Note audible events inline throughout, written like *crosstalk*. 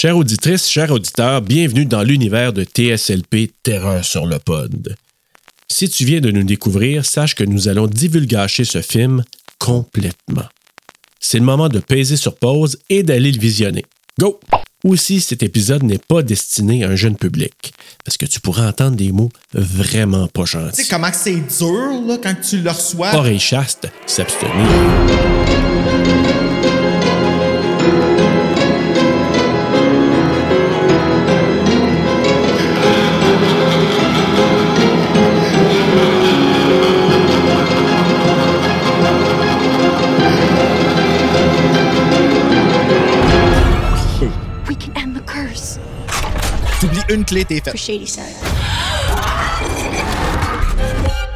Chère auditrice, chers auditeurs, bienvenue dans l'univers de TSLP Terreur sur le pod. Si tu viens de nous découvrir, sache que nous allons divulgacher ce film complètement. C'est le moment de peser sur pause et d'aller le visionner. Go! Aussi, cet épisode n'est pas destiné à un jeune public, parce que tu pourras entendre des mots vraiment pas Tu gentils. sais comment c'est dur là, quand tu le reçois? Oreille chaste, s'abstenir. Une clé, t'es fait. For Shady Side.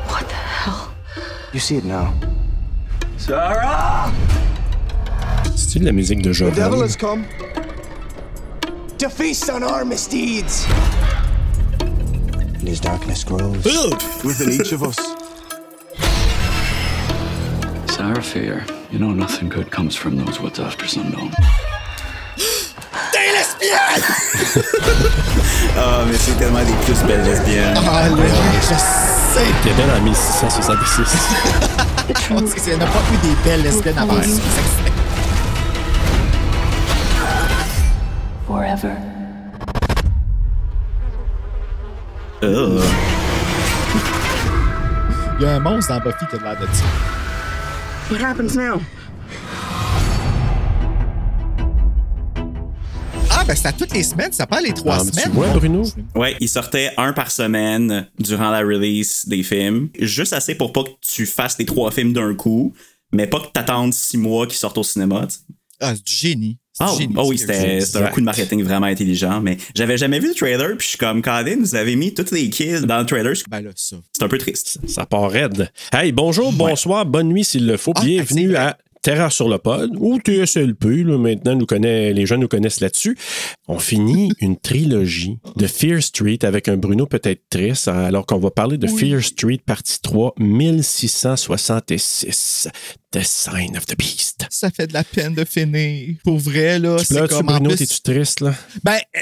What the hell? You see it now. C'est de la musique de The devil has come to feast on our misdeeds. And his darkness grows within each of us. Sarah Fear, you know nothing good comes from those woods after sundown. *laughs* Ah, mais c'est tellement des plus belles lesbiennes. Ah, là, je sais. T'es belle en 1666. The On dit qu'il n'y en a pas eu *laughs* des belles lesbiennes avant. Forever. Oh. Il y a un monstre dans Buffy qui a l'air de ça. What happens now? Ben c'est à toutes les semaines, ça prend les trois Ah, tu semaines. vois? Bruno? Ouais, il sortait un par semaine durant la release des films. Juste assez pour pas que tu fasses les trois films d'un coup, mais pas que t'attendes six mois qu'ils sortent au cinéma. Ah, c'est du génie. C'est Ah du génie, oh oui, c'était un coup de marketing vraiment intelligent, mais j'avais jamais vu le trailer, puis je suis comme, Colin, vous avez mis toutes les kills dans le trailer, Ben là, ça. c'est un peu triste. Ça part raide. Hey, bonjour, bonsoir, bonne nuit s'il le faut. Ah, Bienvenue à Terreur sur le pod ou TSLP. Là, maintenant, nous connaît, les gens nous connaissent là-dessus. On finit *laughs* une trilogie de Fear Street avec un Bruno peut-être triste, alors qu'on va parler de Fear Street partie 3, 1666. The Sign of the Beast. Ça fait de la peine de finir. Pour vrai, là, Tu c'est pleures-tu, Bruno? plus... T'es-tu triste, là? Ben, euh,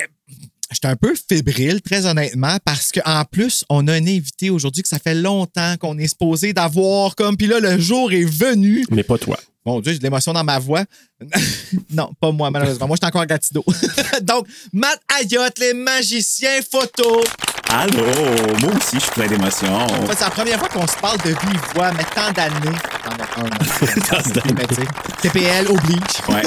j'étais un peu fébrile, très honnêtement, parce qu'en plus, on a un invité aujourd'hui que ça fait longtemps qu'on est supposé d'avoir comme. Puis là, le jour est venu. Mais pas toi. Mon Dieu, j'ai de l'émotion dans ma voix. *laughs* non, pas moi, malheureusement. Moi, je suis encore à Gatineau. *laughs* Donc, Matt Ayotte, les magiciens photos. Allô, moi aussi, je suis plein d'émotions. En fait, c'est la première fois qu'on se parle de vive voix, mais tant d'années. TPL *laughs* oblige. Ouais.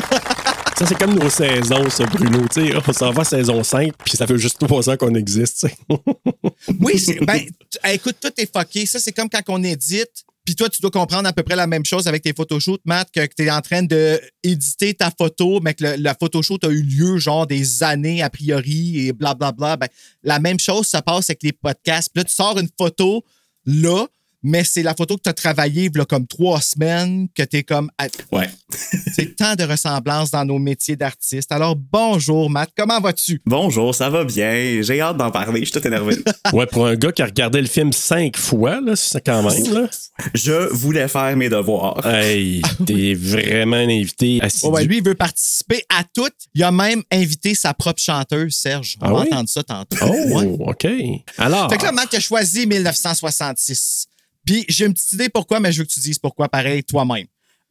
Ça, c'est comme nos saisons, ça, Bruno. Tu sais, on s'en va à saison 5, puis ça fait juste trois ans qu'on existe. Oui, c'est- ben, écoute, tout est fucké. Ça, c'est comme quand on édite. Puis toi, tu dois comprendre à peu près la même chose avec tes photoshoots, Matt, que, tu es en train de éditer ta photo, mais que le, la photoshoot a eu lieu genre des années a priori et blablabla. Ben, la même chose, ça passe avec les podcasts. Puis là, tu sors une photo là, mais c'est la photo que tu as travaillée là, comme trois semaines, que tu es comme. à- Ouais. *laughs* C'est tant de ressemblances dans nos métiers d'artistes. Alors, bonjour, Matt, comment vas-tu? Bonjour, ça va bien. J'ai hâte d'en parler, je suis tout énervé. *laughs* Ouais, pour un gars qui a regardé le film cinq fois, là, c'est quand même, là. je voulais faire mes devoirs. Hey, t'es vraiment un invité assidu. Oh, ouais, lui, il veut participer à tout. Il a même invité sa propre chanteuse, Serge. On Ah va oui? entendre ça tantôt. Oh, Ouais. OK. Alors, Fait que là, Matt a choisi 1966. Puis j'ai une petite idée pourquoi, mais je veux que tu dises pourquoi pareil toi-même.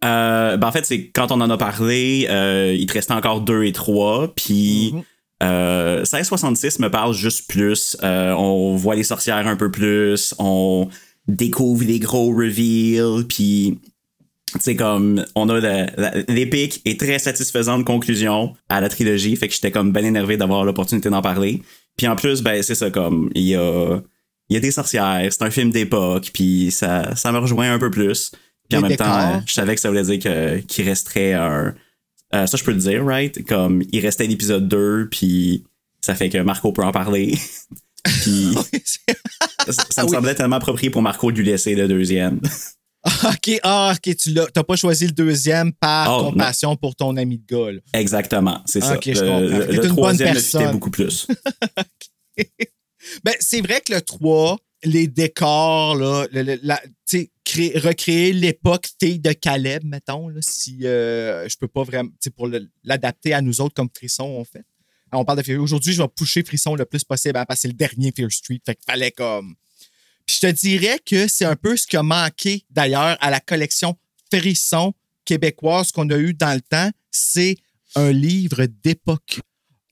Euh, ben en fait, c'est quand on en a parlé, euh, il te restait encore deux et trois, puis euh, 1666 me parle juste plus. Euh, on voit les sorcières un peu plus, on découvre les gros reveals, puis tu sais comme on a l'épique et très satisfaisante conclusion à la trilogie, fait que j'étais comme ben énervé d'avoir l'opportunité d'en parler. Puis en plus, ben c'est ça comme il y a il y a des sorcières, c'est un film d'époque, puis ça ça me rejoint un peu plus. Puis en même temps, décors. je savais que ça voulait dire que qu'il resterait un euh, ça je peux le dire, right? Comme il restait l'épisode 2, puis ça fait que Marco peut en parler. *laughs* puis *laughs* ça, me Oui. semblait tellement approprié pour Marco de lui laisser le deuxième. *laughs* OK, ah, OK, tu l'as. T'as pas choisi le deuxième par Oh, compassion pour ton ami de gars. Exactement, c'est ça. Ok, je le comprends. le- le troisième me fitait beaucoup plus. Ben, c'est vrai que le 3, les décors, là, le- la- recréer l'époque de Caleb, mettons, là, si euh, je peux pas vraiment, pour l'adapter à nous autres comme Frisson, on fait. On parle de Aujourd'hui, je vais pousser Frisson le plus possible hein, parce que c'est le dernier Fear Street. Fait qu'il fallait comme. Puis je te dirais que c'est un peu ce qui a manqué d'ailleurs à la collection Frisson québécoise qu'on a eu dans le temps. C'est un livre d'époque.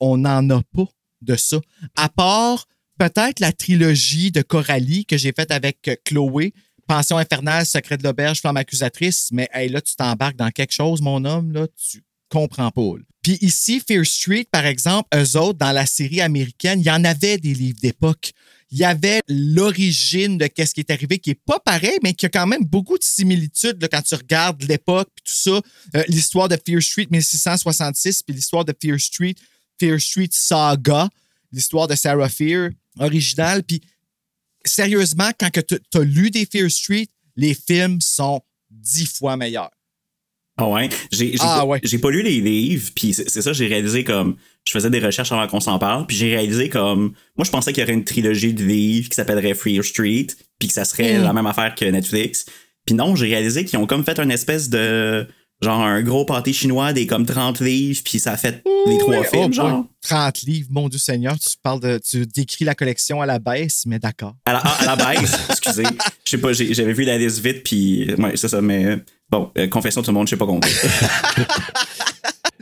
On n'en a pas de ça. À part peut-être la trilogie de Coralie que j'ai faite avec euh, Chloé. Pension infernale, secret de l'auberge, flamme accusatrice, mais hey, là, tu t'embarques dans quelque chose, mon homme, là, tu comprends pas. Puis ici, Fear Street, par exemple, eux autres, dans la série américaine, il y en avait des livres d'époque. Il y avait l'origine de qu'est-ce qui est arrivé, qui est pas pareil, mais qui a quand même beaucoup de similitudes quand tu regardes l'époque, puis tout ça. Euh, l'histoire de Fear Street 1666, puis l'histoire de Fear Street, Fear Street Saga, l'histoire de Sarah Fear, originale. Puis sérieusement, quand tu as lu des Fear Street, les films sont dix fois meilleurs. Ah ouais? J'ai Ah pas, ouais. j'ai pas lu les livres, puis c'est ça, j'ai réalisé comme. Je faisais des recherches avant qu'on s'en parle, puis j'ai réalisé comme. Moi, je pensais qu'il y aurait une trilogie de livres qui s'appellerait Fear Street, puis que ça serait Mm. la même affaire que Netflix. Puis non, j'ai réalisé qu'ils ont comme fait une espèce de. Genre un gros pâté chinois des comme 30 livres, puis ça a fait les trois Oui, films, oh genre. boy. 30 livres, mon Dieu Seigneur, tu parles de. Tu décris la collection à la baisse, mais d'accord. À la, à la baisse, *laughs* excusez. Je sais pas, j'ai- j'avais vu la liste vite, puis. Ouais, c'est ça, mais. Bon, euh, confession tout le monde, je sais pas compter. *laughs*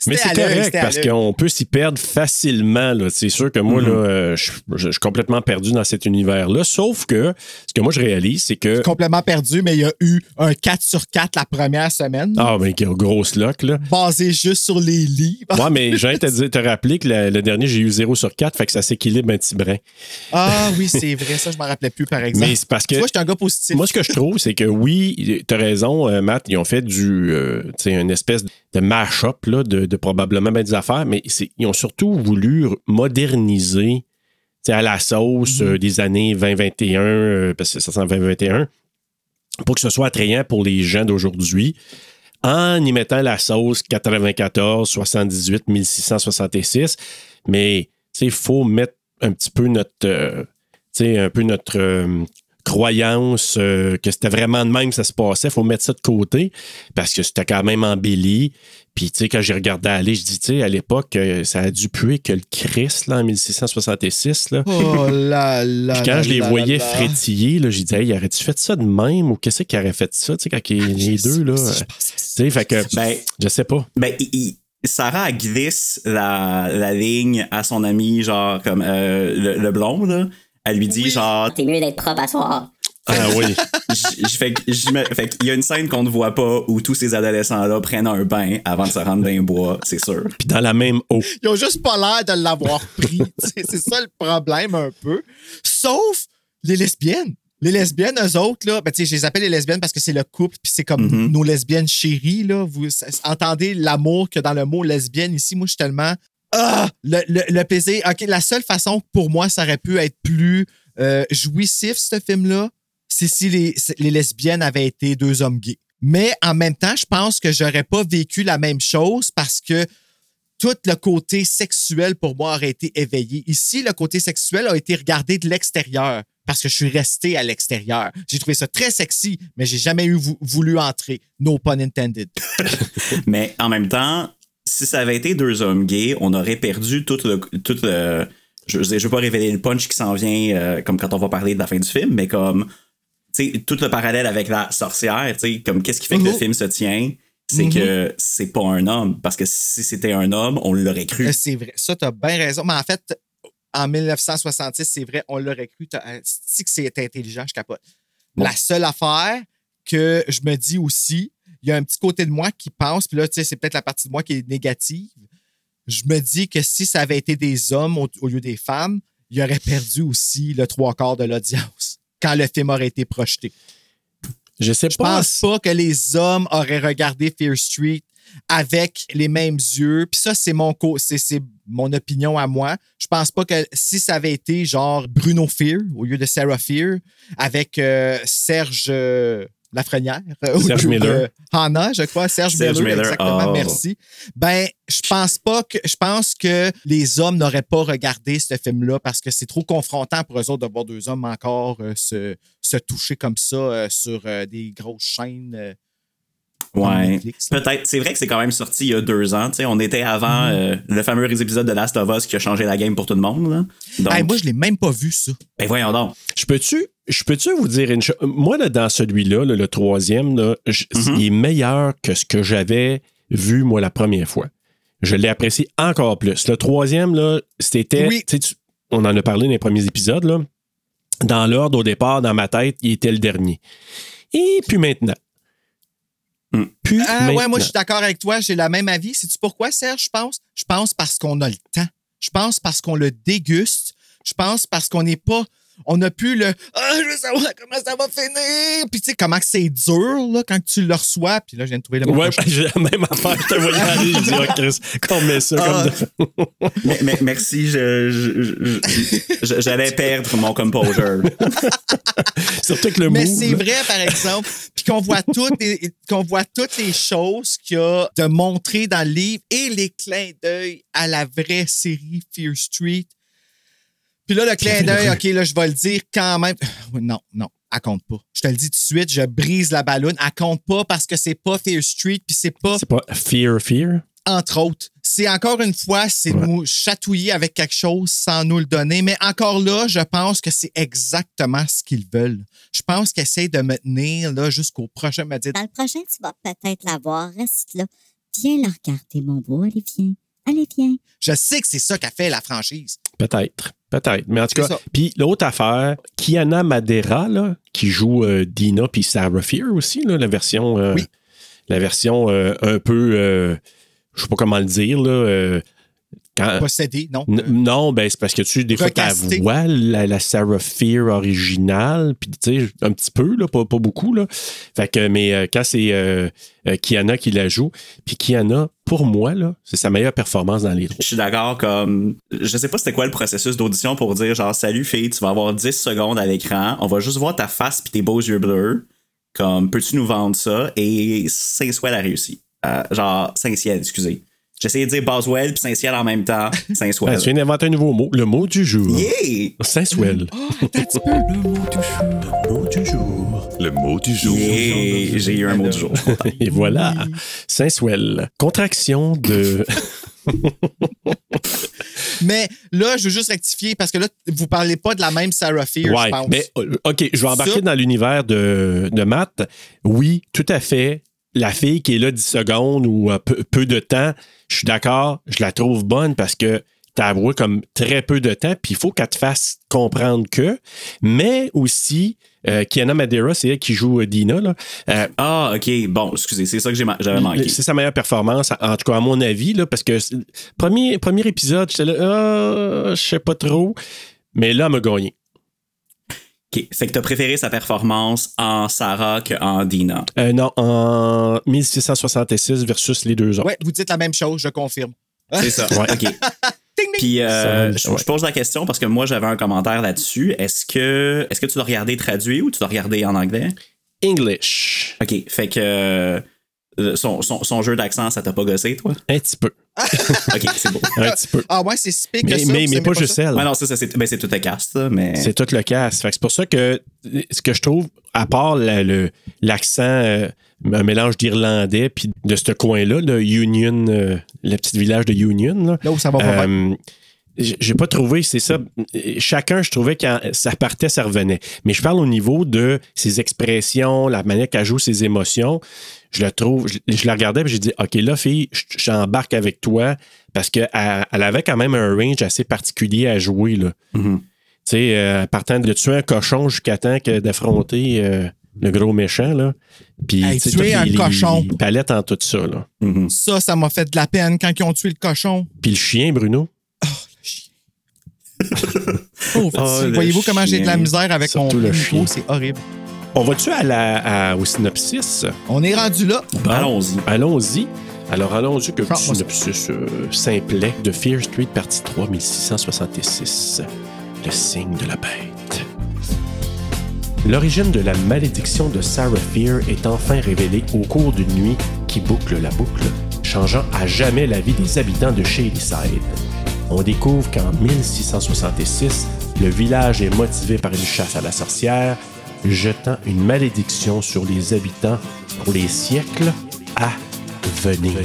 Mais c'est correct parce qu'on peut s'y perdre facilement. C'est sûr que moi, là, euh, je, je- je suis complètement perdu dans cet univers-là. Sauf que ce que moi, je réalise, c'est que. Complètement perdu, mais il y a eu un 4 sur 4 la première semaine, Ah, ben, grosse lock, là. basé juste sur les livres. Ouais, mais j'ai *laughs* te, te rappeler que la- le dernier, j'ai eu 0 sur 4, fait que ça s'équilibre un petit brin. Ah oui, c'est vrai, ça, je m'en rappelais plus, par exemple. Mais c'est parce que. Vois, je suis un gars positif. Moi, ce que je trouve, c'est que oui, tu as raison, euh, Matt, ils ont fait du, euh, tu sais, une espèce de mash-up là, de, de probablement bien des affaires, mais ils ont surtout voulu moderniser à la sauce Mhm. euh, des années 2021, euh, parce que ça sent 2021, pour que ce soit attrayant pour les gens d'aujourd'hui, en y mettant la sauce 94, 78, 1666. Mais il faut mettre un petit peu notre, euh, un peu notre croyance euh, que c'était vraiment de même que ça se passait. Il faut mettre ça de côté parce que c'était quand même embelli. Puis, tu sais, quand j'ai regardé aller, je dis, tu sais, à l'époque, euh, ça a dû puer que le Christ, là, en 1666, là. Oh là là. Puis quand là je les là voyais là frétiller, là, j'ai dit, hey, aurais-tu fait ça de même ou qu'est-ce qui aurait fait ça, tu sais, quand il- les Je deux, là? Tu sais, fait que, Ben, je sais pas. Ben, il- il- Sarah glisse la, la ligne à son ami, genre, comme euh, le, le blond, là. Elle lui dit, Oui. genre, C'est mieux d'être propre à soir. Ah oui. *laughs* j- j- fait, qu'il y a une scène qu'on ne voit pas où tous ces adolescents-là prennent un bain avant de se rendre dans les bois, c'est sûr. Puis dans la même eau. Ils ont juste pas l'air de l'avoir pris. *laughs* c'est ça le problème un peu. Sauf les lesbiennes. Les lesbiennes, eux autres, là, ben, je les appelle les lesbiennes parce que c'est le couple, puis c'est comme Mhm. nos lesbiennes chéries, là. Vous entendez l'amour que dans le mot lesbienne ici. Moi, je suis tellement. Ah! Le, le- le. OK, la seule façon pour moi, ça aurait pu être plus euh, jouissif, ce film-là, c'est si les, les lesbiennes avaient été deux hommes gays. Mais en même temps, je pense que j'aurais pas vécu la même chose parce que tout le côté sexuel pour moi aurait été éveillé. Ici, le côté sexuel a été regardé de l'extérieur parce que je suis resté à l'extérieur. J'ai trouvé ça très sexy, mais j'ai jamais eu vou- voulu entrer. No pun intended. *laughs* Mais en même temps, si ça avait été deux hommes gays, on aurait perdu tout le. Tout le je, je veux pas révéler le punch qui s'en vient, euh, comme quand on va parler de la fin du film, mais comme. Tu sais, tout le parallèle avec la sorcière, tu sais, comme qu'est-ce qui fait que le Mhm. film se tient, c'est que c'est pas un homme. Parce que si c'était un homme, on l'aurait cru. Euh, C'est vrai. Ça, tu as bien raison. Mais en fait, en 1966, c'est vrai, on l'aurait cru. Si que c'est intelligent, je capote. Bon. La seule affaire que je me dis aussi, il y a un petit côté de moi qui pense, puis là, tu sais, c'est peut-être la partie de moi qui est négative. Je me dis que si ça avait été des hommes au, au lieu des femmes, il aurait perdu aussi le trois quarts de l'audience quand le film aurait été projeté. Je sais Je pas. pense pas que les hommes auraient regardé Fear Street avec les mêmes yeux. Puis ça, c'est mon c'est mon opinion à moi. Je pense pas que si ça avait été genre Bruno Fear au lieu de Sarah Fear avec euh, Serge euh, Lafrenière euh, Serge Miller. de Hannah, je crois, Serge, Serge Miller, Miller, exactement, oh. merci. Ben, je pense pas que je pense que les hommes n'auraient pas regardé ce film-là parce que c'est trop confrontant pour eux autres de voir deux hommes encore euh, se, se toucher comme ça euh, sur euh, des grosses chaînes. Ouais. Peut-être. C'est vrai que c'est quand même sorti il y a deux ans. tu sais. on était avant Mm-hmm. euh, le fameux épisode de Last of Us qui a changé la game pour tout le monde. là. Donc, Hey, moi, je l'ai même pas vu, ça. ben voyons donc. Je peux-tu, je peux-tu vous dire une chose? Moi, là, dans celui-là, là, le troisième, là, je- Mhm. il est meilleur que ce que j'avais vu, moi, la première fois. Je l'ai apprécié encore plus. Le troisième, là, c'était. Oui. tu sais, tu- on en a parlé dans les premiers épisodes, là. Dans l'ordre, au départ, dans ma tête, il était le dernier. Et puis maintenant. Puis Ah ouais, moi, je suis d'accord avec toi. J'ai la même avis. Sais-tu pourquoi, Serge, je pense? Je pense parce qu'on a le temps. Je pense parce qu'on le déguste. Je pense parce qu'on n'est pas. On n'a plus le Ah, je veux savoir comment ça va finir. Puis tu sais, comment c'est dur là, quand tu le reçois. Puis là, je viens de trouver le mot. Ouais, ben, j'ai la même affaire. Je te voyais *laughs* aller. Je dis, oh, Chris, qu'on met ça Ah. comme. de- Mais, mais- merci, je- je- je- je- j'allais perdre mon composure. *laughs* Surtout que le Mais c'est vrai, par exemple, puis qu'on voit toutes les, qu'on voit toutes les choses qu'il y a de montrer dans le livre et les clins d'œil à la vraie série Fear Street. Puis là, le clin d'œil, OK, là, je vais le dire quand même. Non, non, elle compte pas. Je te le dis tout de suite, je brise la ballonne. Elle compte pas parce que c'est pas Fear Street, puis c'est pas, C'est pas Fear, Fear? entre autres. C'est encore une fois, c'est Ouais. nous chatouiller avec quelque chose sans nous le donner. Mais encore là, je pense que c'est exactement ce qu'ils veulent. Je pense qu'ils essayent de me tenir là jusqu'au prochain. Me dire, Dans le prochain, tu vas peut-être la voir. Reste là. Viens la regarder, mon beau. Allez, viens. Allez, viens. je sais que c'est ça qu'a fait la franchise. Peut-être. Peut-être. Mais en tout cas, puis l'autre affaire, Kiana Madeira, là, qui joue euh, Dina puis Sarah Fear aussi, là, la version, euh, Oui. la version euh, un peu, euh, je sais pas comment le dire, là, euh, quand- Possédé, non? N- non, ben c'est parce que tu des fois ta voix la, la Sarah Fear originale, puis tu sais un petit peu là, pas, pas beaucoup là. Fait que mais euh, quand c'est euh, euh, Kiana qui la joue, puis Kiana pour moi là, c'est sa meilleure performance dans les trois. Je suis d'accord, comme. Je sais pas c'était quoi le processus d'audition pour dire genre, salut fille, tu vas avoir 10 secondes à l'écran, on va juste voir ta face puis tes beaux yeux bleus. Comme, peux-tu nous vendre ça? Et Saint-Swell a réussi. Euh, genre, Saint-Ciel, excusez. J'essayais de dire Boswell puis Saint-Ciel en même temps. Ah, *laughs* Saint-Swell. tu viens d'inventer un nouveau mot, le mot du jour. Yeah! Saint-Swell. Le mot du jour. Yeah! J'ai eu un mot du jour. *laughs* Et voilà, Saint-Swell. Contraction de *laughs* Mais là, je veux juste rectifier parce que là, vous parlez pas de la même Sarah Fear, je Ouais, pense. mais euh, OK, je vais embarquer Ça- dans l'univers de, de Matt. Oui, tout à fait. La fille qui est là 10 secondes ou euh, peu, peu de temps, je suis d'accord, je la trouve bonne parce que t'as avoué comme très peu de temps, puis il faut qu'elle te fasse comprendre que. Mais aussi, euh, Kiana Madeira, c'est elle qui joue euh, Dina. Là. Euh, Ah, ok. Bon, excusez, c'est ça que j'avais manqué. c'est sa meilleure performance, en tout cas à mon avis, là, parce que premier, premier épisode, j'étais là, ah, je sais pas trop. Mais là, elle m'a gagné. Ok. Fait que t'as préféré sa performance en Sarah qu'en Dina. Euh, non, en 1666 versus les deux autres. Ouais, vous dites la même chose, je confirme. C'est ça. Ouais. OK. *laughs* Puis euh, je, pose la question parce que moi j'avais un commentaire là-dessus. Est-ce que est-ce que tu l'as regardé traduit ou tu l'as regardé en anglais? English. OK. Fait que euh, son, son, son jeu d'accent, ça t'a pas gossé, toi? Un petit peu. *laughs* OK, c'est beau. Un petit peu. Ah ouais, c'est que Mais, mais, mais pas juste ça? elle. Non, ça, ça, c'est ben, c'est tout cast, là, mais. C'est tout le casse. Fait que C'est pour ça que ce que je trouve, à part la- le- l'accent, euh, un mélange d'irlandais puis de ce coin-là, le Union, euh, le petit village de Union, là, Là où ça va pas euh, j'ai j'ai pas trouvé, c'est ça. Chacun, je trouvais que ça partait, ça revenait. Mais je parle au niveau de ses expressions, la manière qu'elle joue ses émotions. Je la trouve, je, je la regardais et j'ai dit, OK, là, fille, je- j'embarque avec toi parce qu'elle elle avait quand même un range assez particulier à jouer. Là. Mhm. Tu sais, euh, partant de tuer un cochon jusqu'à temps que d'affronter euh, le gros méchant. Là. Puis, Hey, tuer un les- cochon. les palettes en tout ça. Là. Mhm. Ça, ça m'a fait de la peine quand ils ont tué le cochon. Puis le chien, Bruno? Oh, *laughs* Oh, le Voyez-vous comment j'ai de la chien. misère avec Surtout mon le chien. C'est horrible. On va-tu à la, à- au synopsis? On est rendu là. Allons-y. Allons-y. Alors, allons-y que le synopsis euh, simplet de Fear Street, partie 3, 1666. Le signe de la bête. L'origine de la malédiction de Sarah Fear est enfin révélée au cours d'une nuit qui boucle la boucle, changeant à jamais la vie des habitants de Shadyside. On découvre qu'en 1666, le village est motivé par une chasse à la sorcière, jetant une malédiction sur les habitants pour les siècles à venir. venir.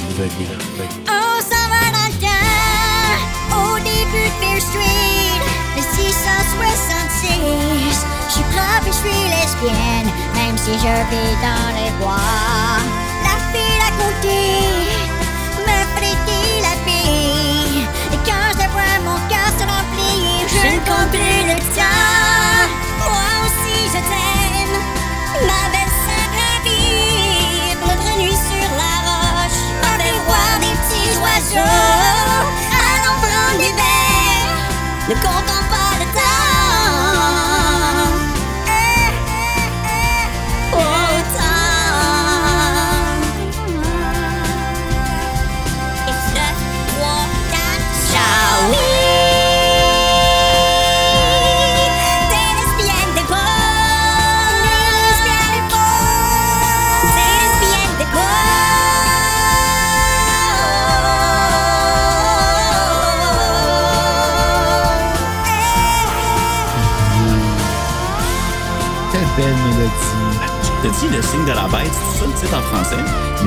On s'en va dans le temps, au début de Street, le 666. Je suis propre et je suis lesbienne, même si je vis dans les bois. La fille à côté me frétille la bille. Et quand je vois, mon cœur se remplit. Je ne compte plus le temps. Nuit sur la roche. On peut voir des petits oiseaux.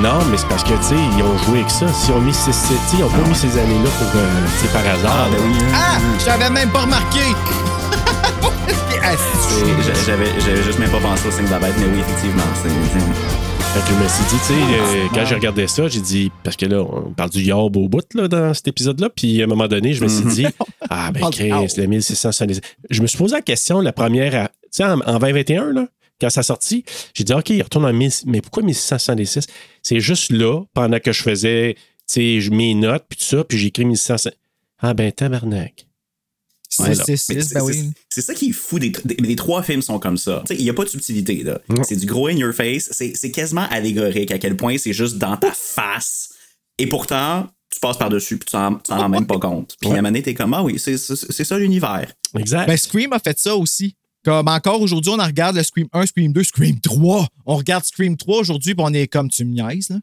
Non, mais c'est parce que, tu sais, ils ont joué avec ça. Si on mis ces, ces- tu sais, ils ont pas mis ces années-là pour, euh, tu sais, par hasard. ben oui. Ah! Je t'avais même pas remarqué! *laughs* Ah, J'avais j'avais juste même pas pensé au signe de la bête, mais oui, effectivement. Fait que je me suis dit, tu sais, euh, quand j'ai regardé ça, j'ai dit, parce que là, on parle du yarb au bout, là, dans cet épisode-là, puis à un moment donné, je me suis dit, *laughs* ah, ben, Chris, le 1670. Je me suis posé la question, la première, à- tu sais, en, en 2021, là, quand ça a sorti, j'ai dit, OK, il retourne en 1000, mais pourquoi 1676? C'est juste là, pendant que je faisais, tu sais, mes notes, puis tout ça, puis j'ai écrit 1600. Ah, ben, tabarnak. C'est ben oui. C'est ça qui est fou. Des, des- les trois films sont comme ça. Tu sais, Il n'y a pas de subtilité. là. C'est du gros in your face. C'est c'est quasiment allégorique à quel point c'est juste dans ta face. Et pourtant, tu passes par-dessus puis tu t'en tu t'en rends même pas compte. Puis à un moment donné, t'es comme, ah oui, c'est c'est- c'est ça l'univers. Exact. Ben, Scream a fait ça aussi. Comme encore aujourd'hui, on en regarde le Scream 1, Scream 2, Scream 3. On regarde Scream 3 aujourd'hui, puis on est comme, tu me niaises, là.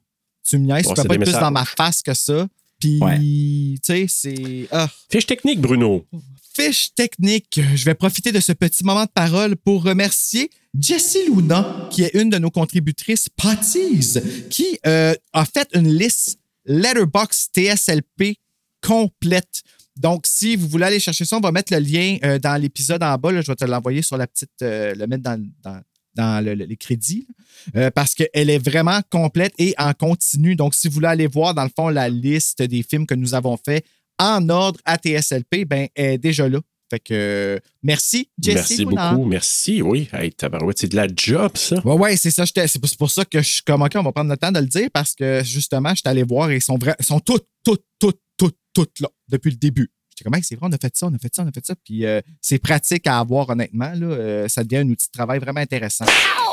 Tu me niaises, Bon, tu peux pas être plus dans ma face que ça. Puis, Ouais. tu sais, c'est. Ah. Fiche technique, Bruno. Fiche technique. Je vais profiter de ce petit moment de parole pour remercier Jessie Luna, qui est une de nos contributrices Patties, qui euh, a fait une liste Letterbox TSLP complète. Donc, si vous voulez aller chercher ça, on va mettre le lien euh, dans l'épisode en bas. là. je vais te l'envoyer sur la petite, euh, le mettre dans, dans, dans le- le- les crédits, là. Euh, parce qu'elle est vraiment complète et en continu. Donc, si vous voulez aller voir, dans le fond, la liste des films que nous avons fait en ordre à TSLP, ben, elle est déjà là. Fait que merci, Jessie. Merci beaucoup. Merci. Oui. Hey, tabarouette, c'est de la job, ça. Ouais, ouais, c'est ça. C'est pour- ça que je suis comme, OK, on va prendre le temps de le dire parce que justement, je suis allé voir et ils sont, vra- ils sont toutes, toutes, toutes, toutes, toutes là depuis le début. J'étais comme, Hey, c'est vrai, on a fait ça, on a fait ça, on a fait ça. Puis euh, c'est pratique à avoir, honnêtement. Là, Euh, ça devient un outil de travail vraiment intéressant.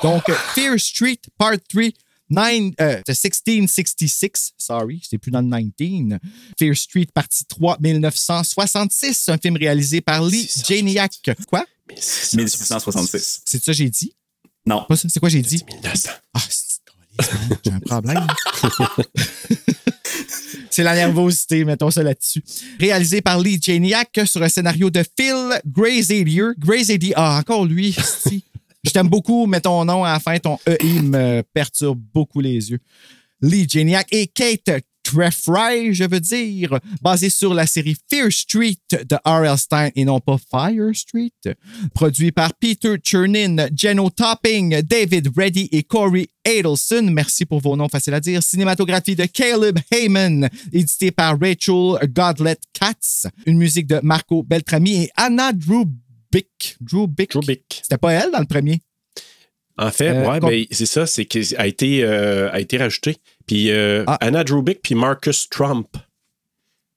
Donc, euh, Fear Street Part 3. 9, euh, 1666, sorry, c'est plus dans le 19. Fear Street, partie 3, 1966, un film réalisé par Lee 1666. Janiak. Quoi? 1666. C'est ça que j'ai dit? Non. C'est quoi j'ai dit? 1900. Ah, man. j'ai un problème. *laughs* c'est la nervosité, mettons ça là-dessus. Réalisé par Lee Janiak sur un scénario de Phil Graziadier. Graziadier, ah, encore lui. *laughs* Je t'aime beaucoup, mais ton nom à la fin, ton EI me perturbe beaucoup les yeux. Lee Janiak et Kate Treffry, je veux dire, basé sur la série Fear Street de R.L. Stein et non pas Fire Street. Produit par Peter Chernin, Jenno Topping, David Reddy et Corey Adelson. Merci pour vos noms faciles à dire. Cinématographie de Caleb Heyman, édité par Rachel Godlet Katz. Une musique de Marco Beltrami et Anna Drubick. Drubick? Drubick. C'était pas elle dans le premier? En fait, Euh, ouais, c'est ça, c'est qu'elle a été, euh, a été rajouté. Puis euh, Ah. Anna Drubick puis Marcus Trump.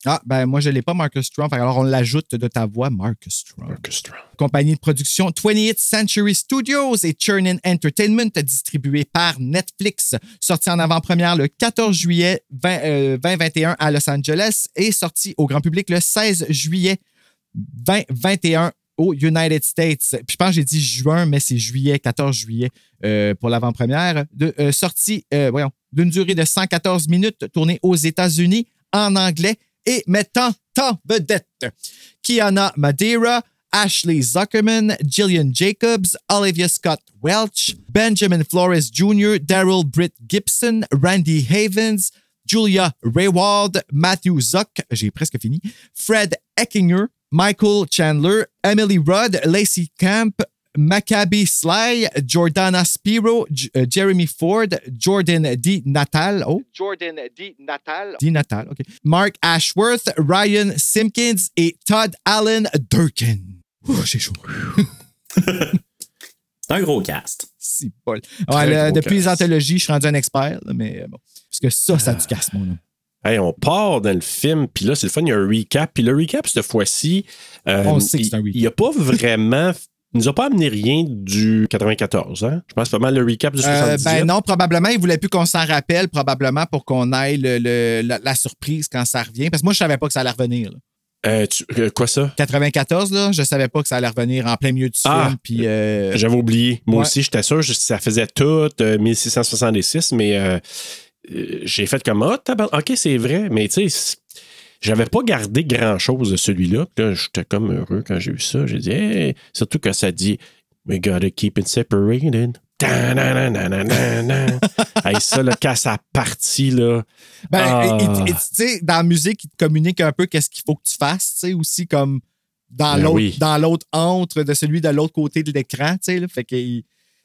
Ah, ben moi, je l'ai pas, Marcus Trump. Alors, on l'ajoute de ta voix, Marcus Trump. Marcus Trump. compagnie de production 20th Century Studios et Churnin Entertainment, distribué par Netflix, sorti en avant-première le 14 juillet 20, euh, 2021 à Los Angeles et sorti au grand public le 16 juillet 2021 aux United States. Puis je pense que j'ai dit juin, mais c'est juillet, 14 juillet euh, pour l'avant-première. De, euh, sortie, voyons, d'une durée de 114 minutes, tournée aux États-Unis en anglais et mettant en vedette Kiana Madeira, Ashley Zuckerman, Jillian Jacobs, Olivia Scott Welch, Benjamin Flores Jr., Daryl Britt Gibson, Randy Havens, Julia Raywald, Matthew Zuck, j'ai presque fini, Fred Eckinger, Michael Chandler, Emily Rudd, Lacey Camp, Maccabi Sly, Jordana Spiro, J- euh, Jeremy Ford, Jordan D. Natal, oh, Jordan D. Natal, D. Natal, OK. Mark Ashworth, Ryan Simpkins et Todd Allen Durkin. Ouh, j'ai chaud. C'est *laughs* un gros cast. Ouais, là, gros depuis les anthologies, je suis rendu un expert, là, mais euh, bon. Parce que ça, ça a du casse, mon homme. Hey, on part dans le film, puis là, c'est le fun, il y a un recap. Puis le recap, cette fois-ci, euh, On sait que c'est un il- recap. Il n'y a pas vraiment. Il nous a pas amené rien du 94, hein? Je pense pas mal le recap du Euh, 78. ben non, probablement. Il voulait plus qu'on s'en rappelle, probablement, pour qu'on aille le- le- la, la surprise quand ça revient. Parce que moi, je savais pas que ça allait revenir. là. Euh, tu- euh, quoi ça? 94, là, je savais pas que ça allait revenir en plein milieu du Ah, film. Puis, euh, J'avais oublié. Moi Ouais. aussi, j'étais sûr, ça faisait tout euh, 1666, mais euh, euh, j'ai fait comme Ah, tabarnak, OK, c'est vrai. Mais tu sais, c'est- j'avais pas gardé grand-chose de celui-là. Là, j'étais comme heureux quand j'ai eu ça. J'ai dit, hey, surtout quand ça dit We gotta keep it separated. *laughs* Hey, ça, là, quand ça partit, là. ben, Ah. tu sais, dans la musique, il te communique un peu qu'est-ce qu'il faut que tu fasses, tu sais, aussi comme dans Ben l'autre oui. dans l'autre entre de celui de l'autre côté de l'écran, tu sais. là. Fait que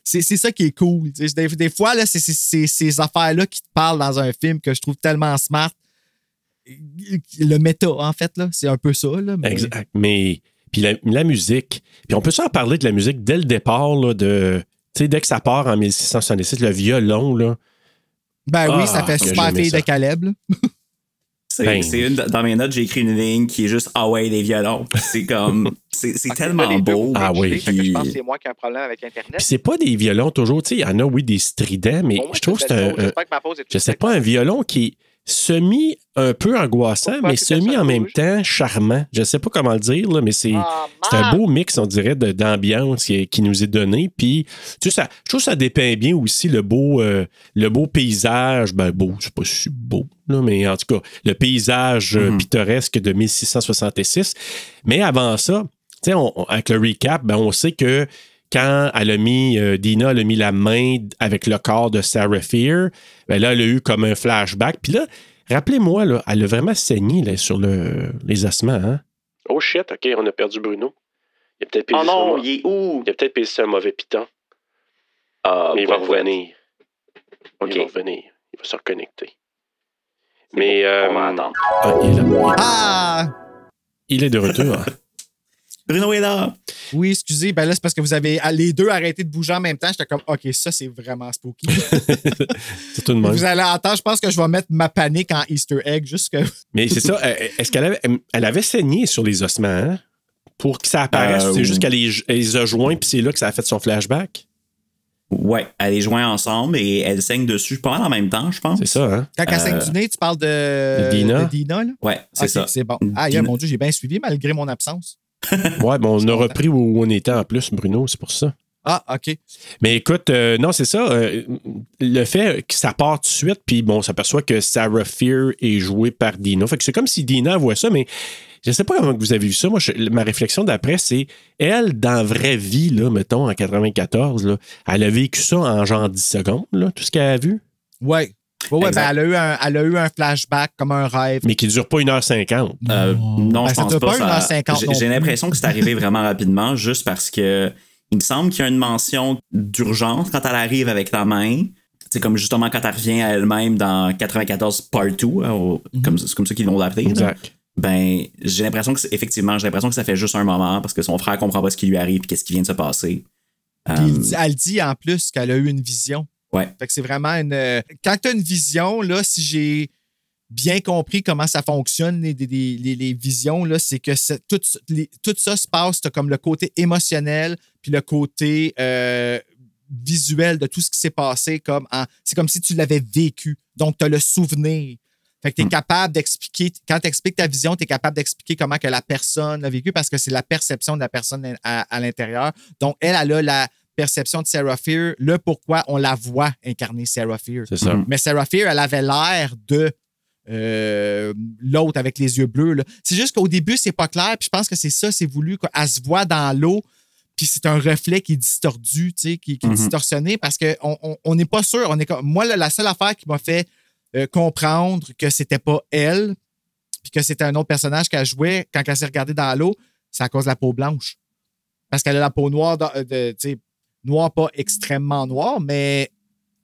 c'est c'est ça qui est cool. Des, des fois, là, c'est c'est- c'est ces affaires-là qui te parlent dans un film que je trouve tellement smart. Le méta, en fait, là, c'est un peu ça. Là, mais- Exact. Mais, puis la, la musique. Puis on peut s'en parler de la musique dès le départ, là, de. Tu sais, dès que ça part en 1666, le violon, là. Ben oui, Ah, ça fait que super fille ça. de Caleb. là. C'est Ben. c'est une, dans mes notes, j'ai écrit une ligne qui est juste Ah ouais, les violons. C'est comme. *laughs* C'est c'est tellement beau. Ah oui. Puis- moi qui ai un problème avec Internet. Puis c'est pas des violons toujours, tu sais, il y en a, oui, des stridents, mais je trouve que c'est un, un- je sais pas, un violon qui est semi un peu angoissant, mais semi en même temps charmant. Je sais pas comment le dire, là, mais c'est c'est un beau mix, on dirait, de- d'ambiance qui, qui nous est donné. Puis, tu sais, ça, je trouve que ça dépeint bien aussi le beau, euh, le beau paysage. Ben, beau, c'est pas si beau, là, mais en tout cas, le paysage euh, pittoresque de 1666. Mais avant ça, tu sais, on- on- avec le recap, ben, on sait que quand elle a mis, euh, Dina elle a mis la main avec le corps de Sarah Fear, ben là, elle a eu comme un flashback. Puis là, rappelez-moi, là, elle a vraiment saigné là, sur le, les ossements. Hein? Oh shit, OK, on a perdu Bruno. Il a peut-être Oh non, il est où? il a peut-être payé un mauvais piton. Ah, Mais il va ouais. revenir. Il va revenir. Il va se reconnecter. Mais. On euh, va attendre. ah, il, est là. Ah! Il est de retour. *laughs* Bruno est là. Oui, excusez, ben là, c'est parce que vous avez ah, les deux arrêté de bouger en même temps. J'étais comme, OK, ça, c'est vraiment spooky. *laughs* C'est tout de même. vous allez entendre, je pense que je vais mettre ma panique en Easter egg, juste que. *laughs* Mais c'est ça. euh, Est-ce qu'elle avait, elle avait saigné sur les ossements, hein? Pour que ça apparaisse, Euh, c'est juste qu'elle les, elle les a joints, puis c'est là que ça a fait son flashback? Ouais, elle est jointe ensemble et elle saigne dessus pas mal en même temps, je pense. C'est ça, hein? Quand elle saigne Euh, du nez, tu parles de. de Dina. de Dina, là? Ouais, c'est ça. C'est bon. Ah, Dina- mon Dieu, j'ai bien suivi malgré mon absence. *laughs* Ouais, bon, on a repris où on était en plus, Bruno, c'est pour ça. Ah, OK. Mais écoute, euh, non, c'est ça. euh, le fait que ça part tout de suite, puis bon, on s'aperçoit que Sarah Fear est jouée par Dina. Fait que c'est comme si Dina voit ça, mais je sais pas comment vous avez vu ça. Moi, je- ma réflexion d'après, c'est elle, dans la vraie vie, là, mettons, en 94, là, elle a vécu ça en genre 10 secondes, là, tout ce qu'elle a vu, Ouais. Ouais, ouais, ben, elle, a eu un, elle a eu un flashback comme un rêve. mais qui dure pas 1h50. Euh, non, Ben, je ça pense pas. pas ça- 1h50 j'ai- l'impression que c'est arrivé vraiment rapidement, juste parce que il me semble qu'il y a une mention d'urgence quand elle arrive avec la main. C'est comme justement quand elle revient à elle-même dans 94 Part 2, hein, au- Mhm. comme c'est comme ça qu'ils l'ont appelé. Exact. Ben, j'ai l'impression que c'est- effectivement, j'ai l'impression que ça fait juste un moment parce que son frère comprend pas ce qui lui arrive et qu'est-ce qui vient de se passer. Euh, dit- elle dit en plus qu'elle a eu une vision. Ouais. Fait que c'est vraiment une. euh, Quand tu as une vision, là, si j'ai bien compris comment ça fonctionne, les, les- les- les visions, là, c'est que tout, ça se passe, tu comme le côté émotionnel, puis le côté euh, visuel de tout ce qui s'est passé. comme C'est comme si tu l'avais vécu. Donc, tu as le souvenir. Fait que tu es capable d'expliquer, quand tu expliques ta vision, tu es capable d'expliquer comment que la personne l'a vécu parce que c'est la perception de la personne à, à l'intérieur. Donc, elle, elle a la perception de Sarah Fear, le pourquoi on la voit incarner Sarah Fear. C'est ça. Mais Sarah Fear, elle avait l'air de euh, l'autre avec les yeux bleus. C'est juste qu'au début, c'est pas clair. Puis je pense que c'est ça, c'est voulu. quoi. Elle se voit dans l'eau. Puis c'est un reflet qui est distordu, tu sais, qui, qui est Mhm. distorsionné parce qu'on on on n'est pas sûr. On est comme, moi, la, seule affaire qui m'a fait euh, comprendre que c'était pas elle, puis que c'était un autre personnage qu'elle jouait quand elle s'est regardée dans l'eau, c'est à cause de la peau blanche. Parce qu'elle a la peau noire, euh, de, tu sais, noire, pas extrêmement noire, mais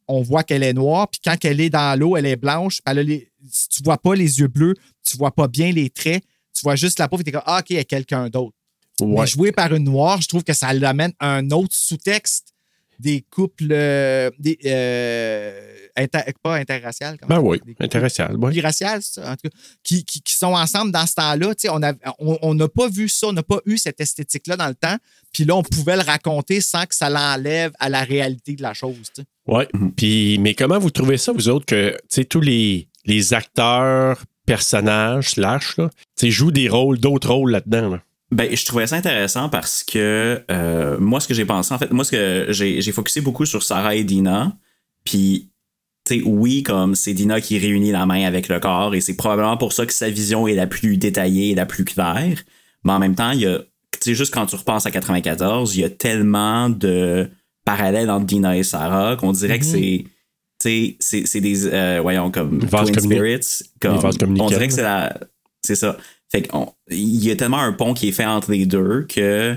on voit qu'elle est noire. Puis quand elle est dans l'eau, elle est blanche. Elle a les, tu vois pas les yeux bleus, tu vois pas bien les traits, tu vois juste la peau, et t'es comme, ah, OK, elle est quelqu'un d'autre. Ouais. Mais joué par une noire, je trouve que ça l'amène à un autre sous-texte des couples euh, des, euh, inter- pas interraciales. Ben oui, intéressant. ouais. biraciales, c'est ça, en tout cas, qui, qui- qui sont ensemble dans ce temps-là. Tu sais, On n'a on, on n'a pas vu ça, on n'a pas eu cette esthétique-là dans le temps. Puis là, on pouvait le raconter sans que ça l'enlève à la réalité de la chose. sais. Ouais. Puis, mais comment vous trouvez ça, vous autres, que tu sais, tous les, les acteurs, personnages, slash, là, tu sais, jouent des rôles, d'autres rôles là-dedans? là? Ben, je trouvais ça intéressant parce que euh, moi, ce que j'ai pensé, en fait, moi, ce que j'ai j'ai focusé beaucoup sur Sarah et Dina. Puis, oui, comme c'est Dina qui réunit la main avec le corps et c'est probablement pour ça que sa vision est la plus détaillée et la plus claire. Mais en même temps, il y a, tu sais, juste quand tu repenses à 94, il y a tellement de parallèles entre Dina et Sarah qu'on dirait que c'est. Tu sais, c'est c'est des. euh, voyons, comme. Twin Spirits. Comme, on dirait que c'est la. C'est ça. Fait qu'il y a tellement un pont qui est fait entre les deux que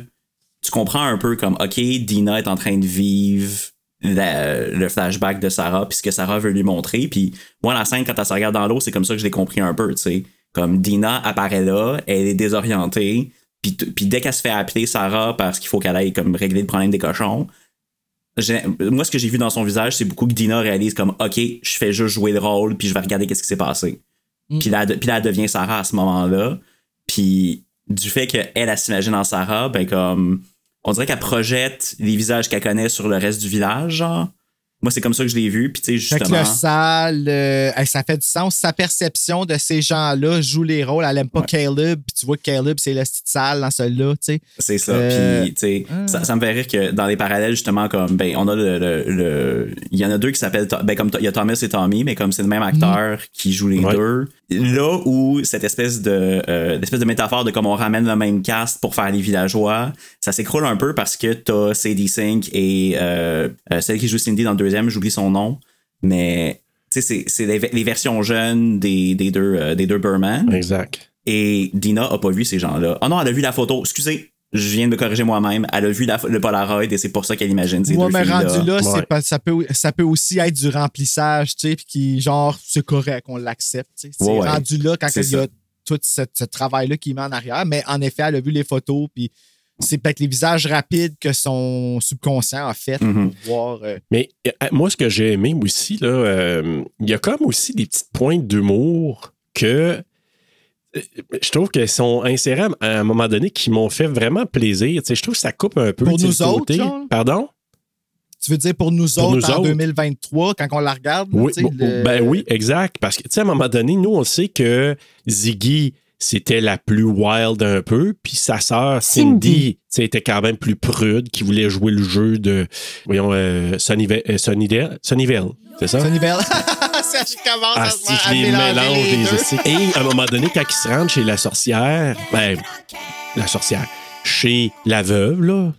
tu comprends un peu comme, OK, Dina est en train de vivre la- le flashback de Sarah, puis ce que Sarah veut lui montrer. Puis moi, la scène, quand elle se regarde dans l'eau, c'est comme ça que je l'ai compris un peu, tu sais. Comme Dina apparaît là, elle est désorientée, puis, puis dès qu'elle se fait appeler Sarah parce qu'il faut qu'elle aille comme régler le problème des cochons, moi, ce que j'ai vu dans son visage, c'est beaucoup que Dina réalise comme, OK, je fais juste jouer le rôle, puis je vais regarder qu'est-ce qui s'est passé. Puis là, elle- puis là, elle devient Sarah à ce moment-là. Puis du fait qu'elle, elle s'imagine en Sarah, ben comme. On dirait qu'elle projette les visages qu'elle connaît sur le reste du village, genre. Moi, c'est comme ça que je l'ai vu. Puis tu sais, Fait que justement. le sale, euh, ça fait du sens. Sa perception de ces gens-là joue les rôles. Elle aime pas Caleb. Puis tu vois que Caleb, c'est le style sale dans celui-là. tu sais. C'est ça. Euh, Puis, tu sais, ça, ça me fait rire que dans les parallèles, justement, comme, ben, on a le. le- le- Il y en a deux qui s'appellent. Ben, comme il y a Thomas et Tommy, mais comme c'est le même acteur qui joue les Ouais. deux. Là où cette espèce de, euh, l'espèce de métaphore de comme on ramène le même cast pour faire les villageois, ça s'écroule un peu parce que t'as Sadie Sink et euh, euh, celle qui joue Cindy dans le deuxième, j'oublie son nom. Mais, c'est- c'est les, les versions jeunes des, des deux, euh, des deux Burman. Exact. Et Dina a pas vu ces gens-là. Ah non, elle a vu la photo. Excusez, je viens de me corriger moi-même. Elle a vu la- le Polaroid et c'est pour ça qu'elle imagine ces Moi, deux mais filles-là. rendu là, Ouais. c'est pas- ça, peut, ça peut aussi être du remplissage, tu sais, puis qui, genre, c'est correct, on l'accepte. tu sais. C'est Ouais, ouais. rendu là quand il y a tout ce, ce travail-là qui met en arrière. Mais en effet, elle a vu les photos, puis c'est peut-être les visages rapides que son subconscient a fait Mhm. pour voir. euh, Mais euh, moi, ce que j'ai aimé aussi, là, euh, il y a comme aussi des petites pointes d'humour que euh, je trouve qu'elles sont insérées à à un moment donné qui m'ont fait vraiment plaisir. Tu sais, je trouve que ça coupe un peu. Pour nous autres, côté-? Pardon? tu veux dire pour nous Pour autres nous en autres? 2023, quand on la regarde? Oui, le- ben oui, exact. Parce que, tu sais, à un moment donné, nous, on sait que Ziggy, c'était la plus wild un peu, puis sa sœur Cindy, Cindy. était quand même plus prude, qui voulait jouer le jeu de, voyons, euh, Sunnyvale, euh, Sunnydale- Sunnyvale, c'est ça? Sunnyvale. *laughs* commence Ah, à, si à je les mélange les. Et à un moment donné, quand ils se rendent chez la sorcière, ben, la sorcière, chez la veuve, là,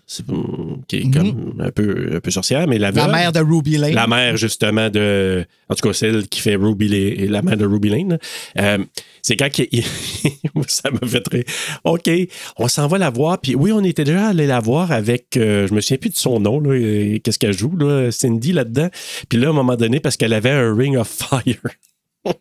qui est comme un peu, un peu sorcière, mais la La veuve. mère de Ruby Lane. La mère, justement, de. En tout cas, celle qui fait Ruby, La- la mère de Ruby Lane. Euh, c'est quand il- *laughs* ça m'a fait très. OK, on s'en va la voir. Puis oui, on était déjà allé la voir avec. euh, je me souviens plus de son nom, là. Qu'est-ce qu'elle joue, là, Cindy, là-dedans. Puis là, à un moment donné, parce qu'elle avait un Ring of Fire. *laughs*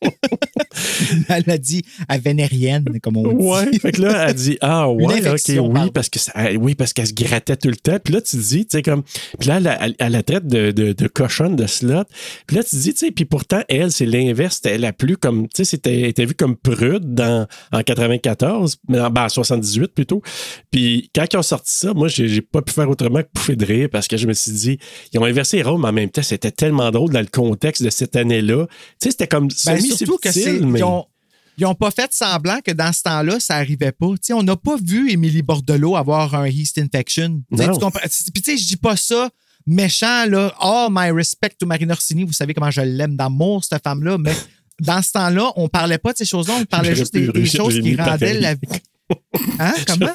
*laughs* Elle a dit à vénérienne, comme on dit. Ouais. fait que là, elle dit Ah, ouais, OK, oui, parce que ça- elle- oui, parce qu'elle se grattait tout le temps. Puis là, tu te dis, tu sais, comme. Puis là, elle, elle, elle la traite de, de, de cochonne, de slot. Puis là, tu te dis, tu sais, puis pourtant, elle, c'est l'inverse. C'était la plus comme. Tu sais, c'était était vue comme prude dans, en 94, mais en, ben, en 78 plutôt. Puis quand ils ont sorti ça, moi, j'ai pas pu faire autrement que pouffer de rire parce que je me suis dit, ils ont inversé les rôles, mais en même temps, c'était tellement drôle dans le contexte de cette année-là. Tu sais, c'était comme Ben, surtout que c'est. mais. Ils ont, ils ont pas fait semblant que dans ce temps-là, ça arrivait pas. On n'a pas vu Émilie Bordelot avoir un yeast infection. Puis tu sais, je dis pas ça méchant, là. Oh, my respect to Marina Orsini. Vous savez comment je l'aime d'amour, cette femme-là. Mais *laughs* dans ce temps-là, on parlait pas de ces choses-là, on parlait juste des, des choses qui rendaient la vie. Hein? *laughs* Comment?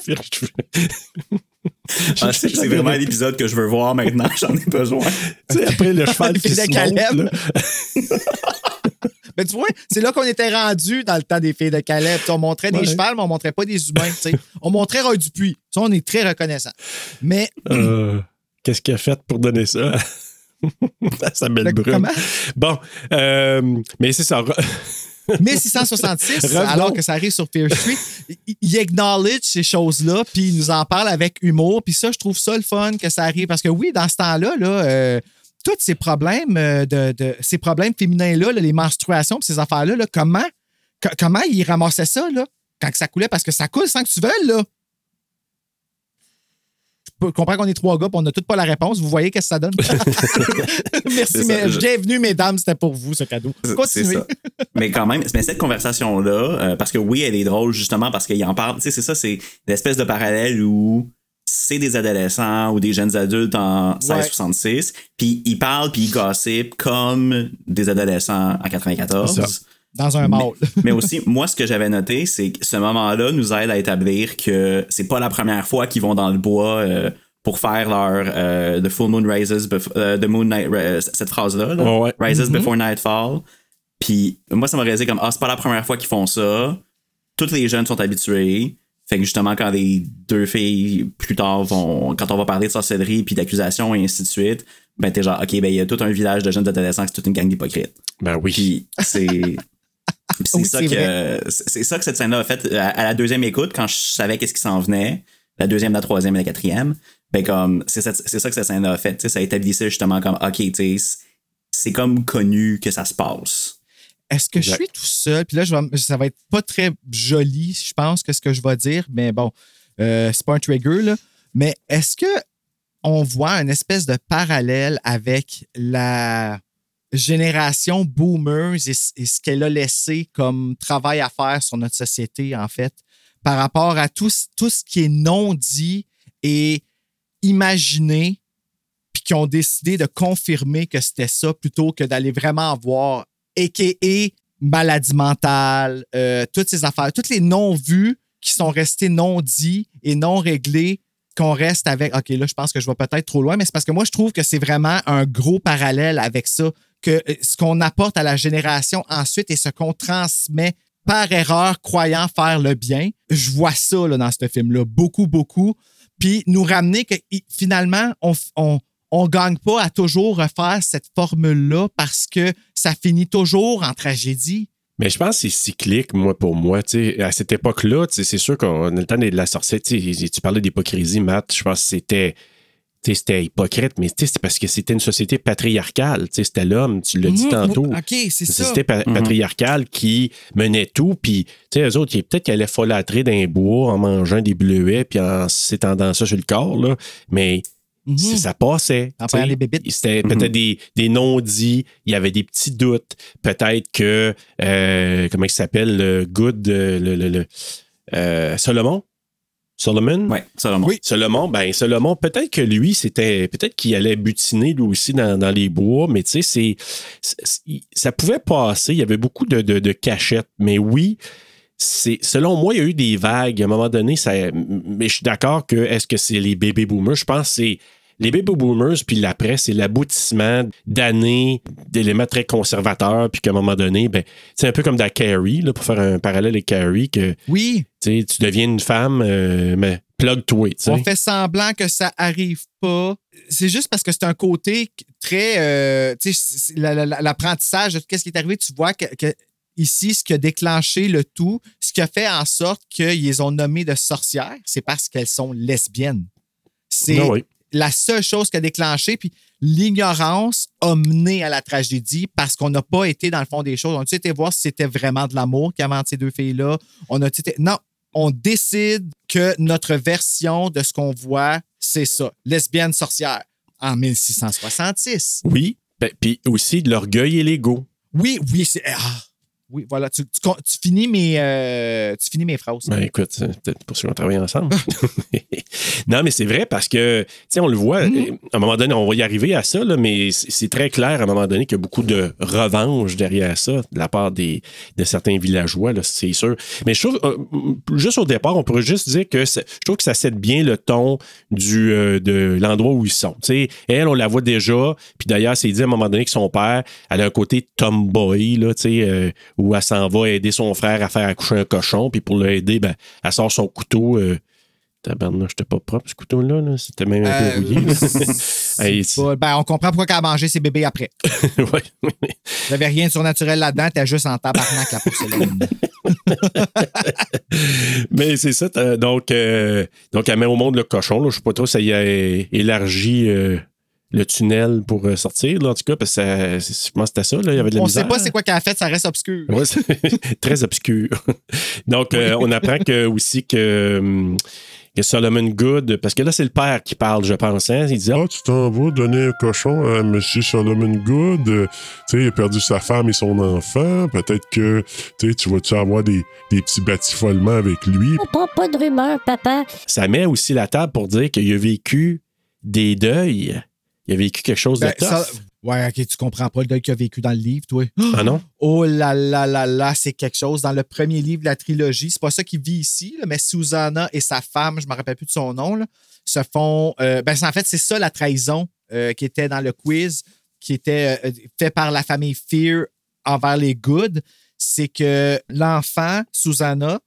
Ah, c'est c'est vraiment l'épisode que je veux voir maintenant. *laughs* J'en ai besoin. Tu sais, après le cheval *laughs* qui filles se de Caleb. Ben, *laughs* tu vois, c'est là qu'on était rendu dans le temps des filles de Caleb. On montrait des chevals, mais on montrait pas des humains. tu sais. On montrait Roy Dupuis. Ça, on est très reconnaissant. Mais Euh, Qu'est-ce qu'il a fait pour donner ça? Ça belle Le- brune. comment? Bon, euh, mais c'est ça. 1666, Revenons. alors que ça arrive sur Fear Street, il- acknowledge ces choses-là, puis il nous en parle avec humour. Puis ça, je trouve ça le fun que ça arrive. Parce que oui, dans ce temps-là, là, euh, tous ces problèmes euh, de, de- ces problèmes féminins-là, là, les menstruations, puis ces affaires-là, là, comment, co- comment ils ramassaient ça là, quand ça coulait? Parce que ça coule sans que tu veuilles, là. Comprends qu'on est trois gars, puis on n'a toutes pas la réponse. Vous voyez qu'est-ce que ça donne? *laughs* Merci, mais je- bienvenue, mesdames, c'était pour vous, ce cadeau. C'est Continuez. ça. Mais quand même, mais cette conversation-là, euh, parce que oui, elle est drôle justement parce qu'il en parle. Tu sais, c'est ça, c'est l'espèce de parallèle où c'est des adolescents ou des jeunes adultes en 1666, puis ils parlent puis ils gossipent comme des adolescents en 94. Dans un mall. *laughs* Mais aussi, moi, ce que j'avais noté, c'est que ce moment-là nous aide à établir que c'est pas la première fois qu'ils vont dans le bois euh, pour faire leur euh, The Full Moon Rises, bef- euh, The Moon Night, cette phrase-là, là, Ouais. Rises Before Nightfall. Puis moi, ça m'a réalisé comme, ah, c'est pas la première fois qu'ils font ça. Toutes les jeunes sont habitués. Fait que justement, quand les deux filles, plus tard, vont, quand on va parler de sorcellerie puis d'accusations et ainsi de suite, ben t'es genre, ok, ben il y a tout un village de jeunes adolescents que c'est toute une gang d'hypocrites. Ben oui. Puis c'est. *laughs* C'est Oui, ça que c'est ça que cette scène-là a fait à, à la deuxième écoute quand je savais qu'est-ce qui s'en venait, la deuxième, la troisième et la quatrième. Ben comme c'est ça que cette scène-là a fait. Tu sais, ça établissait justement comme ok, c'est- comme connu que ça se passe. Est-ce que je suis tout seul? Puis là, je vais- ça va être pas très joli, je pense, que ce que je vais dire, mais bon, euh, c'est pas un trigger, là. Mais est-ce que on voit une espèce de parallèle avec la génération boomers et, ce qu'elle a laissé comme travail à faire sur notre société, en fait, par rapport à tout, tout ce qui est non dit et imaginé, puis qui ont décidé de confirmer que c'était ça plutôt que d'aller vraiment voir, a.k.a. maladie mentale, euh, toutes ces affaires, toutes les non-vus qui sont restés non-dits et non réglés, qu'on reste avec, OK, là, je pense que je vais peut-être trop loin, mais c'est parce que moi, je trouve que c'est vraiment un gros parallèle avec ça, que euh, ce qu'on apporte à la génération ensuite et ce qu'on transmet par erreur, croyant faire le bien. Je vois ça là, dans ce film-là, beaucoup, beaucoup. Puis nous ramener que finalement, on, on, on gagne pas à toujours refaire cette formule-là parce que ça finit toujours en tragédie. Mais je pense que c'est cyclique, moi, pour moi. tu sais. À cette époque-là, c'est sûr qu'on a le temps de la sorcière. Tu parlais d'hypocrisie, Matt. Je pense que c'était. C'était hypocrite, mais c'est parce que c'était une société patriarcale. tu sais, C'était l'homme, tu l'as dit Mhm. tantôt. OK, c'est ça. société pa- patriarcale qui menait tout, puis, tu sais, eux autres, peut-être qu'ils allaient folâtrer d'un bois en mangeant des bleuets, puis en s'étendant ça sur le corps, là, mais c'est- ça passait. C'était peut-être des, des non-dits, il y avait des petits doutes. Peut-être que, euh, comment il s'appelle, le Good, euh, le, le- le- euh, Solomon? Solomon? Ouais, Salomon. Oui. Solomon, ben Solomon, peut-être que lui, c'était. Peut-être qu'il allait butiner lui aussi dans, dans les bois, mais tu sais, c'est, c'est- ça pouvait passer. Il y avait beaucoup de, de, de cachettes. Mais oui, c'est, selon moi, il y a eu des vagues. À un moment donné, ça, mais je suis d'accord que est-ce que c'est les bébés boomers? Je pense que c'est. Les baby boomers, puis l'après, c'est l'aboutissement d'années d'éléments très conservateurs, puis qu'à un moment donné, ben, c'est un peu comme dans Carrie, là, pour faire un parallèle avec Carrie, que Oui, tu deviens une femme, euh, mais plug-toi. on fait semblant que ça arrive pas. C'est juste parce que c'est un côté très. euh, l'apprentissage de qu'est-ce qui est arrivé, tu vois que, que ici, ce qui a déclenché le tout, ce qui a fait en sorte qu'ils les ont nommées de sorcières, c'est parce qu'elles sont lesbiennes. C'est Ah oui. La seule chose qui a déclenché, puis l'ignorance a mené à la tragédie parce qu'on n'a pas été dans le fond des choses. On a été voir si c'était vraiment de l'amour entre ces deux filles-là. On a été. Non, on décide que notre version de ce qu'on voit, c'est ça. Lesbienne sorcière. En 1666. Oui. Ben, Puis aussi de l'orgueil et l'ego. Oui, oui, c'est. Ah, oui, voilà. Tu, tu con- tu finis, mes, euh, tu finis mes phrases. Ben, écoute, c'est peut-être pour ça qu'on travaille ensemble. *laughs* non, mais c'est vrai parce que, tu sais, on le voit, Mm. euh, à un moment donné, on va y arriver à ça, là, mais c'est très clair à un moment donné qu'il y a beaucoup de revanche derrière ça de la part des, de certains villageois, c'est sûr. Mais je trouve, euh, juste au départ, on pourrait juste dire que je trouve que ça cède bien le ton du, euh, de l'endroit où ils sont. Tu sais, elle, on la voit déjà, puis d'ailleurs, c'est dit à un moment donné que son père, elle a un côté tomboy, là, tu sais, où elle s'en va aider son frère à faire accoucher un cochon, puis pour l'aider, ben, elle sort son couteau. Euh, Tabarnak, j'étais pas propre, ce couteau-là. là. C'était même un Euh, peu rouillé. *laughs* Hey, pas- ben, on comprend pourquoi elle a mangé ses bébés après. *laughs* Ouais. Il n'y avait rien de surnaturel là-dedans, t'es juste en tabarnak la porcelaine. *laughs* Mais c'est ça. t'as- Donc, euh, donc, elle met au monde le cochon. Là. Je sais pas trop si ça y a élargi euh, le tunnel pour euh, sortir, là, en tout cas, parce que ça- je pense que c'était ça. Là. Il y avait de la On misère. sait pas c'est quoi qu'elle a fait, ça reste obscur. Ouais, c'est *laughs* très obscur. *laughs* Donc, euh, on apprend que, aussi que, hum, que Solomon Good, parce que là, c'est le père qui parle, je pense. Hein? Il dit Ah, Ah, tu t'en vas donner un cochon à M. Solomon Good. Euh, tu sais, il a perdu sa femme et son enfant. Peut-être que tu sais, tu vas-tu avoir des, des petits batifolements avec lui? Pas, pas de rumeur, papa. ça met aussi la table pour dire qu'il a vécu des deuils. Il a vécu quelque chose Ben, de tough? ça- Ouais, ok, tu comprends pas le gars qui a vécu dans le livre, toi. Ah non? *gasps* Oh là là là là, c'est quelque chose. Dans le premier livre de la trilogie, c'est pas ça qui vit ici, là, mais Susanna et sa femme, je me rappelle plus de son nom, là, se font. euh, ben, en fait, c'est ça la trahison euh, qui était dans le quiz, qui était euh, fait par la famille Fear envers les Good. C'est que l'enfant, Susanna,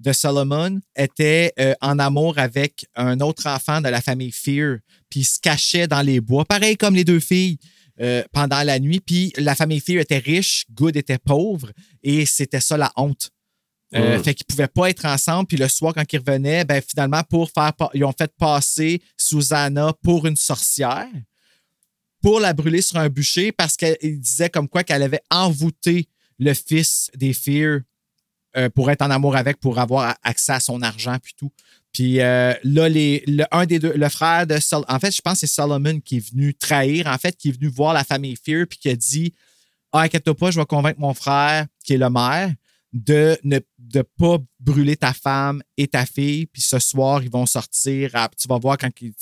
de Solomon était euh, en amour avec un autre enfant de la famille Fear, puis il se cachait dans les bois, pareil comme les deux filles. euh, pendant la nuit, puis la famille Fear était riche, Good était pauvre, et c'était ça la honte. Euh, Mm. Fait qu'ils pouvaient pas être ensemble, puis le soir, quand ils revenaient, ben finalement, pour faire ils ont fait passer Susanna pour une sorcière, pour la brûler sur un bûcher, parce qu'il disait comme quoi qu'elle avait envoûté le fils des Fear euh, pour être en amour avec, pour avoir accès à son argent, puis tout. Puis euh, là, le, un des deux, le frère de Sol, en fait, je pense que c'est Solomon qui est venu trahir, en fait, qui est venu voir la famille Fear, puis qui a dit Ah, inquiète-toi pas, je vais convaincre mon frère, qui est le maire, de ne pas brûler ta femme et ta fille, puis ce soir, ils vont sortir, à- tu vas voir quand ils-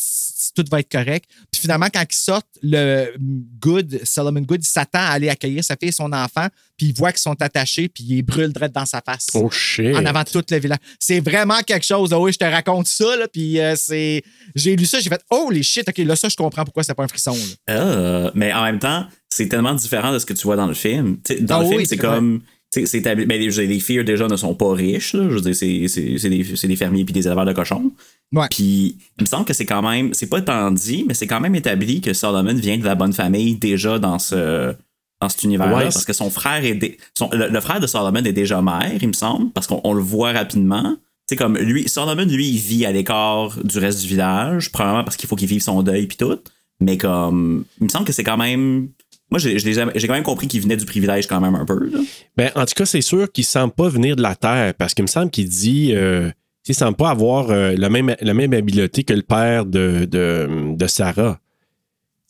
tout va être correct. Puis finalement, quand ils sortent, le Good, Solomon Good, il s'attend à aller accueillir sa fille et son enfant, puis il voit qu'ils sont attachés, puis il brûle direct dans sa face Oh shit. en avant de tout le village. C'est vraiment quelque chose. là. oui, je te raconte ça, là, puis euh, c'est... J'ai lu ça, j'ai fait « Oh, les shit! OK, là, ça, je comprends pourquoi c'est pas un frisson. là. Euh, mais en même temps, c'est tellement différent de ce que tu vois dans le film. Dans Ah le oui, film, c'est c'est comme. C'est établi- ben, les, les Fear déjà ne sont pas riches. Là. Je veux dire, c'est, c'est, c'est des, c'est des fermiers puis des éleveurs de cochons. Ouais. Puis il me semble que c'est quand même. C'est pas tant dit, mais c'est quand même établi que Solomon vient de la bonne famille déjà dans ce. Dans cet univers-là, Ouais, parce que son frère est. dé- son- le, le frère de Solomon est déjà maire, il me semble, parce qu'on on le voit rapidement. C'est comme lui, Solomon, lui, il vit à l'écart du reste du village, probablement parce qu'il faut qu'il vive son deuil puis tout. Mais comme, il me semble que c'est quand même. Moi, j'ai quand même compris qu'il venait du privilège quand même un peu. Là. Ben, en tout cas, c'est sûr qu'il ne semble pas venir de la terre parce qu'il me semble qu'il dit. Euh, il semble pas avoir euh, la, même, la même habileté que le père de, de, de Sarah.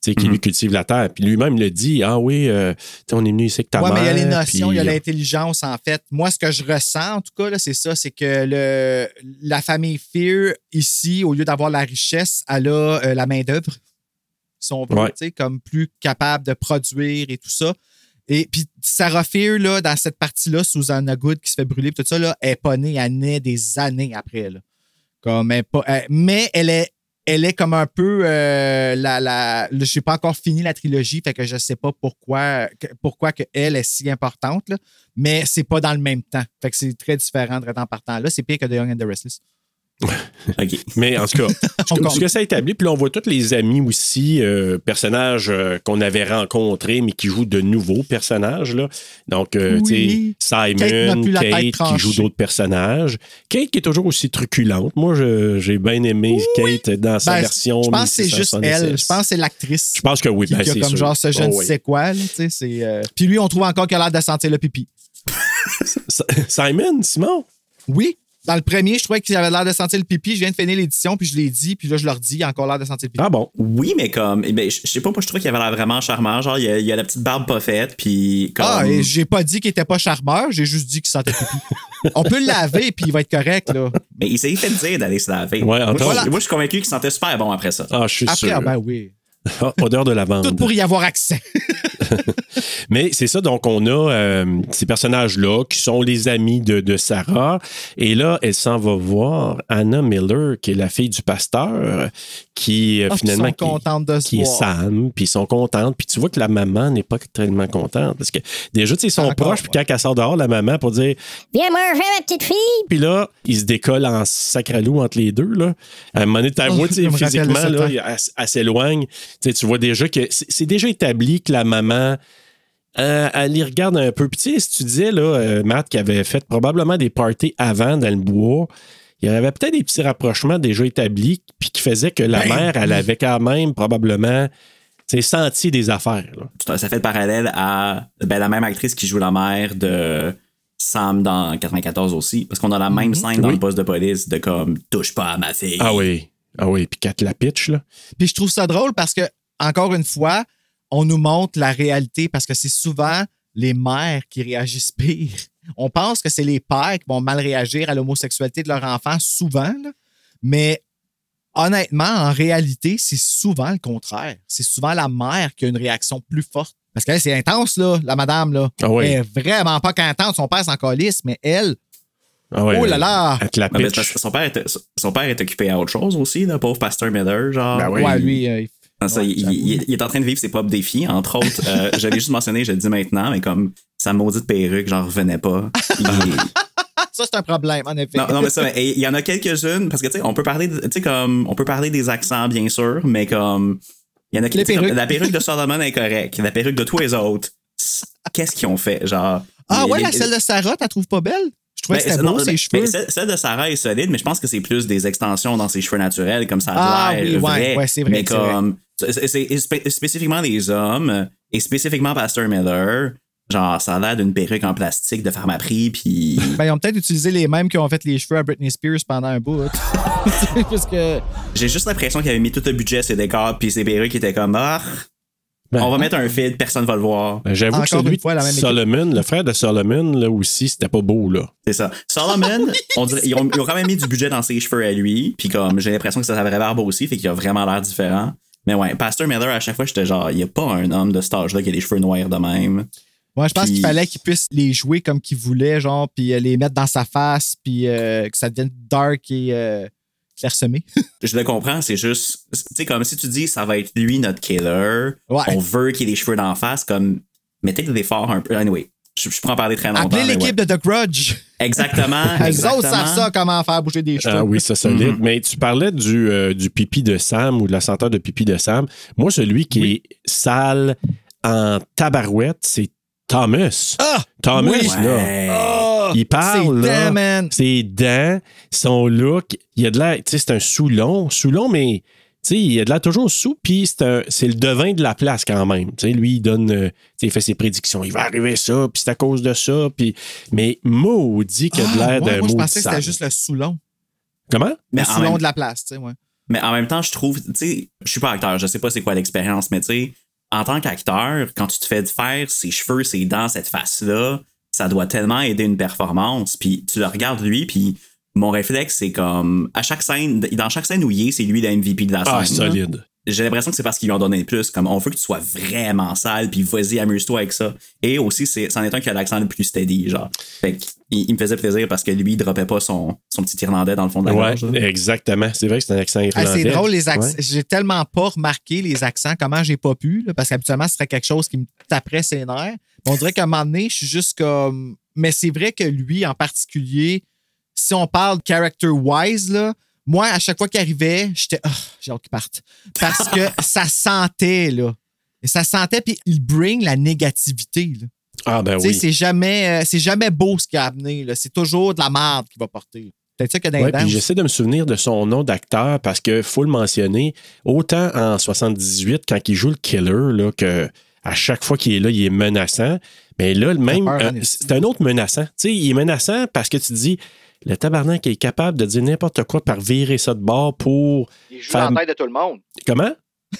Tu sais, qui Mhm. lui cultive la terre. Puis lui-même le dit Ah oui, euh, on est venu ici avec ta Ouais, mais il y a les mère, notions, il y a puis- l'intelligence, en fait. Moi, ce que je ressens, en tout cas, là, c'est ça, c'est que le, la famille Fear, ici, au lieu d'avoir la richesse, elle a euh, la main-d'œuvre, si on veut, Ouais. comme plus capable de produire et tout ça. Et puis, Sarah Fear, là, dans cette partie-là, Susanna Good qui se fait brûler, tout ça, là, elle est pas née, elle naît des années après, là. Comme elle pas- elle- mais elle est, elle est comme un peu euh, la, la. Je n'ai pas encore fini la trilogie, fait que je sais pas pourquoi, pourquoi que elle est si importante, là, mais c'est pas dans le même temps. Fait que c'est très différent de en partant. Là, c'est pire que The Young and the Restless. OK. Mais en tout cas, *laughs* ce compte. que ça établit, puis là, on voit tous les amis aussi, euh, personnages euh, qu'on avait rencontrés, mais qui jouent de nouveaux personnages. Là. Donc, euh, Oui. tu sais, Kate Simon, tête Kate qui joue d'autres personnages. Kate qui est toujours aussi truculente. Moi, j'ai bien aimé Kate dans sa Ben, version. je pense que c'est juste 1676. elle. Je pense que c'est l'actrice. Je pense que oui, qui, ben, qui a c'est comme sûr. genre ce je Oh, ne oui. sais quoi. là, Puis lui, on trouve encore qu'il a l'air de sentir le pipi. *laughs* Simon, Simon? Oui. Dans le premier, je trouvais qu'il avait l'air de sentir le pipi. Je viens de finir l'édition, puis je l'ai dit, puis là, je leur dis, il a encore l'air de sentir le pipi. Ah bon? Oui, mais comme, eh ben, je sais pas, moi, je trouve qu'il avait l'air vraiment charmant. Genre, il y a, il y a la petite barbe pas faite, puis comme. Ah, et j'ai pas dit qu'il était pas charmeur, j'ai juste dit qu'il sentait le pipi. *laughs* On peut le laver, puis il va être correct, là. Mais il s'est fait dire d'aller se laver. Ouais, moi, encore- je, moi, je suis convaincu qu'il sentait super bon après ça. Ah, je suis Après, sûr. ah, ben oui. *laughs* Odeur de lavande. Tout pour y avoir accès. *laughs* Mais c'est ça, donc on a euh, ces personnages-là qui sont les amis de, de Sarah. Et là, elle s'en va voir Anna Miller, qui est la fille du pasteur, qui euh, Ah, finalement... ils sont qui- de qui est. Sam, puis ils sont contentes. Puis tu vois que la maman n'est pas tellement contente. Parce que déjà, tu sais, ils sont proches, puis quand elle sort dehors, la maman, pour dire... Viens manger, ma petite fille. Puis là, ils se décollent en sacralou entre les deux. Là. À un moment donné, Oh, physiquement, là, elle, elle s'éloigne. Tu sais, tu vois déjà que c'est déjà établi que la maman... euh, elle y regarde un peu. Puis tu sais, si tu disais, là, euh, Matt, qui avait fait probablement des parties avant dans le bois, il y avait peut-être des petits rapprochements déjà établis, puis qui faisaient que la Ben, mère, elle avait quand même probablement senti des affaires. là. Ça fait le parallèle à ben, la même actrice qui joue la mère de Sam dans 94 aussi. Parce qu'on a la même scène dans le poste de police de comme touche pas à ma fille. Ah oui. Ah oui, puis quand la pitch, là. Puis je trouve ça drôle parce que, encore une fois, on nous montre la réalité parce que c'est souvent les mères qui réagissent pire. *laughs* On pense que c'est les pères qui vont mal réagir à l'homosexualité de leur enfant, souvent, là. mais honnêtement, en réalité, c'est souvent le contraire. C'est souvent la mère qui a une réaction plus forte. Parce qu'elle, c'est intense, là, la madame, là. Ah oui. Elle est vraiment pas contente. Son père s'en calisse, mais elle, Ah ouais, oh là là! La que son père, était, son père est occupé à autre chose aussi, le pauvre pasteur Miller. Genre, Ben oui. Ouais, lui, euh, il- ça, Ouais, il, j'avoue. il- il est en train de vivre ses propres défis, entre autres. Euh, *laughs* je l'ai juste mentionné, je le dis maintenant, mais comme sa maudite perruque, j'en revenais pas. Il- *laughs* ça, c'est un problème, en effet. non, non, mais ça, mais, et il y en a quelques-unes, parce que, tu sais, on peut parler, de- tu sais, comme, on peut parler des accents, bien sûr, mais comme, il y en a sais, comme, la perruque de Solomon est correcte, la perruque de tous les autres, qu'est-ce qu'ils ont fait, genre? Ah les- ouais, la celle de Sarah, t'as trouves pas belle? Je trouvais Ben, que c'était non, beau, ses ben, cheveux. ben, celle, celle de Sarah est solide, mais je pense que c'est plus des extensions dans ses cheveux naturels, comme ça Ah a l'air oui, ouais, vrai. ouais, c'est vrai, Mais comme, c'est c'est spé- spécifiquement les hommes, et spécifiquement Pastor Miller, genre, ça a l'air d'une perruque en plastique de Pharmaprix, puis... *laughs* Ben, ils ont peut-être utilisé les mêmes qui ont fait les cheveux à Britney Spears pendant un bout. *laughs* Parce que. J'ai juste l'impression qu'il avait mis tout le budget ses décors, puis ses perruques étaient comme, ah, Ben, on va mettre un feed, personne va le voir. ben, J'avoue que celui fois, équipe. Solomon, le frère de Solomon, là aussi, c'était pas beau, là. C'est ça. Solomon, on dirait, ils, ont, ils ont quand même mis du budget dans ses cheveux à lui, puis comme, j'ai l'impression que ça avait barbe aussi, fait qu'il a vraiment l'air différent. Mais ouais, Pastor Miller, à chaque fois, j'étais genre, il n'y a pas un homme de cet âge-là qui a les cheveux noirs de même. Moi, je pense Puis- qu'il fallait qu'il puisse les jouer comme qu'il voulait, genre, puis euh, les mettre dans sa face, puis euh, que ça devienne dark et euh, clairsemé. *laughs* Je le comprends, c'est juste, tu sais, comme si tu dis, ça va être lui notre killer, Ouais. on veut qu'il ait les cheveux d'en face, comme, mettez des efforts un peu. Anyway, je, je en parler très longtemps. Appelez l'équipe ouais. de The Grudge. Exactement. *laughs* Elles exactement. autres savent ça, comment faire bouger des cheveux. Ah oui, ça solide. Mhm. Mais tu parlais du, euh, du pipi de Sam ou de la senteur de pipi de Sam. Moi, celui qui est sale en tabarouette, c'est Thomas. Ah! Thomas, oui. là. Ouais. Ah! Il parle, damn, man. Ses dents, son look, il a de l'air, tu sais, c'est un sous-long. Sous-long, mais, tu sais, il a de l'air toujours sous, puis c'est un- c'est le devin de la place quand même. Tu sais, lui, il donne, euh, tu sais, il fait ses prédictions. Il va arriver ça, puis c'est à cause de ça, puis. Mais maudit qu'il a de Ah, l'air ouais, d'un moi, je pensais que c'était juste le sous-long. Comment? Mais le même- de la place, tu sais, ouais. Mais en même temps, je trouve, tu sais, je suis pas acteur, je sais pas c'est quoi l'expérience, mais tu sais, en tant qu'acteur, quand tu te fais faire ses cheveux, ses dents, cette face-là, ça doit tellement aider une performance. Puis tu le regardes lui, puis mon réflexe, c'est comme, à chaque scène, dans chaque scène où il est, c'est lui le MVP de la Ah, scène. là. solide. J'ai l'impression que c'est parce qu'ils lui ont donné plus. Comme, on veut que tu sois vraiment sale, puis vas-y, amuse-toi avec ça. Et aussi, c'est, c'en est un qui a l'accent le plus steady, genre. Fait qu'il il me faisait plaisir parce que lui, il droppait pas son, son petit Irlandais dans le fond de la Ouais, gorge. exactement. C'est vrai que c'est un accent Ah, irlandais. c'est drôle, les accents. Ouais. J'ai tellement pas remarqué les accents, comment j'ai pas pu, là, parce qu'habituellement, ce serait quelque chose qui me taperait ses nerfs. Mais on dirait qu'à un moment donné, je suis juste comme. Mais c'est vrai que lui, en particulier, si on parle character-wise, là, moi, à chaque fois qu'il arrivait, j'étais. Ah, j'ai hâte qu'il parte. Parce que *laughs* ça sentait, là. Et ça sentait, puis il bring la négativité, là. Ah, ben Tu sais, oui. c'est jamais, euh, c'est jamais beau ce qu'il a amené, là. C'est toujours de la merde qu'il va porter. Peut-être ça que dans Ouais, puis j'essaie de me souvenir de son nom d'acteur parce que faut le mentionner. Autant en 78, quand il joue le killer, là, que à chaque fois qu'il est là, il est menaçant. Mais là, le même, euh, hein, c'est un autre menaçant. Tu sais, il est menaçant parce que tu dis, le tabarnak est capable de dire n'importe quoi par virer ça de bord pour. Il joue Faire- dans la tête de tout le monde. Comment? *laughs*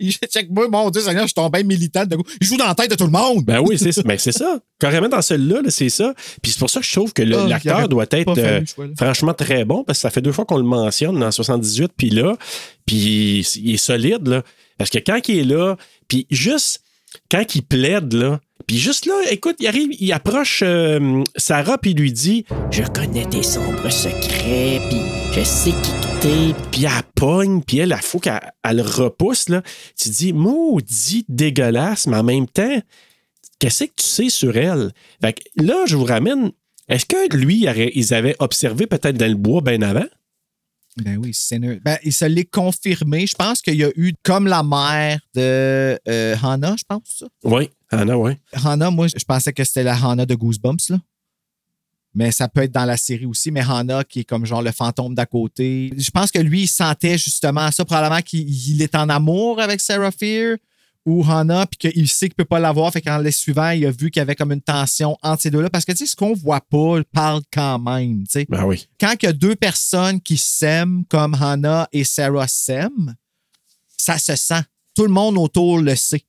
Il check moi, mon Dieu, Seigneur, je suis tombé militant de. Il joue dans la tête de tout le monde. Ben oui, c'est *laughs* ça. Ben c'est ça. Carrément dans celui-là, là, c'est ça. Puis c'est pour ça que je trouve que le- Ah, l'acteur doit être euh, franchement très bon parce que ça fait deux fois qu'on le mentionne dans 78 puis là, puis il est solide là. Parce que quand il est là, puis juste quand il plaide là, puis juste là, écoute, il arrive, il approche euh, Sarah puis il lui dit "Je connais tes sombres secrets, puis je sais qui t'es." Puis elle pogne, puis elle, il faut qu'elle elle le repousse là. Tu dis "Maudit dégueulasse", mais en même temps, qu'est-ce que tu sais sur elle? Fait que là, je vous ramène. Est-ce que lui, ils avaient observé peut-être dans le bois bien avant? Ben oui, Sinner. Ben, il se l'est confirmé. Je pense qu'il y a eu, comme la mère de euh, Hannah, je pense, ça. Oui, Anna, oui. Hannah, moi, je pensais que c'était la Hannah de Goosebumps, là. Mais ça peut être dans la série aussi. Mais Hannah, qui est comme genre le fantôme d'à côté. Je pense que lui, il sentait justement ça. Probablement qu'il il est en amour avec Sarah Fear ou Hannah, puis qu'il sait qu'il peut pas l'avoir. Fait qu'en les suivant, il a vu qu'il y avait comme une tension entre ces deux-là. Parce que, tu sais, ce qu'on voit pas parle quand même, tu sais Ben oui. quand il y a deux personnes qui s'aiment comme Hannah et Sarah s'aiment, ça se sent. Tout le monde autour le sait.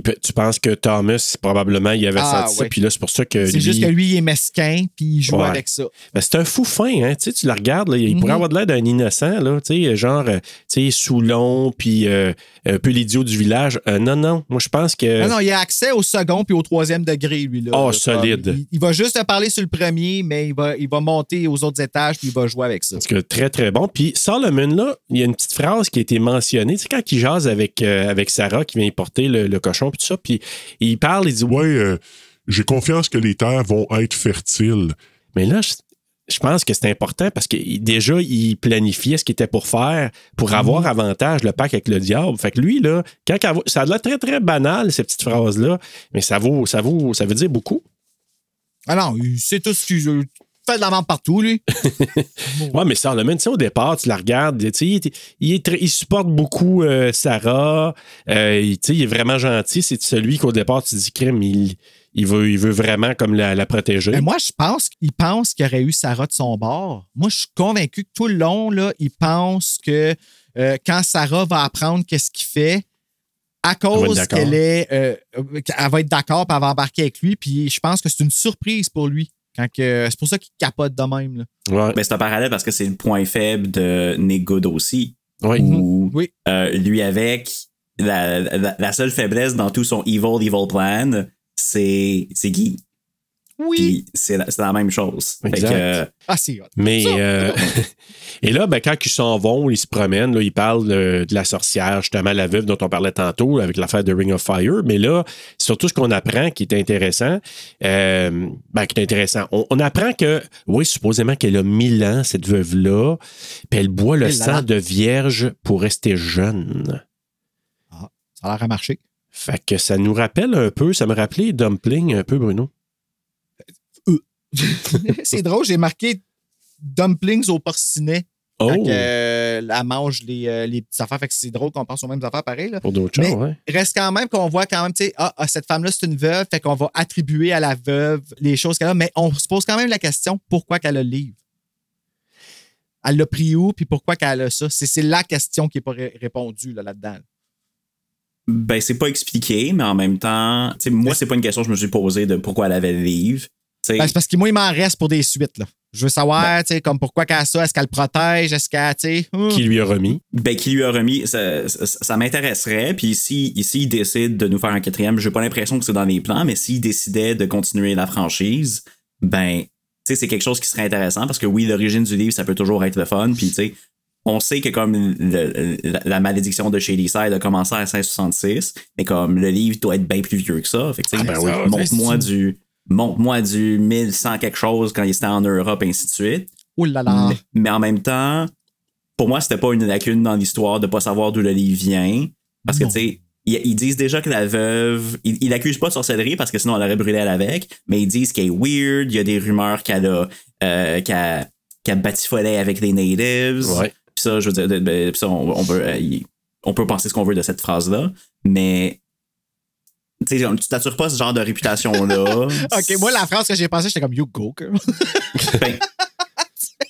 Puis tu penses que Thomas, probablement, il avait Ah, senti ça. Puis là, c'est pour ça que. C'est lui- juste que lui, il est mesquin, puis il joue Ouais. avec ça. Ben, c'est un fou fin, hein. Tu sais, tu le regardes, là, il pourrait Mhm. avoir de l'air d'un innocent, là. Tu sais, genre, euh, tu sais, Soulon, puis euh, un peu l'idiot du village. Euh, non, non. Moi, je pense que. Non, non, il a accès au second puis au troisième degré, lui. Là, Oh, Là, solide. Il, il va juste te parler sur le premier, mais il va, il va monter aux autres étages puis il va jouer avec ça. Parce que très, très bon. Puis Solomon, là, il y a une petite phrase qui a été mentionnée. Tu sais, quand il jase avec, euh, avec Sarah, qui vient y porter le, le cochon, puis tout ça, puis il parle, il dit Ouais, euh, j'ai confiance que les terres vont être fertiles. Mais là, je, je pense que c'est important parce que déjà, il planifiait ce qu'il était pour faire pour avoir avantage le pacte avec le diable. Fait que lui, là, quand ça a l'air très, très banal, ces petites phrases-là, mais ça vaut, ça vaut, ça veut dire beaucoup. Ah non, il sait tout ce fait de la vente partout, lui. *laughs* Ouais, mais Solomon, tu sais, au départ, tu la regardes, tu sais, il, est- il, est très- il supporte beaucoup euh, Sarah. Euh, il, tu sais, il est vraiment gentil. C'est celui qu'au départ, tu dis, crime, il, il, veut, il veut vraiment comme la, la protéger. Mais moi, je pense qu'il pense qu'il aurait eu Sarah de son bord. Moi, je suis convaincu que tout le long, là, il pense que euh, quand Sarah va apprendre qu'est-ce qu'il fait, à cause qu'elle est, euh, euh, qu'elle va être d'accord, puis elle va embarquer avec lui. Puis je pense que c'est une surprise pour lui. Quand que, c'est pour ça qu'il capote de même. Là. Ouais. Ben, c'est un parallèle parce que c'est le point faible de Nick Good aussi. Oui. Où, Oui. euh, lui, avec la, la, la seule faiblesse dans tout son evil, evil plan, c'est c'est Guy. Oui. C'est la, c'est la même chose. Fait Exact. que, euh, Ah, c'est. Mais euh, *laughs* et là, ben, quand ils s'en vont, ils se promènent, là, ils parlent de, de la sorcière, justement, la veuve dont on parlait tantôt avec l'affaire de Ring of Fire. Mais là, surtout ce qu'on apprend qui est intéressant, euh, ben, qui est intéressant. On, on apprend que, oui, supposément qu'elle a mille ans, cette veuve-là, puis elle boit le sang là. de vierge pour rester jeune. ça a l'air à marcher. Fait que ça nous rappelle un peu, ça me rappelait Dumpling un peu, Bruno. *laughs* c'est drôle, j'ai marqué dumplings au porcinet. Oh, Quand euh, elle mange les, euh, les petites affaires. Fait que c'est drôle qu'on pense aux mêmes affaires pareil. Là. pour d'autres choses, ouais. reste quand même qu'on voit quand même, tu sais, ah, ah, cette femme-là, c'est une veuve, fait qu'on va attribuer à la veuve les choses qu'elle a, mais on se pose quand même la question pourquoi qu'elle a le livre? Elle l'a pris où, puis pourquoi qu'elle a ça? C'est, c'est la question qui n'est pas ré- répondue là, là-dedans. ben, c'est pas expliqué, mais en même temps, moi, c'est pas une question que je me suis posée de pourquoi elle avait le livre. Ben, c'est parce que moi, il m'en reste pour des suites. Là. Je veux savoir, Ben tu sais, comme pourquoi qu'elle a ça? Est-ce qu'elle le protège? Est-ce qu'elle, tu sais... hum. Qui lui a remis. ben, qui lui a remis, ça, ça, ça m'intéresserait. Puis ici, ici, il décide de nous faire un quatrième. J'ai pas l'impression que c'est dans les plans, mais s'il décidait de continuer la franchise, ben, tu sais, c'est quelque chose qui serait intéressant parce que oui, l'origine du livre, ça peut toujours être le fun. Puis, tu sais, on sait que comme le- la, la malédiction de Shady Side a commencé en 1666, mais comme le livre doit être bien plus vieux que ça. Fait que, tu sais, Ah, ben oui. montre-moi du, montre-moi du 1100 quelque chose quand il était en Europe, ainsi de suite. Oh là là. Mais, mais en même temps, pour moi, c'était pas une lacune dans l'histoire de pas savoir d'où le livre vient. Parce que, tu sais, ils, ils disent déjà que la veuve. Ils, ils l'accusent pas de sorcellerie parce que sinon elle aurait brûlé elle avec. Mais ils disent qu'elle est weird. Il y a des rumeurs qu'elle a. Euh, qu'elle, qu'elle batifolait avec les natives. Ouais. Puis ça, je veux dire, ça, on, on peut, euh, y- on peut penser ce qu'on veut de cette phrase-là. Mais tu t'assures pas ce genre de réputation-là. *laughs* OK, moi, la phrase que j'ai pensée, j'étais comme You go, girl. *laughs* Ben,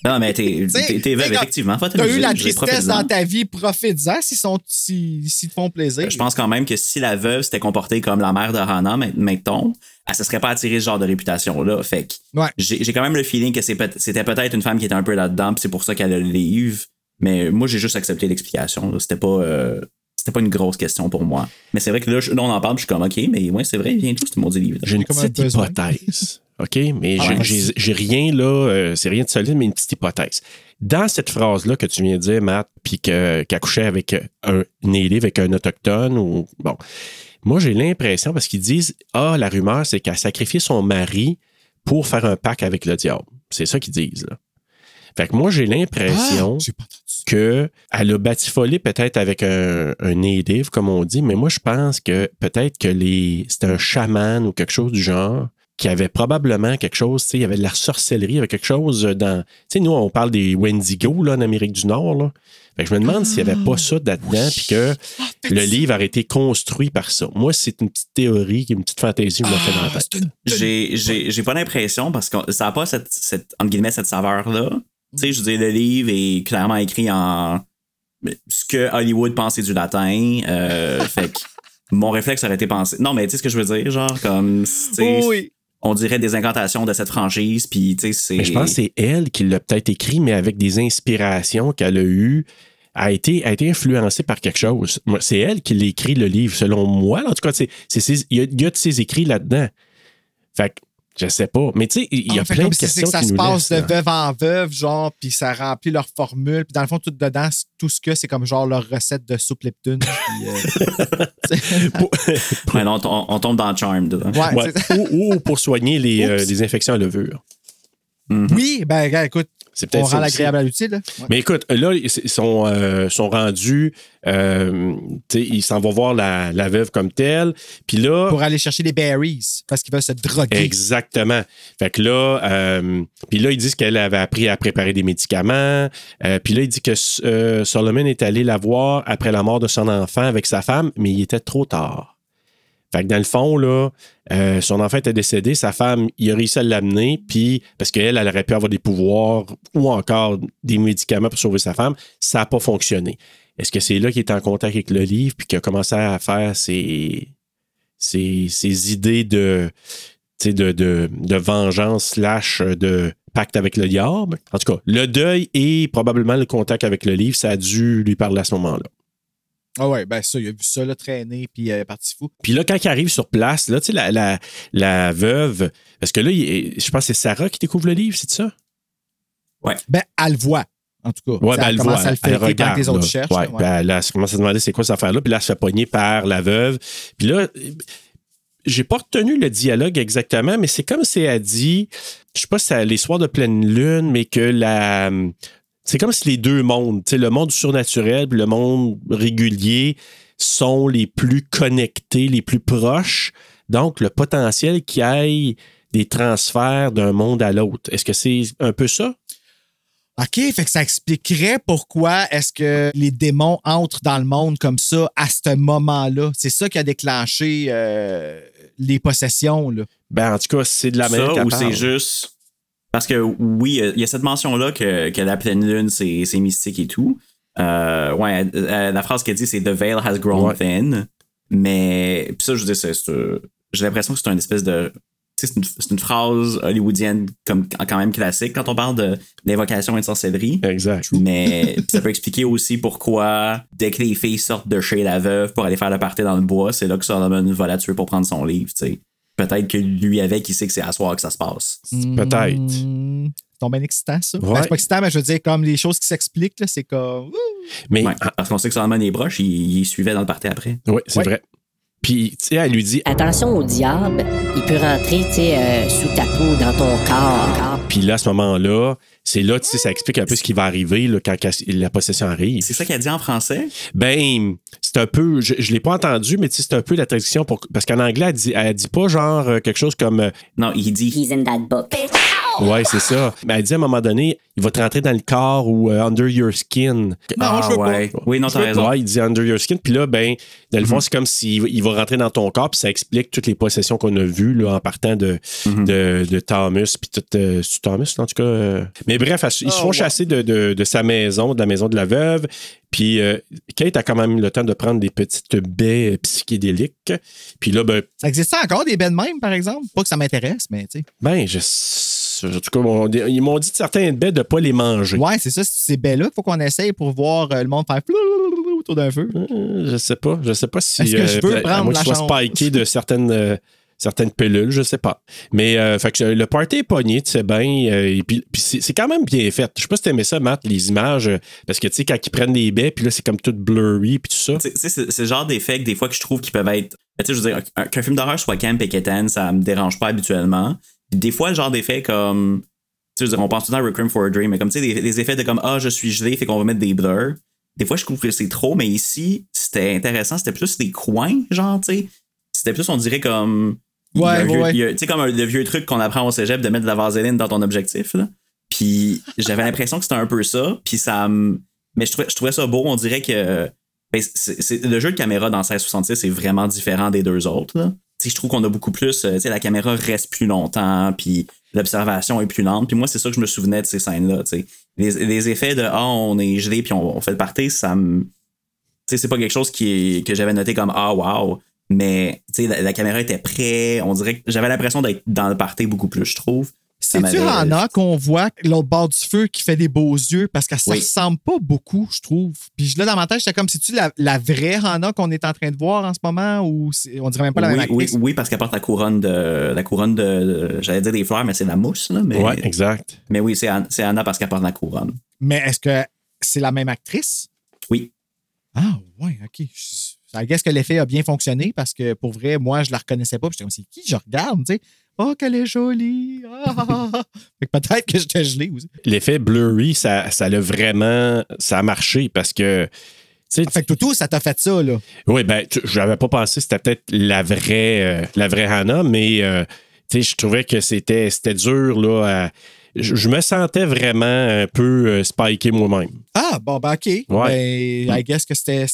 non, mais t'es T'sais, t'es- t'es veuve, effectivement. T'as eu la tristesse dans ta vie, profite-en s'ils sont- s'ils s'ils te font plaisir. Je pense quand même que si la veuve s'était comportée comme la mère de Hannah, mettons, elle se serait pas attirée ce genre de réputation-là. Fait que Ouais. j'ai j'ai quand même le feeling que c'est peut- c'était peut-être une femme qui était un peu là-dedans, puis c'est pour ça qu'elle a le livre. Mais moi, j'ai juste accepté l'explication. là. C'était pas, euh, c'était pas une grosse question pour moi. Mais c'est vrai que là, je- là, on en parle, je suis comme, OK, mais ouais, c'est vrai, il vient tout ce maudit livre. J'ai une un petite hypothèse. *laughs* OK? Mais Ah j'ai- j'ai rien là, euh, c'est rien de solide, mais une petite hypothèse. Dans cette phrase-là que tu viens de dire, Matt, puis que- qu'elle couchait avec un native, avec un autochtone, ou bon. Moi, j'ai l'impression, parce qu'ils disent Ah, la rumeur, c'est qu'elle a sacrifié son mari pour faire un pacte avec le diable. C'est ça qu'ils disent, là. Fait que moi, j'ai l'impression Ah, que elle a batifolé peut-être avec un, un native, comme on dit, mais moi, je pense que peut-être que les c'était un chaman ou quelque chose du genre qui avait probablement quelque chose, tu sais, il y avait de la sorcellerie, il y avait quelque chose dans... Tu sais, nous, on parle des Wendigo, là, en Amérique du Nord, là. Fait que je me demande s'il n'y avait pas ça là-dedans, puis que le livre aurait été construit par ça. Moi, c'est une petite théorie, une petite fantaisie que je me fais dans la Ah, tête. une- j'ai pas l'impression parce que ça n'a pas cette, cette, entre guillemets, cette saveur-là. Tu sais, je veux dire, le livre est clairement écrit en ce que Hollywood pensait du latin. Euh, fait que *laughs* mon réflexe aurait été pensé. Non, mais tu sais ce que je veux dire, genre, comme, tu sais, Oui. on dirait des incantations de cette franchise, puis tu sais, c'est. Mais je pense que c'est elle qui l'a peut-être écrit, mais avec des inspirations qu'elle a eues, a été, a été influencée par quelque chose. C'est elle qui l'a écrit, le livre, selon moi. En tout cas, c'est, c'est ses- il y, y a de ses écrits là-dedans. Fait que, je sais pas. Mais tu sais, il y a Ah, fait plein comme de c'est questions que ça qui se nous passe laissent, de là. veuve en veuve, genre, puis ça remplit leur formule. Puis dans le fond, tout dedans, tout ce que c'est comme genre leur recette de soupe puis, euh, *laughs* *laughs* Ouais, non, on, on tombe dans Charmed. ouais, Ouais. ou, ou pour soigner les, euh, les infections à levure. Oui, ben, écoute, C'est on peut-être ça rend l'agréable à l'utile. Ouais. Mais écoute, là, ils sont, euh, sont rendus, euh, ils s'en vont voir la, la veuve comme telle. Puis là, Pour aller chercher des berries, parce qu'ils veulent se droguer. Exactement. Fait que là, euh, puis là, ils disent qu'elle avait appris à préparer des médicaments. Euh, puis là, il dit que Solomon est allé la voir après la mort de son enfant avec sa femme, mais il était trop tard. Fait que dans le fond, euh, son enfant était décédé, sa femme, il a réussi à l'amener, puis parce qu'elle, elle aurait pu avoir des pouvoirs ou encore des médicaments pour sauver sa femme, ça n'a pas fonctionné. Est-ce que c'est là qu'il est en contact avec le livre, puis qu'il a commencé à faire ses, idées de, de vengeance slash de pacte avec le diable? En tout cas, le deuil et probablement le contact avec le livre, ça a dû lui parler à ce moment-là. Ah ouais, ben ça, il a vu ça là, traîner, puis il est parti fou. Puis là, quand il arrive sur place, là, tu sais, la, la, la veuve, parce que là, il- je pense que c'est Sarah qui découvre le livre, c'est ça? Ben, elle le voit, en tout cas. Ouais, ben, elle commence voit. à le elle regarde. les autres là. cherchent. Ouais, là, ouais. ben, elle, elle commence à se demander c'est quoi cette affaire-là, puis là, elle se fait pogner par la veuve. Puis là, j'ai pas retenu le dialogue exactement, mais c'est comme si elle dit, je sais pas si c'est les soirs de pleine lune, mais que la. C'est comme si les deux mondes, tu sais, le monde surnaturel et le monde régulier sont les plus connectés, les plus proches. Donc, le potentiel qu'il y ait des transferts d'un monde à l'autre. Est-ce que c'est un peu ça? OK, fait que ça expliquerait pourquoi est-ce que les démons entrent dans le monde comme ça à ce moment-là. C'est ça qui a déclenché euh, les possessions. Là. Ben, en tout cas, c'est de la manière ça ou c'est juste parce que oui il y a cette mention là que, que la pleine lune c'est c'est mystique et tout euh, ouais euh, la phrase qu'elle dit c'est the veil has grown Ouais. thin mais puis ça je veux dire c'est- c'est- j'ai l'impression que c'est une espèce de tu sais, c'est une, c'est une phrase hollywoodienne comme quand même classique quand on parle de d'invocation et de sorcellerie Exact. mais ça peut expliquer aussi pourquoi dès que les filles sortent de chez la veuve pour aller faire le party dans le bois c'est là que Solomon va la tuer pour prendre son livre tu sais peut-être que lui avec il sait que c'est à soir que ça se passe Peut-être. Hmm, c'est bien excitant, ça. Ben, c'est pas excitant, mais je veux dire, comme les choses qui s'expliquent, là, c'est comme. Mais, Ouais, parce qu'on sait que Solomon et Broche, il, il suivait dans le party après. oui, c'est Ouais. vrai. Puis, tu sais, elle lui dit, Attention au diable, il peut rentrer, tu sais, euh, sous ta peau, dans ton corps. puis là, à ce moment-là, c'est là, tu sais, ça explique un peu ce qui va arriver là, quand la possession arrive. C'est ça qu'elle dit en français? Ben, c'est un peu, je, je l'ai pas entendu, mais tu sais, c'est un peu la traduction pour, parce qu'en anglais, elle dit, elle dit pas genre euh, quelque chose comme, euh, Non, il dit He's in that book. Ouais, c'est ça. Mais elle dit à un moment donné, il va te rentrer dans le corps ou euh, under your skin. Non, ah, je veux ouais. pas. Oui, non, t'as raison. Ouais, il dit under your skin. Puis là, ben, dans le fond, Mhm. c'est comme s'il il va rentrer dans ton corps, puis ça explique toutes les possessions qu'on a vues là, en partant de, Mhm. de, de Thomas, puis tout. euh, c'est Thomas, en tout cas. euh. Mais bref, ils se Oh, font ouais. chasser de, de- de sa maison, de la maison de la veuve. Puis euh, Kate a quand même le temps de prendre des petites baies psychédéliques. Puis là, ben, Ça existe encore des baies de même, par exemple? Pas que ça m'intéresse, mais tu sais. ben je, en tout cas, on- ils m'ont dit de certains baies de ne pas les manger. Ouais, c'est ça, ces baies-là qu'il faut qu'on essaye pour voir euh, le monde faire flou autour d'un feu. Euh, Je sais pas. Je sais pas si. Est-ce que je peux à prendre moins que la je sois chance? spiké de certaines, euh, certaines pilules, je sais pas. Mais euh, fait que, euh, le party est pogné, tu sais bien. euh, et puis puis c'est c'est quand même bien fait. Je sais pas si t'aimais ça, Matt, les images. euh, parce que tu sais, quand ils prennent des baies, puis là, c'est comme tout blurry, puis tout ça. Tu sais, c'est c'est le genre d'effets que des fois que je trouve qui peuvent être. Tu sais, je veux dire, un- qu'un film d'horreur soit camp et quétaine, ça me dérange pas habituellement. Puis des fois, le genre d'effets comme. Tu sais, on pense tout le temps à Requiem for a Dream, mais comme tu sais, des, des effets de comme Ah, je suis gelé, fait qu'on va mettre des blurs. Des fois, je trouve que c'est trop, mais ici, c'était intéressant. C'était plus des coins, genre, tu sais. C'était plus, on dirait comme. Ouais, vieux- ouais. Tu sais, comme un- le vieux truc qu'on apprend au cégep de mettre de la vaseline dans ton objectif, là. Puis j'avais l'impression que c'était un peu ça. Puis ça me. Mais je trouvais, je trouvais ça beau. On dirait que. ben, le jeu de caméra dans 1666 est vraiment différent des deux autres. là. Je trouve qu'on a beaucoup plus. euh, tu sais, la caméra reste plus longtemps, puis l'observation est plus lente. Puis moi, c'est ça que je me souvenais de ces scènes-là. tu sais. Les, effets de Ah, on est gelé, puis on, fait le party, ça me. Tu sais, c'est pas quelque chose qui que j'avais noté comme Ah, wow. Mais tu sais, la, la caméra était prête. On dirait que j'avais l'impression d'être dans le party beaucoup plus, je trouve. C'est-tu Hannah qu'on voit l'autre bord du feu qui fait des beaux yeux? Parce qu'elle Oui. ne ressemble pas beaucoup, je trouve. Puis là, dans ma tête, j'étais comme, c'est-tu la, la vraie Hannah qu'on est en train de voir en ce moment ou on dirait même pas la oui, même oui, actrice? oui, parce qu'elle porte la couronne de. La couronne de. J'allais dire des fleurs, mais c'est la mousse, là. Mais, Ouais, exact. mais oui, c'est Anna, c'est Anna parce qu'elle porte la couronne. Mais est-ce que c'est la même actrice? Oui. Ah, ouais, OK. Je guess que l'effet a bien fonctionné parce que pour vrai, moi, je la reconnaissais pas. Puis J'étais comme, c'est qui je regarde, tu sais? Oh, qu'elle est jolie! Ah, ah, ah, ah. Fait que peut-être que j'étais gelé aussi. L'effet blurry, ça, ça a vraiment. Ça a marché parce que. tu sais, Fait que Toutou, ça t'a fait ça, là. Oui, ben, j'avais pas pensé que c'était peut-être la vraie, euh, la vraie Hannah, mais euh, tu sais, je trouvais que c'était, c'était dur, là. à- je, je me sentais vraiment un peu euh, spiké moi-même. Ah, bon, ben, OK. Ouais. Ben, I guess que c'était-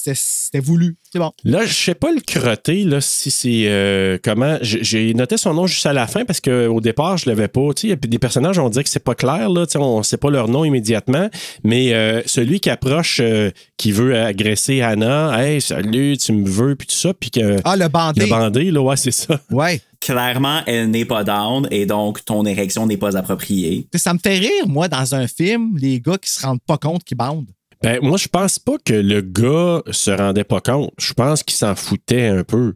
voulu. C'est bon. Là, je sais pas le crotté, là, si c'est euh, comment. J'ai noté son nom juste à la fin parce qu'au départ, je l'avais pas. Tu sais, des personnages, on dirait que c'est pas clair, là. Tu sais, on sait pas leur nom immédiatement. Mais euh, celui qui approche, euh, qui veut agresser Hannah, hey, salut, tu me veux, puis tout ça, puis que. Ah, le bandé. Le bandé, là, ouais, c'est ça. Ouais. Clairement, elle n'est pas down et donc ton érection n'est pas appropriée. Ça me fait rire, moi, dans un film, les gars qui se rendent pas compte qu'ils bandent. Ben, moi, je pense pas que le gars se rendait pas compte. Je pense qu'il s'en foutait un peu.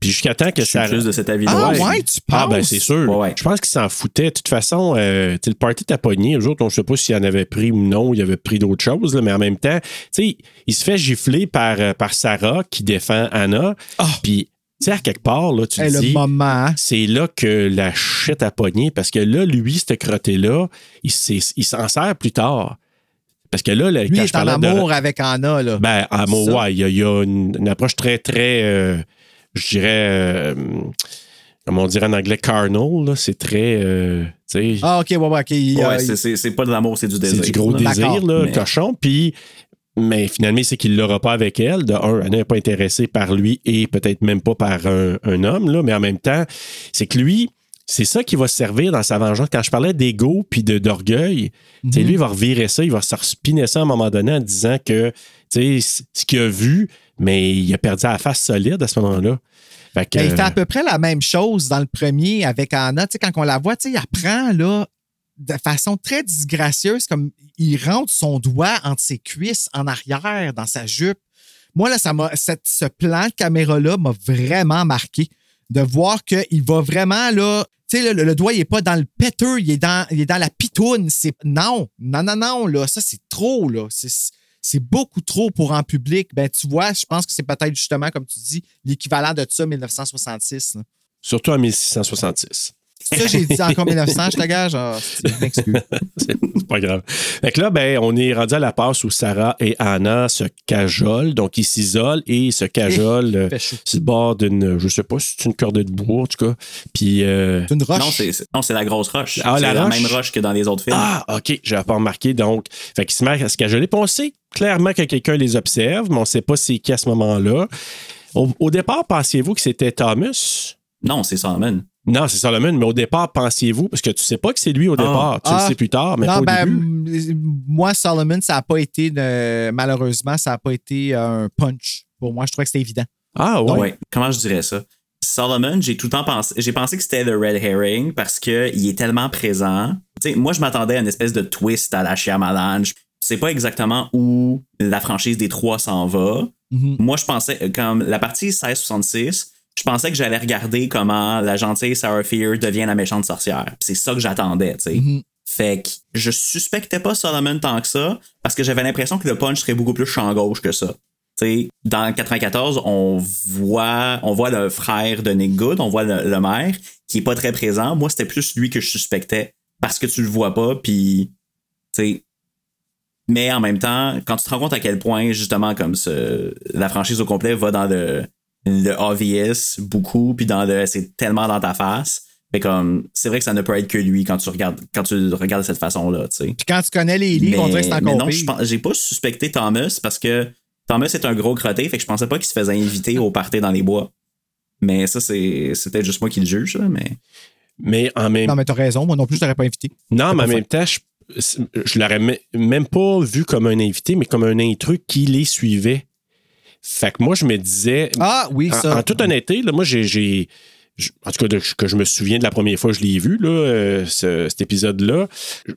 Puis jusqu'à temps que Je suis ça. plus de cet avis-là. Ah, ouais, tu Ah, ben, penses? c'est sûr. Ouais, ouais. Je pense qu'il s'en foutait. De toute façon, euh, le party t'a pogné. Eux autres, on ne sait pas s'il en avait pris ou non. Il avait pris d'autres choses, là, mais en même temps, tu sais, il se fait gifler par, euh, par Sarah qui défend Anna. Puis, tu sais, à quelque part, là, tu Hey, le dis. moment. hein? C'est là que la shit a pogné parce que là, lui, ce crotté-là, il, s'en sert plus tard. Parce que là, là, Lui quand est je en de- amour avec Anna, là. ben, amour, ouais, il y a, il y a une, une approche très, très, euh, je dirais, euh, comment on dirait en anglais, carnal, là. C'est très, euh, Ah, OK, ouais, ouais, OK. Ouais, c'est- c'est c'est pas de l'amour, c'est du désir. c'est du gros là. désir, là, mais- cochon. Puis, mais finalement, c'est qu'il l'aura pas avec elle. De un, elle n'est pas intéressée par lui et peut-être même pas par un, un homme, là. Mais en même temps, c'est que lui, c'est ça qui va se servir dans sa vengeance. Quand je parlais d'ego puis de- d'orgueil, sais, lui, il va revirer ça, il va se respiner ça à un moment donné en disant que, ce qu'il a vu, mais il a perdu la face solide à ce moment-là. Fait que, Ben, il fait à peu près la même chose dans le premier avec Anna. Quand on la voit, il apprend là, de façon très disgracieuse, comme il rentre son doigt entre ses cuisses en arrière dans sa jupe. Moi, là, ça m'a, ce plan de caméra-là m'a vraiment marqué. De voir qu'il va vraiment, là, tu sais, le, le doigt, il n'est pas dans le péteux, il est dans, il est dans la pitoune. C'est, non, non, non, non, là, ça, c'est trop, là. C'est, beaucoup trop pour en public. Ben, tu vois, je pense que c'est peut-être justement, comme tu dis, l'équivalent de ça, 1966. là. surtout en 1666. Ça, j'ai dit encore 1900, je te gage? Ah, *laughs* c'est- pas grave. Fait que là, ben, on est rendu à la passe où Sarah et Anna se cajolent. Donc, ils s'isolent et ils se cajolent *laughs* euh, sur le bord d'une, je sais pas si c'est une cordée de bois, en tout cas. Puis. euh, C'est une roche. Non, c'est c'est- non, c'est la grosse roche. Ah, c'est la même roche que dans les autres films. Ah, OK, j'avais pas remarqué. Donc, fait qu'ils se mettent à se cajoler. Puis on sait clairement que quelqu'un les observe, mais on sait pas c'est qui à ce moment-là. Au, au départ, pensiez-vous que c'était Thomas? Non, c'est Solomon. Non, c'est Solomon, mais au départ, pensiez-vous, parce que tu sais pas que c'est lui au départ, tu Ah. le sais plus tard, mais non, pas au ben, début. moi, Solomon, ça n'a pas été, de- malheureusement, ça n'a pas été un punch. Pour moi, je trouvais que c'était évident. Ah ouais. Ouais. Comment je dirais ça? Solomon, j'ai tout le temps pensé, j'ai pensé que c'était le red herring parce que il est tellement présent. Tu sais, moi, je m'attendais à une espèce de twist à la Shyamalan. Je sais pas exactement où la franchise des trois s'en va. Mhm. Moi, je pensais, euh, comme la partie 1666, je pensais que j'allais regarder comment la gentille Sarah Fear devient la méchante sorcière. C'est ça que j'attendais, tu sais. Mhm. Fait que je suspectais pas Solomon tant que ça parce que j'avais l'impression que le punch serait beaucoup plus champ gauche que ça. Tu sais, dans 94, on voit, on voit le frère de Nick Good, on voit le, le maire qui est pas très présent. Moi, c'était plus lui que je suspectais parce que tu le vois pas, puis tu sais. Mais en même temps, quand tu te rends compte à quel point, justement, comme ce, la franchise au complet va dans le, le obvious beaucoup, puis dans le c'est tellement dans ta face. Fait comme, c'est vrai que ça ne peut être que lui quand tu regardes, quand tu le regardes de cette façon-là, tu sais. Puis quand tu connais les livres, on dirait que c'est mais encore non, pire. je pense- j'ai pas suspecté Thomas parce que Thomas est un gros crotté, fait que je pensais pas qu'il se faisait inviter au party dans les bois. Mais ça, c'est c'était juste moi qui le juge, là, mais. Mais en même Non, mais t'as raison. Moi non plus, je t'aurais pas invité. Non, mais en même temps, je, je l'aurais me- même pas vu comme un invité, mais comme un intrus qui les suivait. Fait que moi, je me disais. Ah oui, en, ça. en toute honnêteté, là, moi, j'ai. en tout cas, de- que je me souviens de la première fois que je l'ai vu, là, euh, ce- cet épisode-là.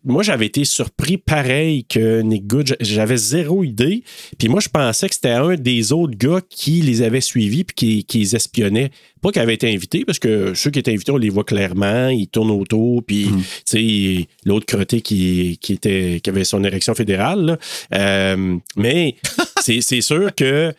Moi, j'avais été surpris pareil que Nick Good. J'avais zéro idée. Puis moi, je pensais que c'était un des autres gars qui les avait suivis puis qui, qui les espionnait. Pas qu'ils avaient été invités, parce que ceux qui étaient invités, on les voit clairement. Ils tournent autour. Puis, tu sais, l'autre crotté qui, qui, était, qui avait son érection fédérale. là. Euh, mais c'est sûr que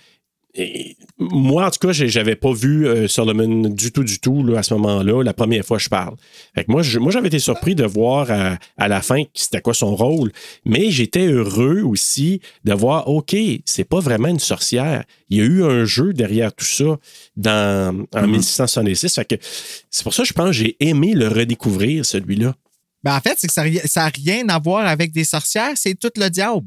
et moi, en tout cas, j'avais pas vu euh, Solomon du tout, du tout, là, à ce moment-là, la première fois que je parle. Fait que moi, je- moi, j'avais été surpris de voir à, à la fin c'était quoi son rôle, mais j'étais heureux aussi de voir, OK, c'est pas vraiment une sorcière. Il y a eu un jeu derrière tout ça dans, en 1666. Fait que c'est pour ça que je pense que j'ai aimé le redécouvrir, celui-là. Ben, en fait, c'est que ça n'a rien à voir avec des sorcières, c'est tout le diable.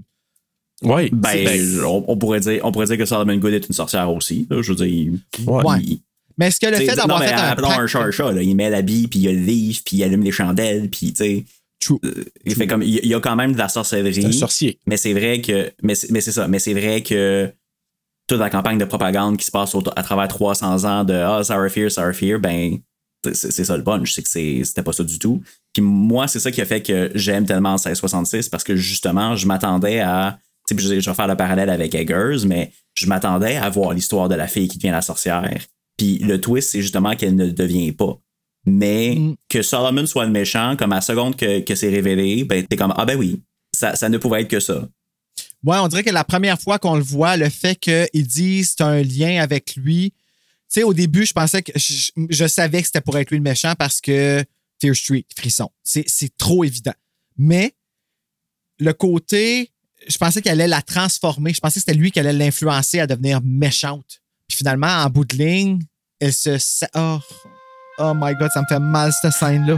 Oui. Ben, on, on pourrait dire, on pourrait dire que Solomon Good est une sorcière aussi. là. je veux dire, il- Ouais. il- Mais est-ce que le fait d'avoir non, fait mais un chat un chat, là. il met l'habit, puis il y a le livre, puis il allume les chandelles, puis tu sais. True. euh, il fait comme, il y a quand même de la sorcellerie. C'est un sorcier. Mais c'est vrai que. Mais c'est mais c'est ça. Mais c'est vrai que toute la campagne de propagande qui se passe au- à travers 300 ans de Ah, Sarah Fear, Sarah Fear, ben, c'est ça le punch. C'est que c'est- c'était pas ça du tout. Puis moi, c'est ça qui a fait que j'aime tellement 1666 parce que justement, je m'attendais à. Je je vais faire le parallèle avec Eggers, mais je m'attendais à voir l'histoire de la fille qui devient la sorcière. Puis le twist, c'est justement qu'elle ne le devient pas. Mais Mm. que Solomon soit le méchant, comme à la seconde que, que c'est révélé, ben t'es comme Ah ben oui, ça, ça ne pouvait être que ça. Ouais, on dirait que la première fois qu'on le voit, le fait qu'il dise c'est un lien avec lui. Tu sais, au début, je pensais que je, je savais que c'était pour être lui le méchant parce que Fear Street, frisson. C'est trop évident. Mais le côté, je pensais qu'elle allait la transformer. Je pensais que c'était lui qui allait l'influencer à devenir méchante. Puis finalement, en bout de ligne, elle se. sa- Oh, oh my God, ça me fait mal cette scène-là.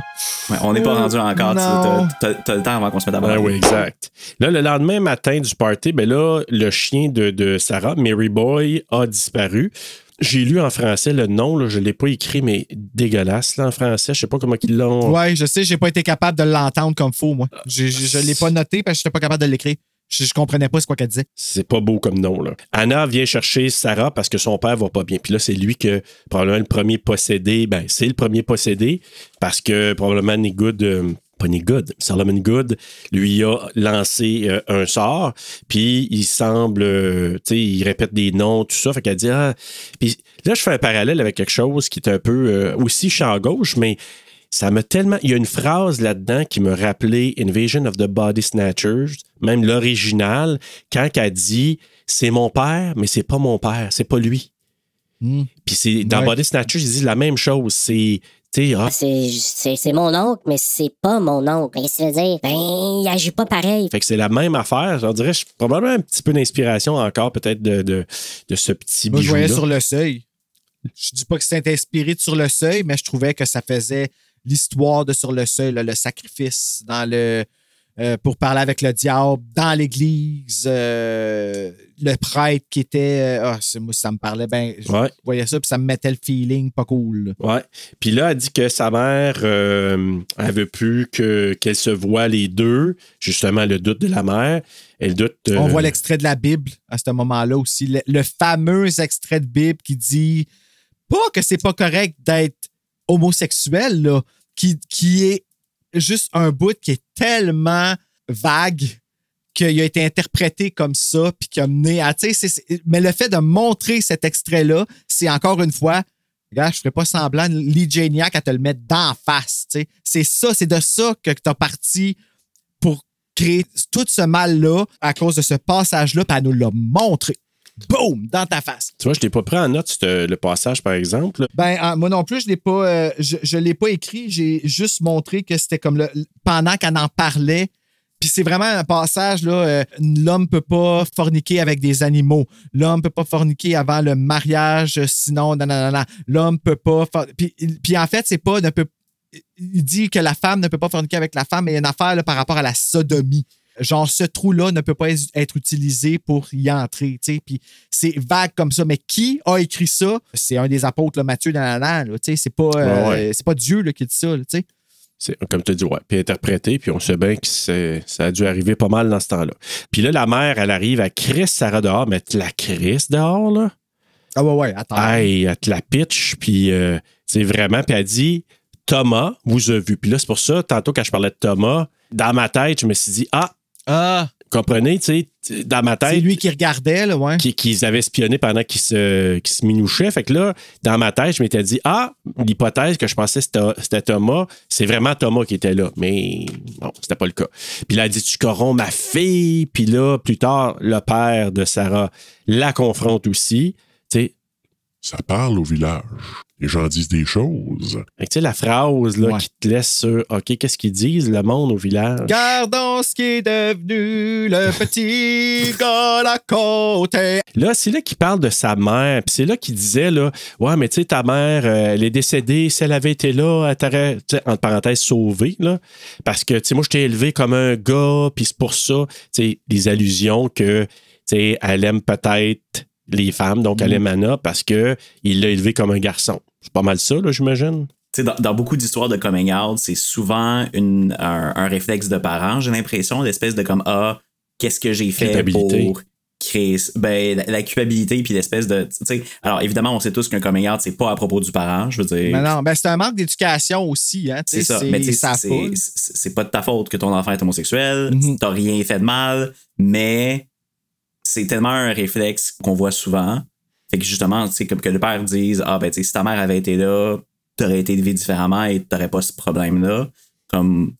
Ouais, on n'est pas Oh, rendu encore. tu- non. T'as t'as- t'as le temps avant qu'on se mette à Ben parler. oui, exact. Là, le lendemain matin du party, ben là, le chien de, de Sarah, Mary Boy, a disparu. J'ai lu en français le nom, là, je ne l'ai pas écrit, mais dégueulasse là, en français. Je sais pas comment ils l'ont. Ouais, je sais, j'ai pas été capable de l'entendre comme faux, moi. Je l'ai pas noté parce que j'étais pas capable de l'écrire. Je, je comprenais pas ce qu'elle disait. C'est pas beau comme nom. Là. Anna vient chercher Sarah parce que son père va pas bien. Puis là, c'est lui que probablement le premier possédé. Ben, c'est le premier possédé parce que probablement Nick Good. euh, pas Good, Solomon Good lui a lancé euh, un sort, puis il semble, euh, tu sais, il répète des noms, tout ça, fait qu'elle dit, ah, puis là, je fais un parallèle avec quelque chose qui est un peu euh, aussi champ gauche, mais ça m'a tellement. Il y a une phrase là-dedans qui me rappelait Invasion of the Body Snatchers, même l'original, quand elle dit c'est mon père, mais c'est pas mon père, c'est pas lui. Hmm. Puis c'est dans Ouais. Body Snatchers, ils disent la même chose. C'est Tu sais, ah, C'est, c'est, c'est mon oncle, mais c'est pas mon oncle. Qu'est-ce que ça veut dire? Ben, il agit pas pareil. Fait que c'est la même affaire. J'en dirais, je- probablement un petit peu d'inspiration encore, peut-être, de, de, de ce petit Moi, je bijou. voyais sur le seuil. Je dis pas que c'était inspiré de sur le seuil, mais je trouvais que ça faisait l'histoire de sur le seuil, le sacrifice dans le euh, pour parler avec le diable dans l'église, euh, le prêtre qui était. euh, Ah, ça me parlait bien. Je Ouais. voyais ça, puis ça me mettait le feeling pas cool. Ouais. Puis là, elle dit que sa mère, elle veut plus que, qu'elle se voit les deux. Justement, le doute de la mère. Elle doute. On voit l'extrait de la Bible à ce moment-là aussi. Le, le fameux extrait de Bible qui dit pas que c'est pas correct d'être homosexuel, qui, est juste un bout qui est tellement vague qu'il a été interprété comme ça, puis qui a mené à. Mais le fait de montrer cet extrait-là, c'est encore une fois. Regarde, je ferais pas semblant, Lee à te le mettre d'en face. C'est ça, c'est de ça que tu as parti pour créer tout ce mal-là à cause de ce passage-là, puis elle nous l'a montré. Boum! Dans ta face. Tu vois, je t'ai pas pris en note le passage, par exemple. Ben, ah, moi non plus, je l'ai pas, euh, je, je l'ai pas écrit. J'ai juste montré que c'était comme le, pendant qu'elle en parlait. Puis c'est vraiment un passage là. euh, L'homme peut pas forniquer avec des animaux. L'homme peut pas forniquer avant le mariage, sinon nanana. L'homme peut pas. for- Puis, puis en fait, c'est pas ne peut. Il dit que la femme ne peut pas forniquer avec la femme, mais il y a une affaire là, par rapport à la sodomie. Genre, ce trou-là ne peut pas être utilisé pour y entrer. tu sais. Puis c'est vague comme ça. Mais qui a écrit ça? C'est un des apôtres, là, Matthieu, sais, c'est pas, euh, Ouais, ouais. c'est pas Dieu là, qui dit ça. là, tu sais. C'est, comme tu as dit, ouais. Puis interprété, puis on sait bien que c'est- ça a dû arriver pas mal dans ce temps-là. Puis là, la mère, elle arrive à Chris Sarah dehors, mais tu la Chris dehors, là? Ah ouais, ouais, attends. Hey, elle te la pitch, puis euh, c'est vraiment, puis elle dit Thomas vous a vu. Puis là, c'est pour ça, tantôt, quand je parlais de Thomas, dans ma tête, je me suis dit Ah, Ah, comprenez, tu sais, dans ma c'est tête, lui qui regardait, là, ouais. qui- qu'ils avaient espionné pendant qu'ils se, se minouchaient. Fait que là, dans ma tête, je m'étais dit Ah, l'hypothèse que je pensais c'était- Thomas, c'est vraiment Thomas qui était là. Mais bon, c'était pas le cas. Puis là, elle dit Tu corromps ma fille. Puis là, plus tard, le père de Sarah la confronte aussi. Tu sais, Ça parle au village. Les gens disent des choses. Fait que, tu sais, la phrase là, Ouais. qui te laisse sur OK, qu'est-ce qu'ils disent, le monde au village? Gardons ce qui est devenu le *laughs* petit gars à côté. Là, c'est là qu'il parle de sa mère. Puis c'est là qu'il disait, là, ouais, mais tu sais, ta mère, euh, elle est décédée. Si elle avait été là, elle t'aurait, entre parenthèses, sauvée, là. Parce que, tu sais, moi, je t'ai élevé comme un gars, puis c'est pour ça, tu sais, des allusions que, tu sais, elle aime peut-être les femmes, donc elle aime Anna parce que il l'a élevé comme un garçon. C'est pas mal ça, là, j'imagine? Tu sais, dans, dans beaucoup d'histoires de coming out, c'est souvent une, un, un réflexe de parents, j'ai l'impression, l'espèce de comme Ah, qu'est-ce que j'ai fait Culpabilité. pour créer ben, la, la culpabilité puis l'espèce de. Alors évidemment, on sait tous qu'un coming out, c'est pas à propos du parent, je veux dire. Mais non, ben c'est un manque d'éducation aussi, hein. C'est ça. Mais c'est- foule. c'est c'est pas de ta faute que ton enfant est homosexuel. Mhm. T'as rien fait de mal, mais c'est tellement un réflexe qu'on voit souvent. Fait que justement, tu sais, comme que le père dise Ah, ben, tu sais, si ta mère avait été là, t'aurais été élevé différemment et t'aurais pas ce problème-là. Comme,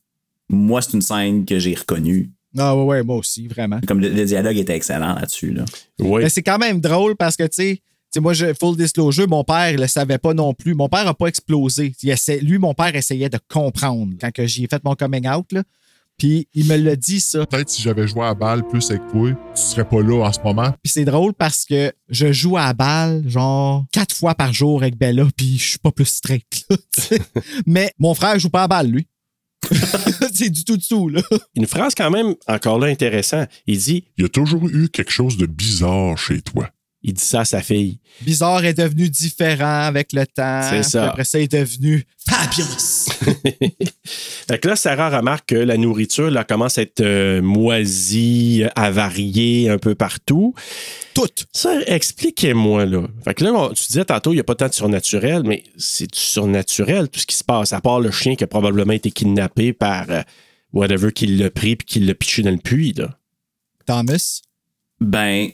moi, c'est une scène que j'ai reconnue. Ah ouais, ouais, moi aussi, vraiment. Comme le, le dialogue était excellent là-dessus. Là. Oui. Mais c'est quand même drôle parce que, tu sais, moi, je, full disclosure, mon père, il le savait pas non plus. Mon père a pas explosé. Il essaie- lui, mon père essayait de comprendre quand que j'y ai fait mon coming out, là. Puis il me l'a dit, ça. Peut-être si j'avais joué à balle plus avec toi, tu serais pas là en ce moment. Puis c'est drôle parce que je joue à balle, genre, quatre fois par jour avec Bella, puis je suis pas plus straight, là. *laughs* Mais mon frère joue pas à balle, lui. *laughs* c'est du tout, du tout, là. Une phrase quand même, encore là, intéressant. Il dit, Il y a toujours eu quelque chose de bizarre chez toi. Il dit ça à sa fille. Bizarre est devenu différent avec le temps. C'est ça. Après ça, il est devenu fabulous. *laughs* Fait que là, Sarah remarque que la nourriture là, commence à être euh, moisie, avariée un peu partout. Toute. Ça, expliquez-moi, là. Fait que là, on- tu disais tantôt, il n'y a pas tant de surnaturel, mais c'est du surnaturel, tout ce qui se passe, à part le chien qui a probablement été kidnappé par euh, whatever qui l'a pris puis qui l'a piché dans le puits, là. Thomas? Ben,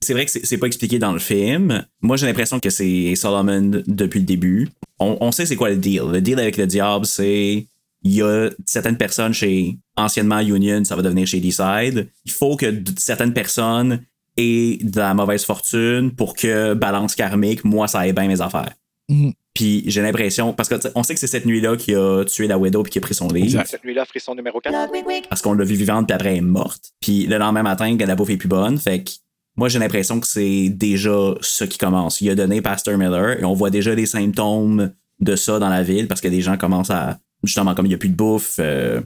c'est vrai que c'est c'est pas expliqué dans le film. Moi, j'ai l'impression que c'est Solomon depuis le début. On, on sait c'est quoi le deal. Le deal avec le diable, c'est il y a certaines personnes chez anciennement Union, ça va devenir chez Decide. Il faut que certaines personnes aient de la mauvaise fortune pour que balance karmique, moi, ça aille bien mes affaires. Mhm. Puis j'ai l'impression, parce que tu sais, on sait que c'est cette nuit-là qui a tué la Widow puis qui a pris son livre. Exact. Cette nuit-là, frisson numéro 4. Parce qu'on l'a vu vivante puis après elle est morte. Puis le lendemain matin, la bouffe est plus bonne. Fait que moi j'ai l'impression que c'est déjà ça qui commence. Il a donné Pastor Miller et on voit déjà les symptômes de ça dans la ville parce que des gens commencent à. Justement, comme il n'y a plus de bouffe. euh,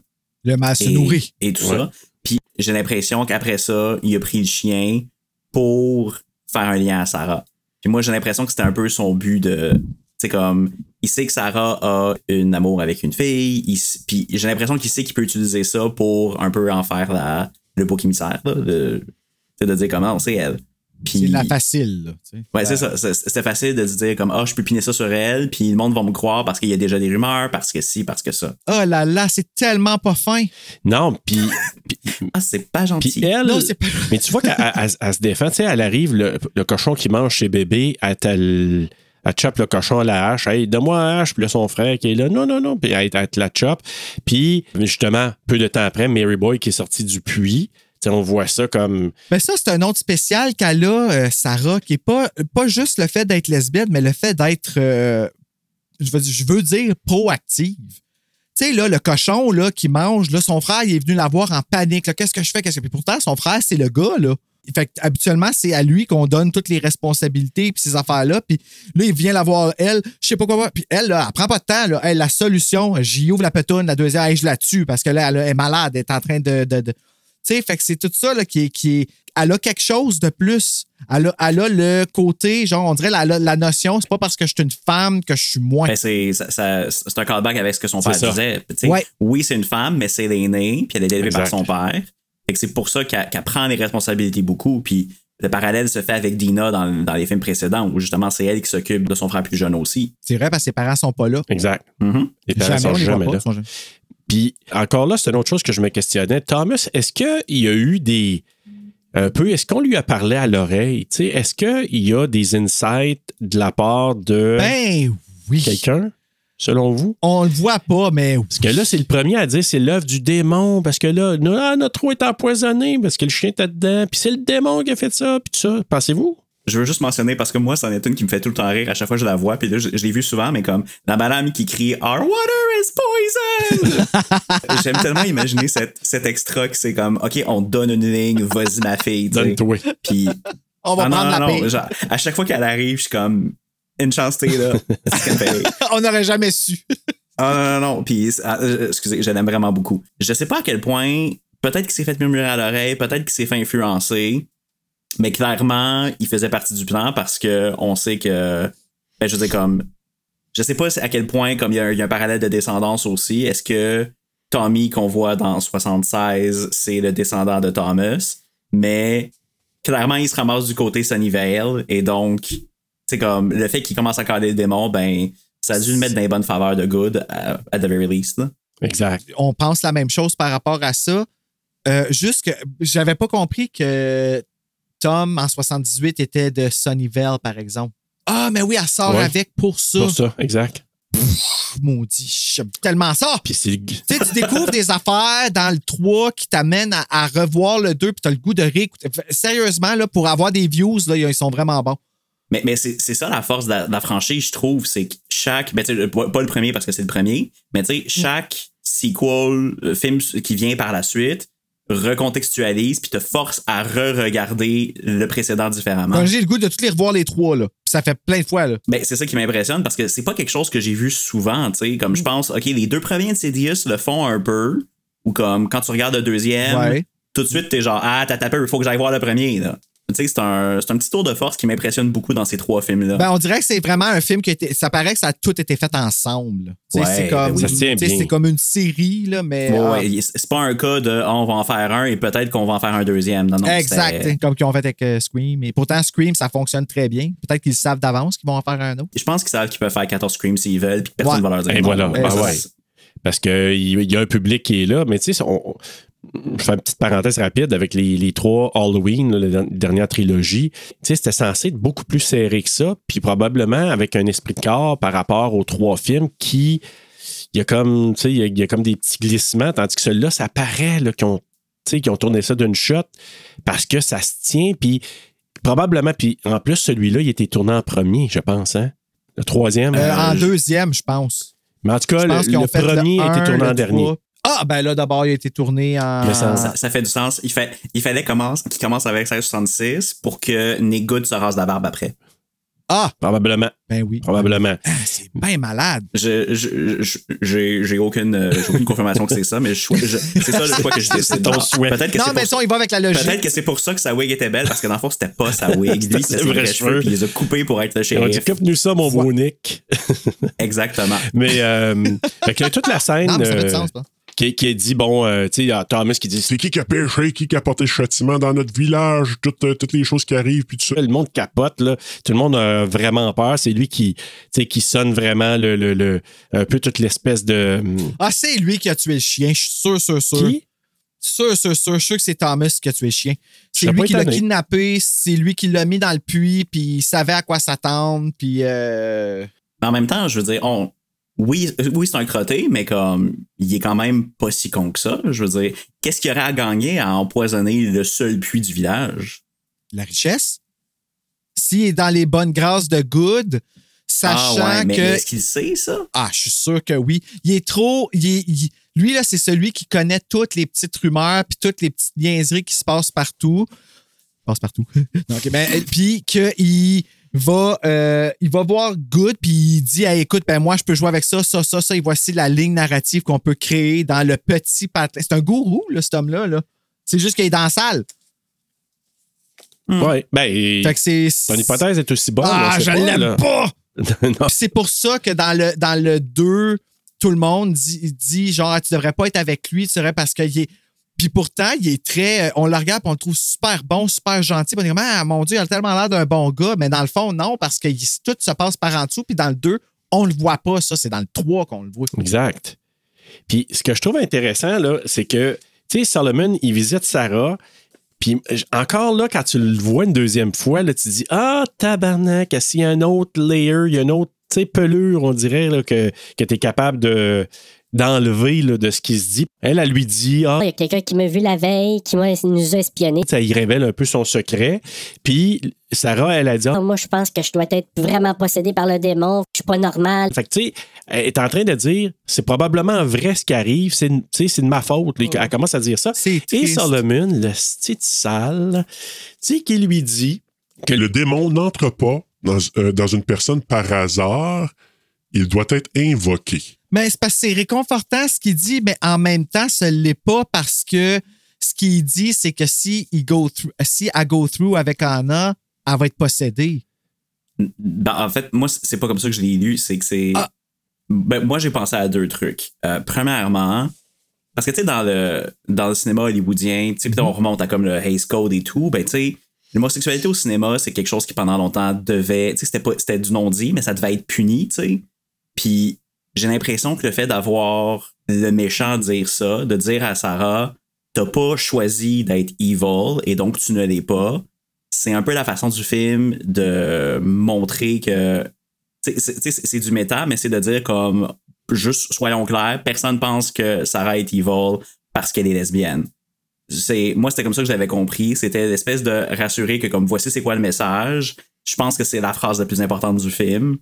Le mal se nourrit. et tout ça. Puis j'ai l'impression qu'après ça, il a pris le chien pour faire un lien à Sarah. Puis moi, j'ai l'impression que c'était un peu son but de. C'est comme. Il sait que Sarah a un amour avec une fille. il puis j'ai l'impression qu'il sait qu'il peut utiliser ça pour un peu en faire la, le bouc émissaire. Là, de, c'est de dire comment c'est elle. Puis, C'est la facile, là. tu sais. Ouais, c'est ça. C'est- C'était facile de se dire comme Ah, je peux piner ça sur elle, puis le monde va me croire parce qu'il y a déjà des rumeurs, parce que si, parce que ça. Oh là là, c'est tellement pas fin. Non, puis. *laughs* Ah, c'est pas gentil. Puis elle. Non, c'est pas- Mais tu vois qu'elle elle- elle se défend. Tu sais, elle arrive, le, le cochon qui mange chez bébé, elle, elle, elle chope le cochon à la hache. Hey, donne-moi la hache. Puis là, son frère qui est là, non, non, non. Puis elle, elle te la chope. Puis, justement, peu de temps après, Mary Boy qui est sortie du puits. On voit ça comme. Mais ça, c'est un autre spécial qu'elle a, euh, Sarah, qui est pas, pas juste le fait d'être lesbienne, mais le fait d'être, euh, je, veux, dire- proactive. Tu sais, là, le cochon là, qui mange, là, son frère, il est venu la voir en panique. Qu'est-ce que je fais? Qu'est-ce que... Puis pourtant, son frère, c'est le gars, là. Fait habituellement, c'est à lui qu'on donne toutes les responsabilités puis ces affaires-là. Puis là, il vient la voir, elle, je sais pas quoi. Puis elle, là, elle prend pas de temps. Là. Elle, la solution, j'y ouvre la petoune, la deuxième, hey, je la tue parce que là, elle est malade, elle est en train de. Sais, fait que c'est tout ça là, qui, est, qui est. Elle a quelque chose de plus. Elle a, elle a le côté, genre, on dirait la, la, la notion, c'est pas parce que je suis une femme que je suis moins. Ben, c'est ça- ça- c'est un callback avec ce que son père ça. disait. Ouais. Oui, c'est une femme, mais c'est l'aînée, puis elle est élevée par son père. Fait que c'est pour ça qu'elle qu'elle prend les responsabilités beaucoup. Puis le parallèle se fait avec Dina dans, dans les films précédents, où justement c'est elle qui s'occupe de son frère plus jeune aussi. C'est vrai parce que ses parents sont pas là. Exact. Mhm. Les parents Jamais, sont jamais là. sont Puis encore là, c'est une autre chose que je me questionnais. Thomas, est-ce qu'il y a eu des. Un peu, est-ce qu'on lui a parlé à l'oreille? Tu sais, Est-ce qu'il y a des insights de la part de Ben oui. quelqu'un, selon vous? On le voit pas, mais Parce que là, c'est le premier à dire c'est l'œuvre du démon, parce que là, no- ah, notre trou est empoisonné, parce que le chien était dedans, puis c'est le démon qui a fait ça, puis tout ça. Pensez-vous? Je veux juste mentionner parce que moi, c'en est une qui me fait tout le temps rire à chaque fois que je la vois. Puis là, je, je l'ai vu souvent, mais comme la madame qui crie Our water is poison! *laughs* J'aime tellement imaginer cette, cet extra que c'est comme OK, on te donne une ligne, vas-y ma fille. Donne-toi. Puis on va Ah non, prendre non, la non, paix. genre, à chaque fois qu'elle arrive, je suis comme une chance t'es là. *laughs* On n'aurait jamais su. Ah non, non, non. Puis, ah, euh, excusez, je l'aime vraiment beaucoup. Je sais pas à quel point, peut-être qu'il s'est fait murmurer à l'oreille, peut-être qu'il s'est fait influencer, mais clairement, il faisait partie du plan parce que on sait que, ben, je veux dire, comme, je sais pas à quel point, comme il y, a un- il y a un parallèle de descendance aussi, est-ce que Tommy qu'on voit dans 76, c'est le descendant de Thomas, mais clairement, il se ramasse du côté Sunnyvale et donc, c'est comme, le fait qu'il commence à caler le démon, ben, ça a dû le mettre dans les bonnes faveurs de Good, à, at the very least. là. Exact. on pense la même chose par rapport à ça. Euh, juste que j'avais pas compris que Tom en 78 était de Sunnyvale, par exemple. Ah, mais oui, elle sort Ouais. avec pour ça. Pour ça, exact. Pff, Maudit, j'aime tellement ça. Puis c'est. Tu sais, tu découvres des affaires dans le 3 qui t'amènent à, à revoir le 2 puis t'as le goût de réécouter. Sérieusement, là, pour avoir des views, là, ils sont vraiment bons. Mais, mais c'est c'est ça la force de la, de la franchise, je trouve, c'est que chaque, ben, tu sais, pas pas le premier parce que c'est le premier, mais tu sais, chaque sequel, euh, film qui vient par la suite, recontextualise puis te force à re-regarder le précédent différemment. J'ai le goût de tous les revoir les trois, là. Puis ça fait plein de fois, là. Ben, c'est ça qui m'impressionne parce que c'est pas quelque chose que j'ai vu souvent, tu sais. Comme je pense, OK, les deux premiers de Sidious le font un peu, ou comme quand tu regardes le deuxième, Ouais. tout de suite, t'es genre, ah, t'as tapé, il faut que j'aille voir le premier, là. Tu sais, c'est un, c'est un petit tour de force qui m'impressionne beaucoup dans ces trois films-là. Ben, on dirait que c'est vraiment un film qui a été. Ça paraît que ça a tout été fait ensemble. Ouais, c'est comme, oui. Comme une série, là, mais. Ouais, ah, ouais, c'est pas un cas de Ah, on va en faire un et peut-être qu'on va en faire un deuxième. Non, non, exact. c'était- Comme qu'ils ont fait avec euh, Scream. Et pourtant, Scream, ça fonctionne très bien. Peut-être qu'ils savent d'avance qu'ils vont en faire un autre. Je pense qu'ils savent qu'ils peuvent faire 14 Screams s'ils veulent, puis personne Ouais. va leur dire. Et non. voilà. Ah ça, ouais. Parce qu'il y a un public qui est là, mais tu sais, je fais une petite parenthèse rapide avec les, les trois Halloween, là, la der- dernière trilogie. Tu sais, c'était censé être beaucoup plus serré que ça, puis probablement avec un esprit de corps par rapport aux trois films qui. Il y a comme, tu sais, il y a- il y, a comme des petits glissements, tandis que celui-là, ça paraît qu'ils ont, tourné ça d'une shot parce que ça se tient, puis probablement, puis en plus, celui-là, il était tourné en premier, je pense, hein? Le troisième. Euh, euh, en je- deuxième, je pense. Mais en tout cas, le, le premier a un, été tourné le en dernier. Ah, ben là, d'abord, il a été tourné en. Ça- Ça, ça fait du sens. Il, fait, il fallait commence, qu'il commence avec 1666 pour que Nick se rase la barbe après. Ah, Probablement. ben oui. Probablement. Ah, c'est bien malade. Je, je, je- j'ai, j'ai aucune, euh, j'ai aucune confirmation que c'est ça, mais je, je- c'est ça le choix que je décide. C'est ton souhait. Peut-être que Non, c'est mais pour ça, il va avec la logique. Peut-être que c'est pour ça que sa wig était belle, parce que dans le fond, c'était pas sa wig. Lui, c'était ses vrais cheveux, puis il les a coupés pour être le On dit shérif. Coupe-nous ça, mon beau Nick. *laughs* Exactement. Mais euh, fait que toute la scène Non, mais ça fait du euh, sens, ça. Qui, qui est dit, bon, euh, tu sais, il y a Thomas qui dit C'est qui qui a péché, qui qui a porté le châtiment dans notre village, toutes, euh, toutes les choses qui arrivent, puis tout ça. le monde capote, là. Tout le monde a vraiment peur. C'est lui qui, tu sais, qui sonne vraiment le, le, le- un peu toute l'espèce de. hum, Ah, c'est lui qui a tué le chien. Je suis sûr, sûr, sûr. Qui? Sûr, sûr, sûr. Je suis sûr que c'est Thomas qui a tué le chien. C'est lui qui l'a kidnappé. C'est lui qui l'a mis dans le puits, puis il savait à quoi s'attendre, puis. euh, Mais en même temps, je veux dire, on, oui, oui c'est un crotté, mais comme, il est quand même pas si con que ça. Je veux dire, qu'est-ce qu'il y aurait à gagner à empoisonner le seul puits du village? la richesse? S'il est dans les bonnes grâces de Good, sachant ah ouais, mais que. est-ce qu'il sait ça? Ah, je suis sûr que oui. Il est trop. il est- il- lui, là, c'est celui qui connaît toutes les petites rumeurs puis toutes les petites niaiseries qui se passent partout. Passe partout. *laughs* Non, ok, ben, euh, puis qu'il va, euh, il va voir Good puis il dit Hey, écoute, ben moi, je peux jouer avec ça, ça, ça, ça, et voici la ligne narrative qu'on peut créer dans le petit patelin. C'est un gourou, là, cet homme-là. Là. C'est juste qu'il est dans la salle. Ouais. Ben, Fait que c'est. ton hypothèse est aussi bonne. Ah, je l'aime pas! *laughs* c'est pour ça que dans le, dans le 2, tout le monde dit, dit genre, tu devrais pas être avec lui, tu devrais parce qu'il est. Puis pourtant, il est très. euh, On le regarde, on le trouve super bon, super gentil. On comme, ah, mon Dieu, il a tellement l'air d'un bon gars. Mais dans le fond, non, parce que tout se passe par en dessous. Puis dans le 2, on le voit pas. Ça, c'est dans le 3 qu'on le voit. Exact. Puis ce que je trouve intéressant, là, c'est que, tu sais, Solomon, il visite Sarah. Puis encore là, quand tu le vois une deuxième fois, là, tu dis Ah, tabarnak, s'il y a un autre layer, il y a une autre pelure, on dirait, là, que, que tu es capable de, d'enlever là, de ce qui se dit. Elle, elle lui dit Ah, Il y a quelqu'un qui m'a vu la veille, qui m'a- nous a espionnés. ça y révèle un peu son secret. Puis Sarah, elle a dit Ah, Moi, je pense que je dois être vraiment possédé par le démon. Je suis pas normal. Fait que, tu sais, elle est en train de dire, c'est probablement vrai ce qui arrive, c'est, tu sais, c'est de ma faute. Elle commence à dire ça. C'est Et. Solomon, le style sale, tu sais, qui lui dit Que le démon n'entre pas dans, euh, dans une personne par hasard, il doit être invoqué. Mais c'est parce que c'est réconfortant ce qu'il dit, mais en même temps, ce l'est pas parce que ce qu'il dit, c'est que si il go through, si elle go through avec Anna, elle va être possédée. Ben, en fait, moi, c'est pas comme ça que je l'ai lu. C'est que c'est. Ah. Ben, moi, j'ai pensé à deux trucs. Euh, premièrement, parce que, tu sais, dans le, dans le cinéma hollywoodien, tu sais, on remonte à comme le Hays Code et tout, ben, tu sais, l'homosexualité au cinéma, c'est quelque chose qui, pendant longtemps, devait. Tu sais, c'était pas- c'était du non-dit, mais ça devait être puni, tu sais. Puis, j'ai l'impression que le fait d'avoir le méchant dire ça, de dire à Sarah, t'as pas choisi d'être evil et donc tu ne l'es pas, c'est un peu la façon du film de montrer que c'est- du méta, mais c'est de dire comme juste soyons clairs, personne pense que Sarah est evil parce qu'elle est lesbienne. Moi c'était comme ça que je l'avais compris, c'était l'espèce de rassurer que comme voici c'est quoi le message. Je pense que c'est la phrase la plus importante du film.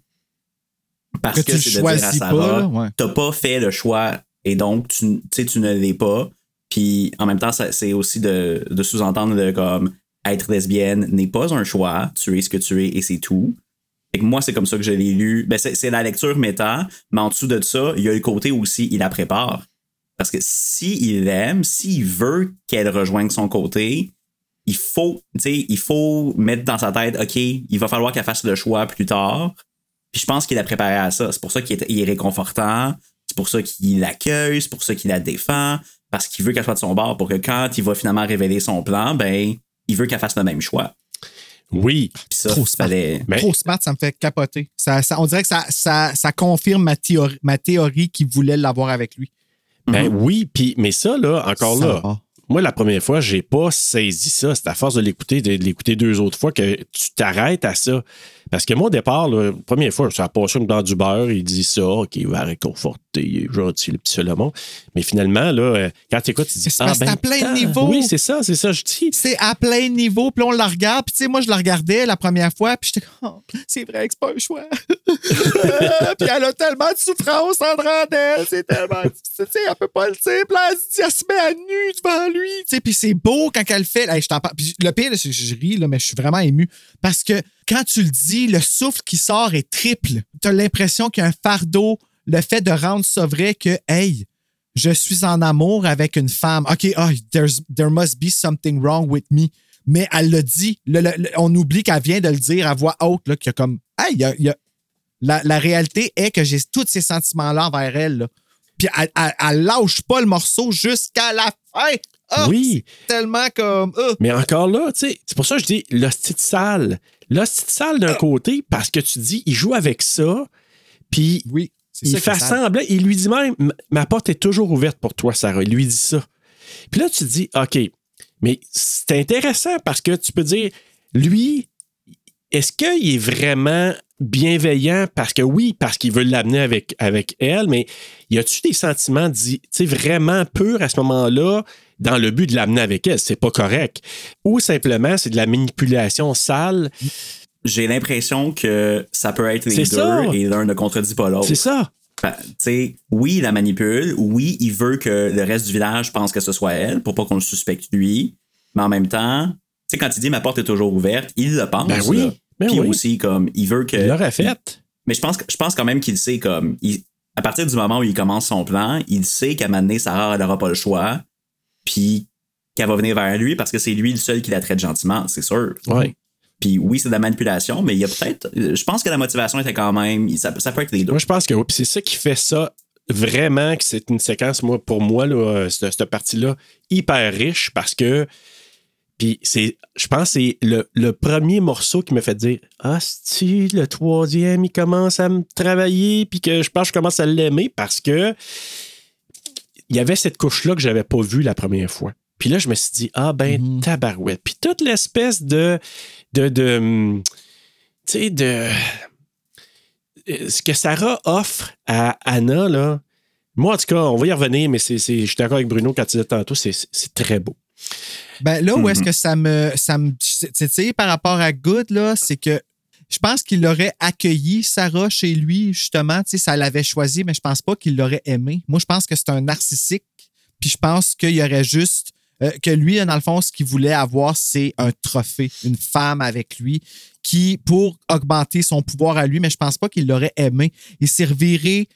Parce Que que, tu de dire à choisis pas, Sarah, ouais. t'as pas fait le choix et donc tu, tu ne l'es pas. Puis en même temps, c'est aussi de, de sous-entendre le comme être lesbienne n'est pas un choix, tu es ce que tu es et c'est tout. Fait que moi, c'est comme ça que je l'ai lu. Ben, c'est la lecture méta, mais en dessous de ça, il y a le côté aussi, il la prépare. Parce que s'il l'aime, s'il veut qu'elle rejoigne son côté, il faut, il faut mettre dans sa tête, OK, il va falloir qu'elle fasse le choix plus tard. Puis je pense qu'il a préparé à ça. C'est pour ça qu'il est, il est réconfortant. C'est pour ça qu'il l'accueille. C'est pour ça qu'il la défend. Parce qu'il veut qu'elle soit de son bord pour que quand il va finalement révéler son plan, ben, il veut qu'elle fasse le même choix. Oui. Puis ça, Trop smart. fallait. Mais- Trop smart, ça me fait capoter. Ça, ça- on dirait que ça, ça, ça confirme ma théorie, ma théorie qu'il voulait l'avoir avec lui. Ben oui, puis mais ça, là, encore Ça là, va. moi, la première fois, j'ai pas saisi ça. C'est à force de l'écouter, de l'écouter deux autres fois que tu t'arrêtes à ça. Parce que moi, au départ, la première fois, ça a passé dans du beurre. Il dit ça, OK, il va réconforter. il est gentil, le petit Solomon. Mais finalement, là, euh, quand tu écoutes, tu dis, ah, ben, c'est à plein niveaux. Oui, c'est ça, c'est ça, je dis. C'est à plein niveau, puis là, on la regarde, puis tu sais, moi, je la regardais la première fois, puis j'étais comme, Oh, c'est vrai que c'est pas un choix. *laughs* puis elle a tellement de souffrance en d'elle, c'est tellement difficile, tu sais, elle peut pas le dire, puis elle se dit, elle se met à nu devant lui, tu sais, puis c'est beau quand elle le fait. Hey, je t'en parle. Puis le pire, c'est que je ris, là, mais je suis vraiment ému, parce que quand tu le dis, le souffle qui sort est triple. T'as l'impression qu'il y a un fardeau, le fait de rendre ça vrai que, hey, je suis en amour avec une femme. OK, there's- there must be something wrong with me. Mais elle le dit. On oublie qu'elle vient de le dire à voix haute, là, qu'il y a comme, hey, la, réalité est que j'ai tous ces sentiments-là envers elle. Puis elle, elle- elle lâche pas le morceau jusqu'à la fin. Ah, Oui. Tellement comme. ah. Mais encore là, tu sais, c'est pour ça que je dis l'hostie de salle. L'hostie de salle d'un côté, parce que tu dis, il joue avec ça, puis Oui. il fait semblant, il lui dit même, ma porte est toujours ouverte pour toi, Sarah. Il lui dit ça. Puis là, tu te dis, OK, mais c'est intéressant parce que tu peux dire, lui, est-ce qu'il est vraiment bienveillant parce que oui, parce qu'il veut l'amener avec, avec elle, mais y a-tu des sentiments dit, vraiment purs à ce moment-là dans le but de l'amener avec elle? C'est pas correct. Ou simplement, c'est de la manipulation sale? J'ai l'impression que ça peut être les deux ça. et l'un ne contredit pas l'autre. C'est ça. Ben, oui, il la manipule. Oui, il veut que le reste du village pense que ce soit elle pour pas qu'on le suspecte lui. Mais en même temps, tu sais, quand il dit ma porte est toujours ouverte, il le pense. Ben oui, là. Ben Puis oui. aussi, comme, il veut que. Il l'aurait fait. Mais je pense, que- je pense quand même qu'il sait, comme, il- à partir du moment où il commence son plan, il sait qu'à un moment donné, Sarah, elle n'aura pas le choix. Puis qu'elle va venir vers lui parce que c'est lui le seul qui la traite gentiment, c'est sûr. Ouais. Puis oui, c'est de la manipulation, mais il y a peut-être. Je pense que la motivation était quand même. Ça, ça peut être les deux. Moi, je pense que oui. C'est ça qui fait ça vraiment, que c'est une séquence, moi, pour moi, là, euh, cette, cette partie-là, hyper riche parce que. Puis c'est, je pense que c'est le, le premier morceau qui me fait dire Ah, si le troisième, il commence à me travailler, puis que je pense que je commence à l'aimer parce que il y avait cette couche-là que je n'avais pas vue la première fois. Puis là, je me suis dit, ah ben, tabarouette. Puis toute l'espèce de. de, de hum, tu sais, de. euh, Ce que Sarah offre à Anna, là. Moi, en tout cas, on va y revenir, mais c'est, c'est- je suis d'accord avec Bruno quand il disait tantôt, c'est, c'est très beau. Ben là où est-ce Mhm. que ça me. Ça me tu sais, par rapport à Good, là, c'est que je pense qu'il aurait accueilli Sarah chez lui, justement. Tu sais, ça l'avait choisi, mais je pense pas qu'il l'aurait aimé. Moi, je pense que c'est un narcissique. Puis je pense qu'il y aurait juste. euh, que lui, dans le fond, ce qu'il voulait avoir, c'est un trophée, une femme avec lui, qui, pour augmenter son pouvoir à lui, mais je pense pas qu'il l'aurait aimé. Il s'est reviré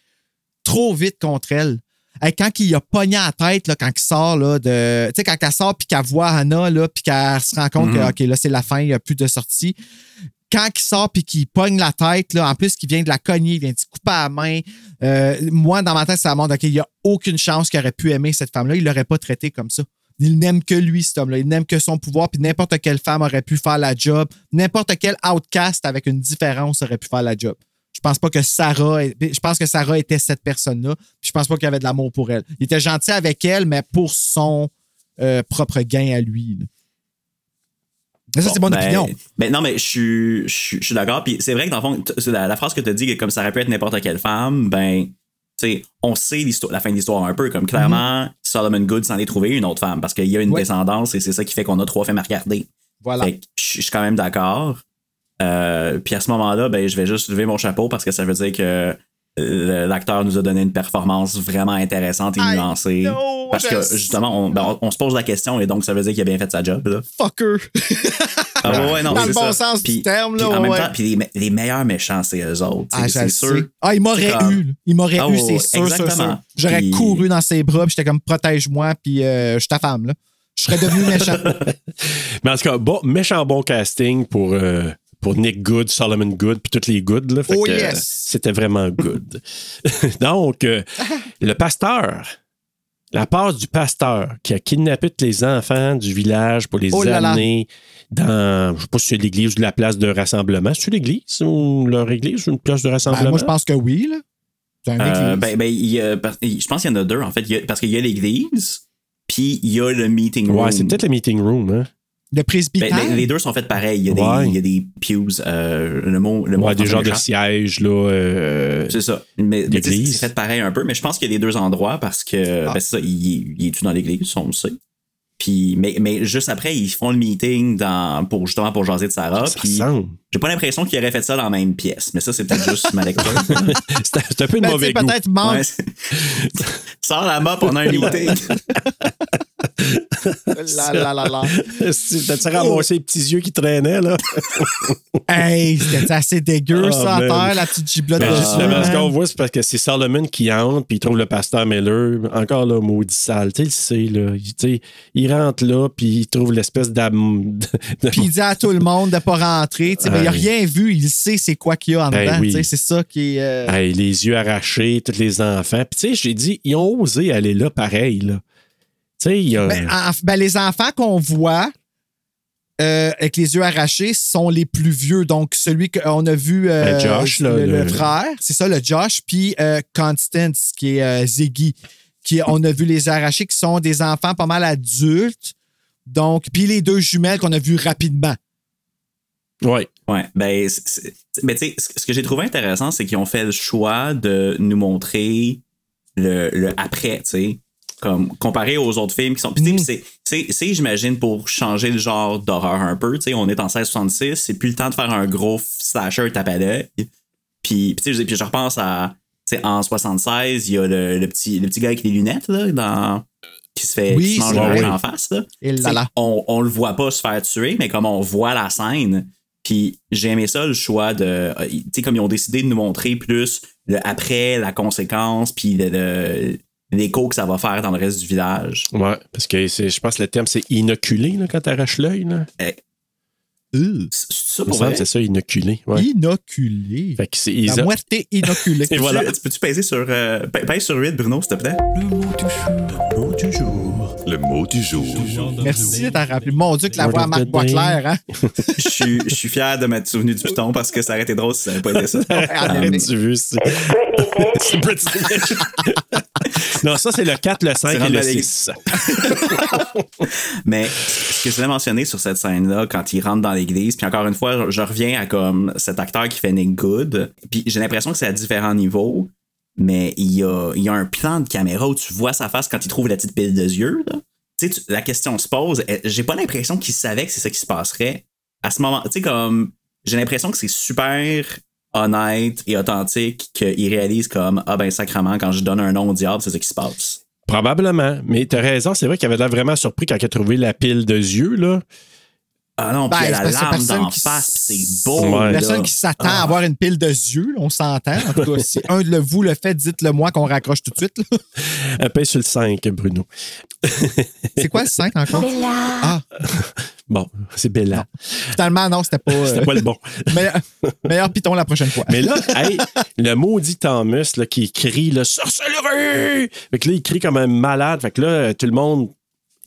trop vite contre elle. Hey, quand il a pogné à la tête, là, quand il sort là, de. Tu sais, quand elle sort puis qu'elle voit Anna, là, puis qu'elle se rend compte Mhm. que OK, là, c'est la fin, il n'y a plus de sortie. Quand il sort puis qu'il pogne la tête, là, en plus qu'il vient de la cogner, il vient de se couper à la main. euh, moi, dans ma tête, ça montre OK, il n'y a aucune chance qu'il aurait pu aimer cette femme-là. Il ne l'aurait pas traité comme ça. Il n'aime que lui, cet homme-là. Il n'aime que son pouvoir, puis n'importe quelle femme aurait pu faire la job. N'importe quel outcast avec une différence aurait pu faire la job. Je pense pas que Sarah, je pense que Sarah était cette personne-là. Je pense pas qu'il y avait de l'amour pour elle. Il était gentil avec elle, mais pour son euh, propre gain à lui. là. Mais ça, c'est mon ben, opinion. Ben non, mais je suis, je suis, je suis d'accord. Puis c'est vrai que dans le fond, la, la phrase que tu as dit, que comme ça aurait pu être n'importe quelle femme, ben, tu sais, on sait l'histoire- la fin de l'histoire un peu. Comme clairement, Solomon Good s'en est trouvé une autre femme parce qu'il y a une. Ouais. descendance et c'est ça qui fait qu'on a trois femmes à regarder. Voilà. Je suis quand même d'accord. Euh, puis à ce moment-là, ben, je vais juste lever mon chapeau parce que ça veut dire que euh, l'acteur nous a donné une performance vraiment intéressante et nuancée. know, parce que justement, on, ben, on- on se pose la question et donc ça veut dire qu'il a bien fait sa job. Là. Fucker. Ah ouais, ouais, non, Dans le bon ça. sens du Puis- terme, là, puis en même temps, puis les, me- les meilleurs méchants, c'est eux autres. Ah, c'est sûr. Ah, il m'aurait eu. là. Il m'aurait Ah, eu, c'est sûr, sûr. J'aurais Puis- couru dans ses bras, puis j'étais comme protège-moi, puis euh, je suis ta femme, là. Je serais devenu méchant. *laughs* Mais en tout cas, bon, méchant bon casting pour, euh, pour Nick Good, Solomon Good, puis toutes les Good. Là, Fait Oh que, yes! C'était vraiment good. *laughs* Donc, euh, le pasteur, la part du pasteur qui a kidnappé tous les enfants du village pour les Oh là là. amener dans, je sais pas si c'est l'église ou la place de rassemblement. C'est-tu l'église ou leur église ou une place de Ben, rassemblement? moi, je pense que oui, là. C'est Euh, ben, ben, y a- je pense qu'il y en a deux, en fait. Il y a- parce qu'il y a l'église, puis il y a le meeting room. Ouais, c'est peut-être le meeting room. Hein? Le presbytère? Ben, les, les deux sont faits pareil. Il y a des, Ouais. il y a des pews. euh, le mot, le mot Ouais, des genres de sièges, là. euh, C'est ça. Mais, mais c'est fait pareil un peu, mais je pense qu'il y a des deux endroits parce que Ah. ben, c'est ça, il, il est-tu dans l'église, on le sait. Puis, mais, mais juste après, ils font le meeting dans, pour, justement pour jaser de Sarah. Puis, j'ai pas l'impression qu'ils auraient fait ça dans la même pièce, mais ça, c'est peut-être juste ma lecture. *laughs* C'est un peu de Ben, tu mauvais sais, goût. peut-être manque. Ouais, *laughs* Sors la mop, on a un meeting. La, la, la, la. T'as-tu ramassé les petits yeux qui traînaient, là? *laughs* Hey, c'était assez dégueu, Ah, ça, à man. terre, la petite giblotte Ben, de justement, ce qu'on voit, c'est parce que c'est Solomon qui entre, puis il trouve le pasteur Miller. Encore là, maudit sale. Tu sais, il sait, là. Il, il rentre là, puis il trouve l'espèce d'âme. de- Puis il dit à tout le monde de pas rentrer. mais il a Hey. rien vu. Il sait c'est quoi qu'il y a en Hey, dedans. oui. C'est ça qui est. euh, Hey, les yeux arrachés, tous les enfants. Puis, tu sais, j'ai dit, ils ont osé aller là pareil, là. Y a. Ben, en- ben, les enfants qu'on voit euh, avec les yeux arrachés sont les plus vieux. Donc, celui qu'on a vu, euh, Ben, Josh, là, le, le le- frère, c'est ça, le Josh, puis euh, Constance, qui est Ziggy, qui on a vu les arrachés, qui sont des enfants pas mal adultes. Donc, puis les deux jumelles qu'on a vues rapidement. ouais. Ouais, ben, c'est- ben, tu sais, ce que j'ai trouvé intéressant, c'est qu'ils ont fait le choix de nous montrer le, le après, tu sais, comme comparé aux autres films qui sont. Puis, tu sais, Mm. c'est- j'imagine, pour changer le genre d'horreur un peu, tu sais, on est en 1666, c'est plus le temps de faire un gros slasher l'œil. Puis, tu sais, je repense à, tu en 76, il y a le, le petit, le petit gars avec les lunettes, là, dans, qui se fait, Oui, qui se mange en face, là. Tu on, on le voit pas se faire tuer, mais comme on voit la scène, puis j'ai aimé ça, le choix de. euh, Tu sais, comme ils ont décidé de nous montrer plus le après, la conséquence, puis le- le- l'écho que ça va faire dans le reste du village. Ouais. Parce que c'est- je pense que le terme, c'est inoculé, là, quand t'arraches l'œil, là. C'est c'est ça pour semble vrai? que c'est ça, inoculé. Ouais. Inoculé. Fait que La ont- moitié inoculée. *laughs* Et voilà. Tu- Peux-tu peser sur. Euh, pè- pèse sur 8, Bruno, s'il te plaît? Le mot du jour. Merci de t'en rappeler. Mon Dieu, que la voix à Marc Boisclair, hein? Je suis- je suis fier de m'être souvenu du piton parce que ça aurait été drôle si ça n'avait pas été ça. *laughs* Ah, tu veux, c'est. *laughs* c'est. *laughs* non, ça, c'est le 4, le 5 C'est et le à 6. *laughs* Mais ce que je voulais mentionner sur cette scène-là, quand il rentre dans l'église, puis encore une fois, je reviens à comme cet acteur qui fait Nick Good, puis j'ai l'impression que c'est à différents niveaux, mais il y a, il y a un plan de caméra où tu vois sa face quand il trouve la petite pile de yeux. là. Tu sais, la question se pose, j'ai pas l'impression qu'il savait que c'est ça qui se passerait à ce moment. Tu sais, comme, j'ai l'impression que c'est super honnête et authentique qu'il réalise comme, ah ben sacrement, quand je donne un nom au diable, c'est ça qui se passe. Probablement. Mais t'as raison, c'est vrai qu'il avait l'air vraiment surpris quand il a trouvé la pile de yeux, là. Ah non, puis Ben, il y a c'est la parce que larme personne d'en qui face, c'est beau. Ouais. là. Personne qui s'attend Ah. à avoir une pile de yeux, on s'entend. En tout cas, si un de vous le fait, dites-le moi qu'on raccroche tout de suite. *laughs* Un peu sur le 5, Bruno. C'est quoi le 5 encore? Ah, *laughs* Bon, c'est Bella. finalement, non, c'était pas. euh, C'était pas le bon. meilleur, meilleur piton la prochaine fois. Mais là, hey, le maudit Thomas là, qui crie le sorcellerie! Fait que là, il crie comme un malade. Fait que là, tout le monde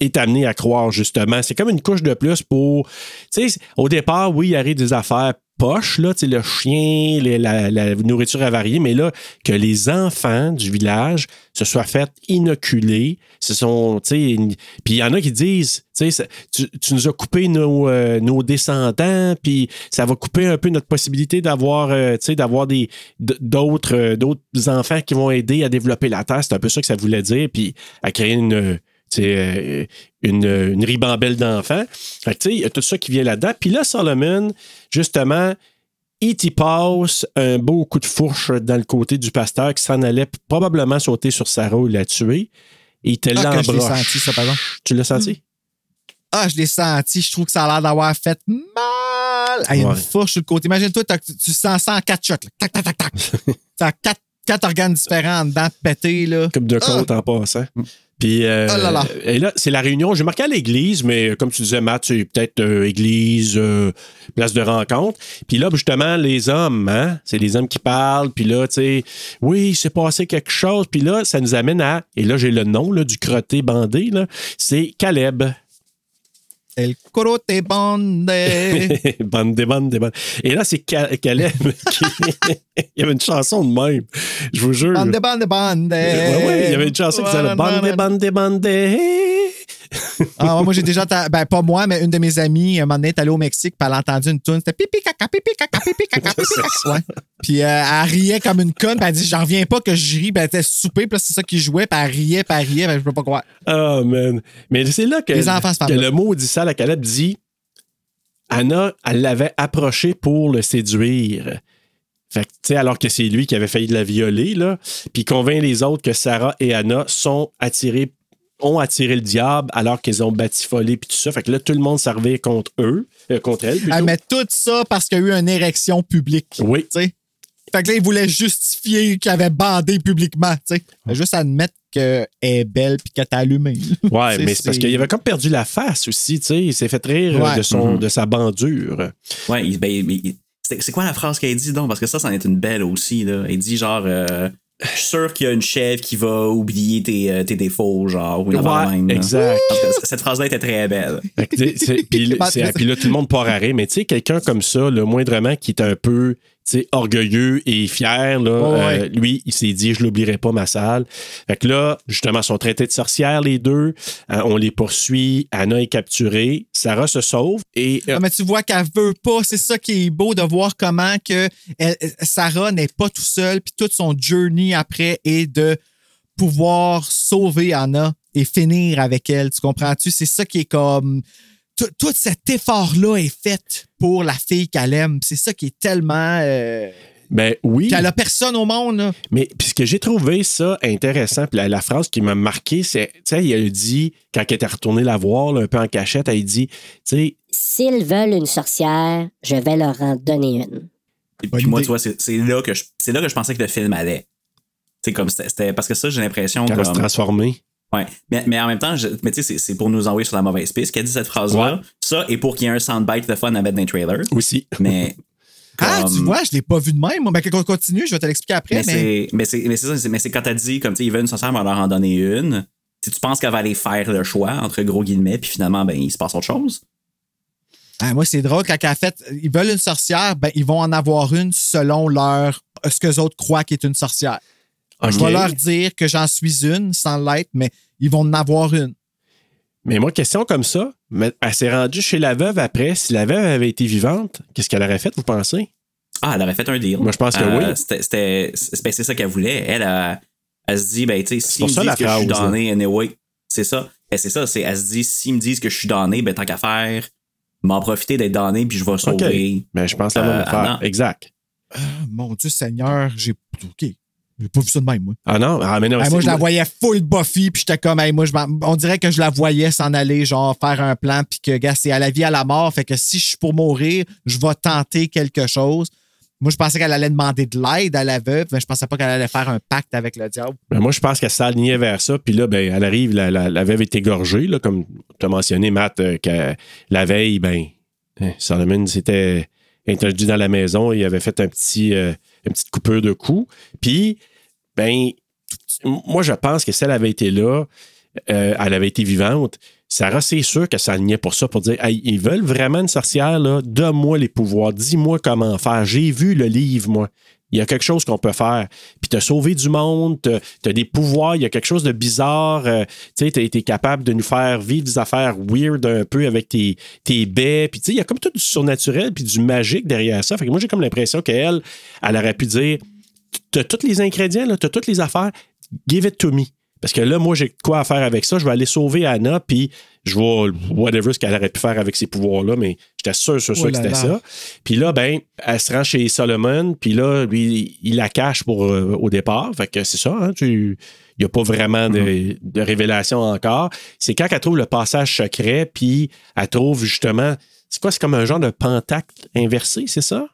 est amené à croire, justement. C'est comme une couche de plus pour. Tu sais, au départ, oui, il arrive des affaires poches, là, le chien, la, la nourriture avariée, mais là, que les enfants du village se soient fait inoculer, ce sont, tu sais, une- puis il y en a qui disent, tu tu, tu nous as coupé nos, euh, nos descendants, puis ça va couper un peu notre possibilité d'avoir, euh, d'avoir euh, d'autres enfants qui vont aider à développer la terre. C'est un peu ça que ça voulait dire, puis à créer une sais, euh, une, une ribambelle d'enfants. Fait que, tu sais, il y a tout ça qui vient là-dedans. Puis là, Solomon, justement, il t'y passe un beau coup de fourche dans le côté du pasteur qui s'en allait probablement sauter sur Sarah ou la tuer. Et il te Ah, que je l'ai l'embroche. senti, ça, par exemple. Tu l'as senti? Ah, je l'ai senti. Je trouve que ça a l'air d'avoir fait mal. Hey, Ouais. Une fourche sur le côté. Imagine-toi, tu sens ça en quatre là. Tac, tac, tac, tac. *laughs* T'as quatre, quatre organes différents en dedans pétés. Là. Comme de Ah! en passant. Puis, euh, Oh là là. et là, c'est la réunion. J'ai marqué à l'église, mais comme tu disais, Matt, c'est peut-être euh, église, euh, place de rencontre. Puis là, justement, les hommes, hein, c'est les hommes qui parlent. Puis là, tu sais, oui, il s'est passé quelque chose. Puis là, ça nous amène à, et là, j'ai le nom là, du crotté bandé, là, c'est Caleb. El corote bande. *laughs* bande, bande, bande. Et là, c'est Ca- Caleb *laughs* qui. il y avait une chanson de même. Je vous jure. Bande, bande, bande. Ouais, ouais, il y avait une chanson qui s'appelait Bande, bande, bande. Ah, ouais, moi, j'ai déjà. Ben, pas moi, mais une de mes amies, un moment donné, est allée au Mexique, puis elle a entendu une tune. C'était pipi, caca, pipi, caca, pipi, caca, pipi, caca. Ouais. Puis euh, elle riait comme une conne, puis elle dit J'en reviens pas que je ris. Ben, elle était soupée, puis c'est ça qui jouait, puis elle riait, puis elle riait, ben, je peux pas croire. Oh, man. Mais c'est là que, Les enfants, que le mot dit ça, la Caleb dit Anna, elle l'avait approché pour le séduire. Fait que, tu sais, alors que c'est lui qui avait failli la violer, là. Puis convainc les autres que Sarah et Anna sont attirés, ont attiré le diable alors qu'ils ont batifolé puis tout ça. Fait que là, tout le monde servait contre eux, euh, contre elle. plutôt. Elle met tout ça parce qu'il y a eu une érection publique. Oui. Tu sais. Fait que là, il voulait justifier qu'il avait bandé publiquement. Tu sais. Fait Juste admettre qu'elle est belle puis qu'elle t'a allumé. Ouais, *laughs* mais c'est parce qu'il avait comme perdu la face aussi, tu sais. Il s'est fait rire Ouais. de, son, Mhm. de sa bandure. Ouais, ben, mais c'est c'est quoi la phrase qu'elle dit donc? Parce que ça, c'en est une belle aussi. Là. Elle dit genre, euh, je suis sûr qu'il y a une chèvre qui va oublier tes, euh, tes défauts, genre, ou une Ouais, même, exact. Cette phrase-là était très belle. Puis là, tout le monde part à rire. Mais tu sais, quelqu'un comme ça, le moindrement qui est un peu orgueilleux et fier, là, Ouais, euh, lui, il s'est dit, je l'oublierai pas, ma salle. Fait que là, justement, sont traités de sorcières, les deux. Euh, on les poursuit. Anna est capturée. Sarah se sauve. Et euh, Ah, mais tu vois qu'elle veut pas. C'est ça qui est beau de voir comment que elle- Sarah n'est pas tout seule, puis tout son journey après est de pouvoir sauver Anna et finir avec elle. Tu comprends-tu? C'est ça qui est comme. Tout, tout cet effort-là est fait pour la fille qu'elle aime. C'est ça qui est tellement. euh, ben oui. Qu'elle a personne au monde. là. Mais puis ce que j'ai trouvé ça intéressant, puis la, la phrase qui m'a marqué, c'est, tu sais, il a dit, quand elle était retournée la voir, là, un peu en cachette, elle a dit, tu sais, S'ils veulent une sorcière, je vais leur en donner une. Et puis moi, tu vois, c'est là, que je- c'est là que je pensais que le film allait. C'est comme c'était- c'était. Parce que ça, j'ai l'impression quand elle va se transformer. Ouais. Mais, mais en même temps, je- mais tu sais, c'est- pour nous envoyer sur la mauvaise piste qu'elle dit cette phrase-là. Ouais. Ça, et pour qu'il y ait un soundbite de fun à mettre dans les trailers. Aussi. Mais. *laughs* Ah, tu vois, je l'ai pas vu de même. Moi, Ben, qu'on continue, je vais te l'expliquer après. Mais Mais, c'est mais mais ça, mais c'est quand t'as dit comme tu sais, ils veulent une sorcière, on va leur en donner une. Si tu penses qu'elle va aller faire le choix entre gros guillemets, puis finalement ben il se passe autre chose. Ah, moi, c'est drôle, quand elle a fait, ils veulent une sorcière, ben, ils vont en avoir une selon leur, ce que les autres croient qu'est une sorcière. Je vais leur dire que j'en suis une sans l'être, mais ils vont en avoir une. Mais moi, question comme ça, mais elle s'est rendue chez la veuve après. Si la veuve avait été vivante, qu'est-ce qu'elle aurait fait, vous pensez? Ah, elle aurait fait un deal. Moi, je pense que Euh, oui. C'était c'était- c'est ben, c'est ça qu'elle voulait. Elle, elle, elle se dit ben tu sais me disent la que je suis damné anyway, c'est ça. Ben, c'est ça, c'est elle se dit s'ils me disent que je suis damné, ben tant qu'à faire m'en profiter d'être damné puis je vais sauver. Mais je pense la même Euh. Exact. Ah, mon Dieu Seigneur, j'ai. OK. J'ai pas vu ça de même, moi. Ah non? Ah, mais non, Hey, moi, je la voyais full Buffy, puis j'étais comme, hey, moi, je on dirait que je la voyais s'en aller, genre, faire un plan, puis que, gars, c'est à la vie, à la mort. Fait que si je suis pour mourir, je vais tenter quelque chose. Moi, je pensais qu'elle allait demander de l'aide à la veuve, mais je pensais pas qu'elle allait faire un pacte avec le diable. Ben, moi, je pense qu'elle s'alignait vers ça. Puis là, ben, elle arrive, la, la, la veuve est égorgée, là, comme tu as mentionné, Matt, euh, que la veille, ben, hein, Solomon s'était introduit dans la maison. Il avait fait un petit, euh, une petite coupure de cou. Puis, ben, moi, je pense que si elle avait été là, euh, elle avait été vivante, Sarah, c'est sûr que ça alignait pour ça, pour dire hey, ils veulent vraiment une sorcière, là, donne-moi les pouvoirs, dis-moi comment faire. J'ai vu le livre, moi. Il y a quelque chose qu'on peut faire. Puis t'as sauvé du monde, t'as as des pouvoirs, il y a quelque chose de bizarre. euh, tu sais, t'as été capable de nous faire vivre des affaires weird un peu avec tes, tes baies. Puis tu sais, il y a comme tout du surnaturel puis du magique derrière ça. Fait que moi, j'ai comme l'impression qu'elle, elle aurait pu dire t'as tous les ingrédients, là, t'as toutes les affaires, give it to me. Parce que là, moi, j'ai quoi à faire avec ça. Je vais aller sauver Anna, puis je vais, whatever ce qu'elle aurait pu faire avec ses pouvoirs-là, mais j'étais sûr, sûr, sûr Oh que c'était ça. Puis là, ben, elle se rend chez Solomon, puis là, lui, il la cache pour, euh, au départ. Fait que c'est ça, hein, tu- il n'y a pas vraiment de, Mm-hmm. de révélation encore. C'est quand elle trouve le passage secret, puis elle trouve justement, c'est quoi, c'est comme un genre de pentacle inversé, c'est ça?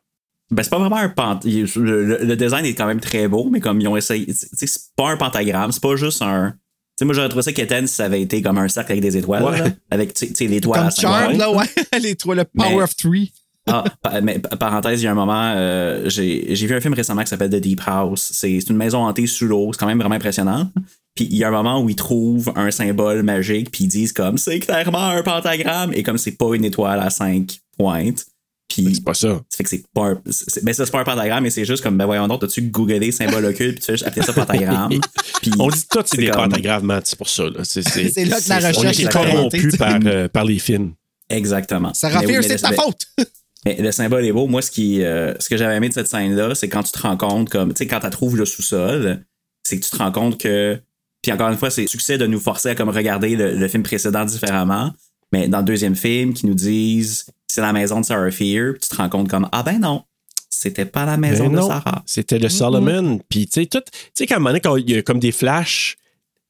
Ben, c'est pas vraiment un pent... il- Le, le- design est quand même très beau, mais comme ils ont essayé. C'est pas un pentagramme, c'est pas juste un. Tu sais, moi, j'aurais trouvé ça qu'Étienne, si ça avait été comme un cercle avec des étoiles. Ouais. là, avec, tu sais- l'étoile à Charm, là, ouais. *laughs* Trois, le Power Mais- of Three. *laughs* Ah, mais pa- parenthèse, il y a un moment, euh, j'ai vu un film récemment qui s'appelle The Deep House. C'est c'est une maison hantée sous l'eau, c'est quand même vraiment impressionnant. Puis il y a un moment où ils trouvent un symbole magique, puis ils disent comme c'est clairement un pentagramme, et comme c'est pas une étoile à cinq pointes, Puis, C'est pas ça. ça fait que c'est pas un, ben ça, c'est pas un pentagramme, mais c'est juste comme, ben voyons donc, t'as-tu googlé symbole occulte, puis tu fais juste appeler ça pentagramme. *laughs* Puis, On dit tout, c'est des comme- pentagrammes, Matt, c'est pour ça. là. C'est c'est- C'est là que la c'est- on recherche est est corrompu par, euh, par les films. Exactement. Mais oui, c'est de ta le- faute. *laughs* mais le symbole est beau. Moi, ce, qui, euh, ce que j'avais aimé de cette scène-là, c'est quand tu te rends compte, comme, tu sais, quand tu trouves le sous-sol, c'est que tu te rends compte que. Puis encore une fois, c'est le succès de nous forcer à comme regarder le, le film précédent différemment. Mais dans le deuxième film, qui nous disent c'est la maison de Sarah Fear, puis tu te rends compte comme ah ben non, c'était pas la maison Ben de non, Sarah. C'était le Solomon. Puis, tu sais, tout. Tu sais, qu'à un moment donné, quand il y a comme des flashs,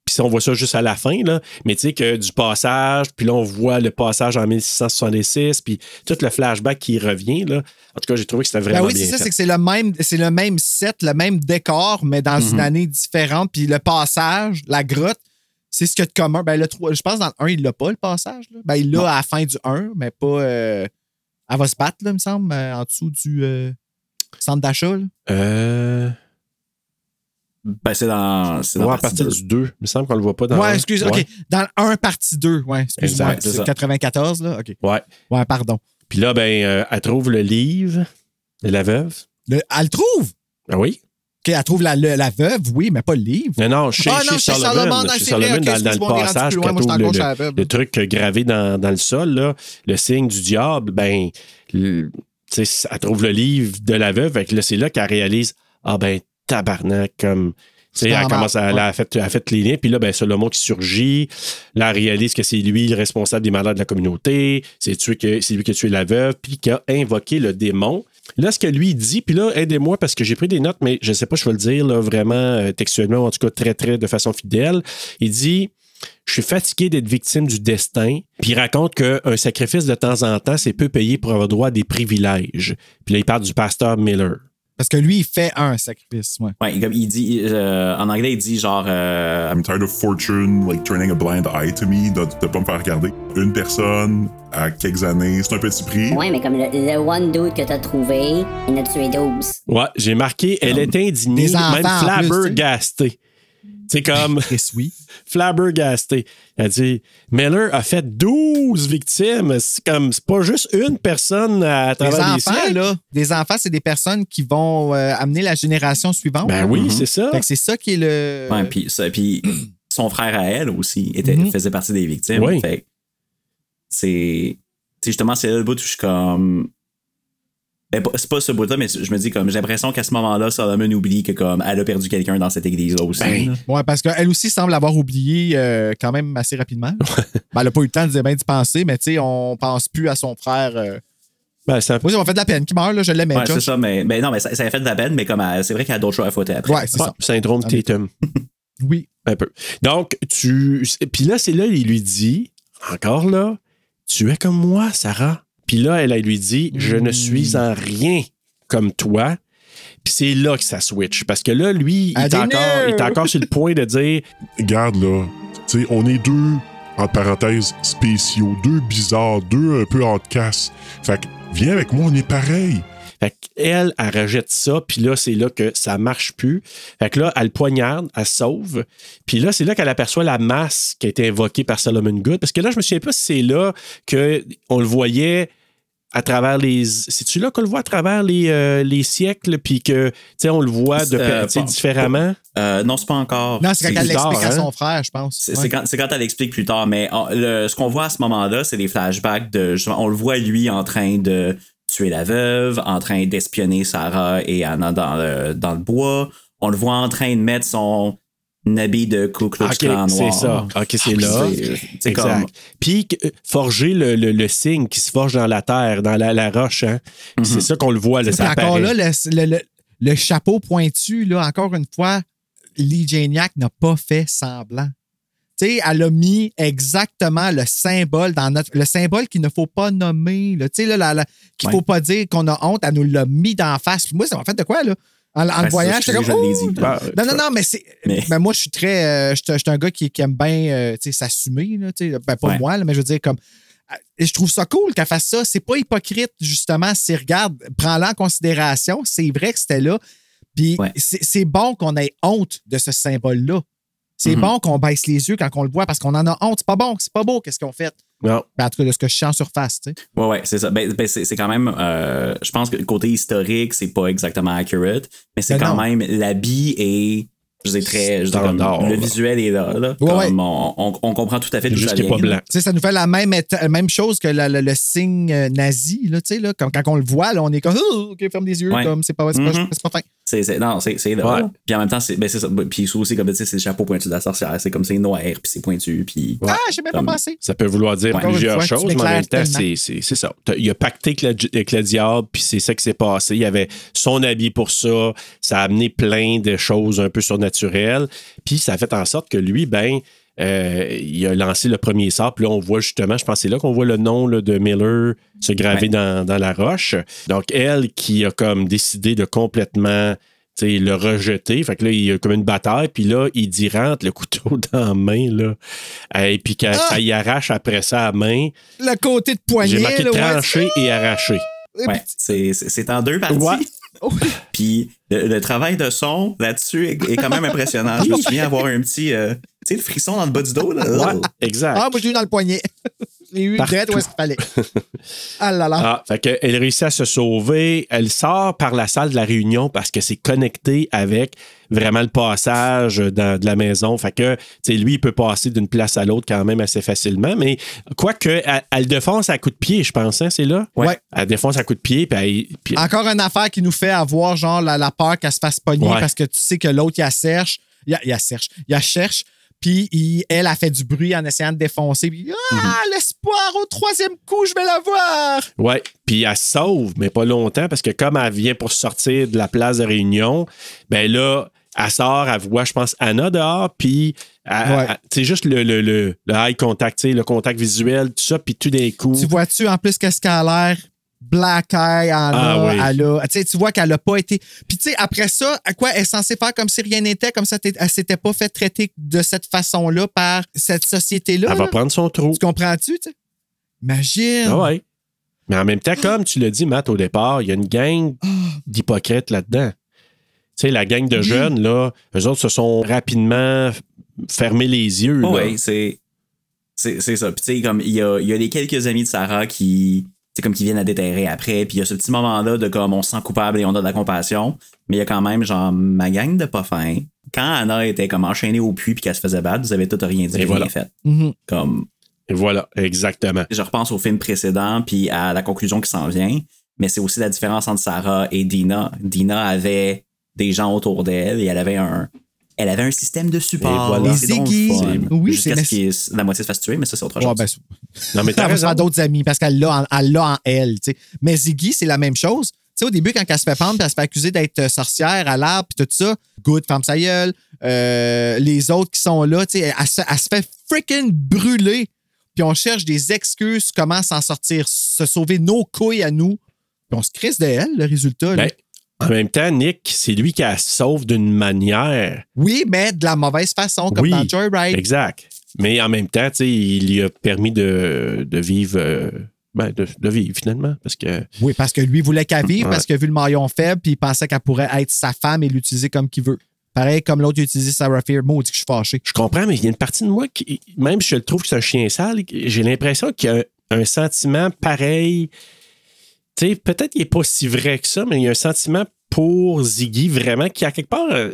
puis on voit ça juste à la fin, là, mais tu sais, que du passage, puis là, on voit le passage en 1666, puis tout le flashback qui revient, là. En tout cas, j'ai trouvé que c'était Ben vraiment oui, c'est ça, c'est que c'est le même, c'est le même set, le même décor, mais dans Mhm. une année différente. Puis le passage, la grotte, c'est ce qu'il y a de commun. Ben, le 3, je pense dans le 1, il l'a pas, le passage. là. Ben, il l'a à la fin du 1, mais pas. euh, elle va se battre, là, il me semble, euh, en dessous du euh, centre d'achat. là. Euh... Ben c'est dans. C'est dans Ouais, à partie partir deux. du 2. Il me semble qu'on le voit pas dans Ouais, excuse, Ouais. OK. Dans le 1, partie 2. Ouais, excuse-moi. C'est C'est ça. 94, là. OK. Ouais. Ouais, pardon. Puis là, ben, euh, elle trouve le livre de la veuve. Le- elle le trouve? Ah oui? OK, elle trouve la, la veuve, oui, mais pas le livre. Non, non, chez, Ah, non, chez chez Solomon. Chez dans, dans le passage, loin, moi, le, truc gravé dans, dans le sol, là, le signe du diable, ben, le- elle trouve le livre de la veuve. Là, c'est là qu'elle réalise, ah ben, tabarnak, comme. Elle normal, commence à, elle a fait, elle a fait les liens, puis là, ben, Solomon qui surgit. Là, elle réalise que c'est lui le responsable des malades de la communauté. C'est lui qui a tué la veuve, puis qui a invoqué le démon. Là, ce que lui dit, puis là, aidez-moi parce que j'ai pris des notes, mais je sais pas, je vais le dire là, vraiment euh, textuellement, ou en tout cas très, très de façon fidèle. Il dit Je suis fatigué d'être victime du destin. Puis il raconte qu'un sacrifice de temps en temps, c'est peu payé pour avoir droit à des privilèges. Puis là, il parle du pasteur Miller. Parce que lui, il fait un sacrifice. Ouais. Ouais, comme il dit, euh, en anglais, il dit genre. euh, I'm tired of fortune, like turning a blind eye to me, de, de pas me faire regarder. Une personne à quelques années, c'est un petit prix. Ouais, mais comme le, le one dude que t'as trouvé, il en a tué 12. Ouais, j'ai marqué, elle est indignée, même flabbergastée. C'est comme *laughs* Chris, oui. flabbergastée. Elle dit Miller a fait 12 victimes. C'est comme, c'est pas juste une personne à travers les enfants, siècles. là, les enfants, c'est des personnes qui vont euh, amener la génération suivante. Ben oui, c'est ça. Fait que c'est ça qui est le. Ouais, puis ça- puis *clears throat* son frère à elle aussi était, Mhm. faisait partie des victimes. Oui. Fait que c'est. justement, c'est là le bout où je suis comme. Ben, pas- c'est pas ce bout-là, mais je me dis comme j'ai l'impression qu'à ce moment-là, Solomon oublie que comme elle a perdu quelqu'un dans cette église-là aussi. Ben, là. Ouais, parce qu'elle aussi semble avoir oublié euh, quand même assez rapidement. Ben, elle n'a pas eu le temps de bien d'y penser, mais tu sais, on pense plus à son frère. euh. Ben, c'est un peu- Moi, ça m'a fait de la peine qui meurt, là, je l'aimais. Ouais, c'est ça, mais, mais non, mais ça, ça a fait de la peine, mais comme elle- c'est vrai qu'elle a d'autres choses à foutre après. Ouais, c'est Ouais, ça. syndrome Ah, Tatum. *laughs* Oui. Un peu. Donc, tu. Puis là, c'est là, il lui dit, encore là, tu es comme moi, Sarah. Puis là, elle, elle lui dit, je ne suis en rien comme toi. Puis c'est là que ça switch. Parce que là, lui, il est, encore, il est encore sur le point de dire Garde là, tu sais, on est deux, entre parenthèses, spéciaux, deux bizarres, deux un peu outcasts. Fait que viens avec moi, on est pareil. Fait qu'elle, elle rejette ça, puis là, c'est là que ça marche plus. Fait que là, elle poignarde, elle sauve. Puis là, c'est là qu'elle aperçoit la masse qui a été invoquée par Solomon Good. Parce que là, je me souviens pas si c'est là qu'on le voyait à travers les. C'est-tu là qu'on le voit à travers les, euh, les siècles, puis que, tu sais, on le voit de, Euh, pas- différemment? Euh, non, c'est pas encore. Non, c'est quand elle l'explique à hein? son frère, je pense. C'est Ouais. quand, c'est quand elle explique plus tard, mais on- le- ce qu'on voit à ce moment-là, c'est des flashbacks de. On le voit lui en train de tuer la veuve, en train d'espionner Sarah et Anna dans le, dans le bois. On le voit en train de mettre son habit de Ku Klux Klan c'est ça. OK, c'est Ah, là. c'est- Exact. comme. Puis forger le, le- le signe qui se forge dans la terre, dans la, la roche. Hein? C'est ça qu'on le voit, là, ça encore là, le, le- le- le chapeau pointu, là, encore une fois, Lee Janiak n'a pas fait semblant. Tu sais, elle a mis exactement le symbole dans notre. Le symbole qu'il ne faut pas nommer. là. Là, qu'il ne faut pas dire qu'on a honte, elle nous l'a mis d'en face. Puis moi, ça m'a fait de quoi, là? En, en le c'est voyant, j'étais comme. Oh! Ben, Non, non, non, mais c'est. Mais- ben, moi, je suis très. euh, je suis un gars qui, qui aime bien euh, s'assumer. Ben, pas Ouais. moi, là, mais je veux dire, comme. Et je trouve ça cool qu'elle fasse ça. C'est pas hypocrite, justement. Si regarde, prends-la en considération. C'est vrai que c'était là. Puis Ouais. c'est bon qu'on ait honte de ce symbole-là. C'est Mhm. bon qu'on baisse les yeux quand on le voit parce qu'on en a honte. C'est pas bon, c'est pas beau, qu'est-ce qu'on fait? Non. Ben, en tout cas, de ce que je sais en surface, tu sais. Ouais, ouais, c'est ça. Ben, ben, c'est quand même. euh, je pense que le côté historique, c'est pas exactement accurate, mais c'est Ben quand non. même. L'habit est. Je dire, très. Je comme, le visuel est là. là. Ouais, Comme ouais. On, on, on comprend tout à fait juste ça qu'il n'est pas blanc. Tu sais, ça nous fait la même, la même chose que la- la- le signe euh, nazi, là, tu sais, là, comme quand on le voit, là, on est comme, Oh, OK, ferme les yeux, Ouais. comme, c'est pas, c'est pas, Mhm. c'est pas fin. C'est, c'est- non, c'est, c'est là. Puis en même temps, c'est, ben, c'est ça. Puis c'est aussi, comme tu sais, c'est le chapeau pointu de la sorcière. C'est comme c'est noir, puis c'est pointu, puis. Ah, j'ai même pas pensé. Ça peut vouloir dire Ouais. plusieurs fois, choses, mais en même temps, c'est, c'est, c'est ça. T'as- Il a pacté avec le, avec le diable, puis c'est ça qui s'est passé. Il y avait son habit pour ça. Ça a amené plein de choses un peu surnaturelles. Puis ça a fait en sorte que lui, ben, euh, il a lancé le premier sort. Puis là, on voit justement, je pense que c'est là qu'on voit le nom là, de Miller se graver Ouais. dans, dans la roche. Donc, elle qui a comme décidé de complètement le rejeter. Fait que là, il y a comme une bataille. Puis là, il dit rentre le couteau *laughs* dans la main. Là. Et puis Ah! ça y arrache après ça à la main. Le côté de poignet, J'ai marqué là, ouais. tranché et arraché. Ouais, c'est, c'est, c'est en deux parties. Ouais. Puis le, travail de son là-dessus est, quand même impressionnant. Je me souviens avoir un petit. euh, sais, le frisson dans le bas du dos. Là. Ouais, exact. Ah, moi, je l'ai eu dans le poignet. *laughs* je l'ai eu direct où est-ce qu'il fallait. *laughs* Ah là là. Ah, fait que elle réussit à se sauver. Elle sort par la salle de la réunion parce que c'est connecté avec vraiment le passage dans, de la maison. Fait que, tu sais, lui, il peut passer d'une place à l'autre quand même assez facilement. Mais quoique, elle, elle défonce à coup de pied, je pense, hein, c'est là? Ouais. Elle défonce à coup de pied, puis elle- puis- Encore une affaire qui nous fait avoir, genre, la, la peur qu'elle se fasse pogner Ouais. parce que tu sais que l'autre, il la cherche. Il il la cherche. Il la cherche. Puis il- elle a fait du bruit en essayant de défoncer. Puis, ah, Mhm. l'espoir, au troisième coup, je vais la voir. Ouais, puis elle se sauve, mais pas longtemps, parce que comme elle vient pour sortir de la place de réunion, ben là, elle sort, elle voit, je pense, Anna dehors, puis Ouais. c'est juste le, le, le, le eye contact, le contact visuel, tout ça, puis tout d'un coup. Tu vois-tu, en plus, qu'est-ce qu'elle a l'air? Black Eye, en Ah a, oui. elle a- tu sais, tu vois qu'elle n'a pas été. Puis, tu sais, après ça, à quoi elle est censée faire comme si rien n'était, comme ça, elle s'était pas fait traiter de cette façon-là par cette société-là. elle va prendre son trou. Tu comprends-tu, tu sais? Imagine. Ah ouais. Mais en même temps, comme tu l'as dit, Matt, au départ, il y a une gang d'hypocrites là-dedans. Tu sais, la gang de Oui. jeunes, là, eux autres se sont rapidement fermés les yeux. là. Oui, c'est. C'est c'est ça. Puis, tu sais, comme, il y a, il y a les quelques amis de Sarah qui. C'est comme qui viennent à déterrer après. Puis il y a ce petit moment-là de comme on se sent coupable et on a de la compassion. Mais il y a quand même, genre, ma gang de pas fin. Quand Anna était comme enchaînée au puits puis qu'elle se faisait battre, vous avez tout rien dit, Et rien voilà. fait. Mhm. Comme, Et voilà, exactement. je repense au film précédent puis à la conclusion qui s'en vient. Mais c'est aussi la différence entre Sarah et Dina. Dina avait des gens autour d'elle et elle avait un. Elle avait un système de support. Voilà. C'est donc Ziggy. le fun. Oui, Jusqu'à ce que la moitié se fasse tuer, mais ça, c'est autre Ouais, chose. ben, c'est- Non, mais *laughs* t'as d'autres amis parce qu'elle l'a en, elle l'a en elle. tu sais. Mais Ziggy, c'est la même chose. Tu sais, au début, quand elle se fait prendre puis elle se fait accuser d'être euh, sorcière à l'arbre puis tout ça, good, femme sa gueule. Euh, les autres qui sont là, tu sais, elle, se- elle se fait freaking brûler. Puis on cherche des excuses, comment s'en sortir, se sauver nos couilles à nous. Puis on se crisse de elle, le résultat. là. Ben, en même temps, Nick, c'est lui qui la sauve d'une manière. oui, mais de la mauvaise façon, comme Oui, dans Joyride. Exact. Mais en même temps, tu sais, il lui a permis de, de vivre. euh, ben, de, de vivre finalement. Parce que. Oui, parce que lui voulait qu'elle vive, Ouais. parce qu'il a vu le maillon faible, puis il pensait qu'elle pourrait être sa femme et l'utiliser comme qu'il veut. Pareil comme l'autre a utilisé Sarah Fear. Maudit que je suis fâché. Je comprends, mais il y a une partie de moi qui, même si je le trouve que c'est un chien sale, j'ai l'impression qu'il y a un, un sentiment pareil. Tu sais, peut-être qu'il n'est pas si vrai que ça, mais il y a un sentiment pour Ziggy vraiment qui, à quelque part, euh,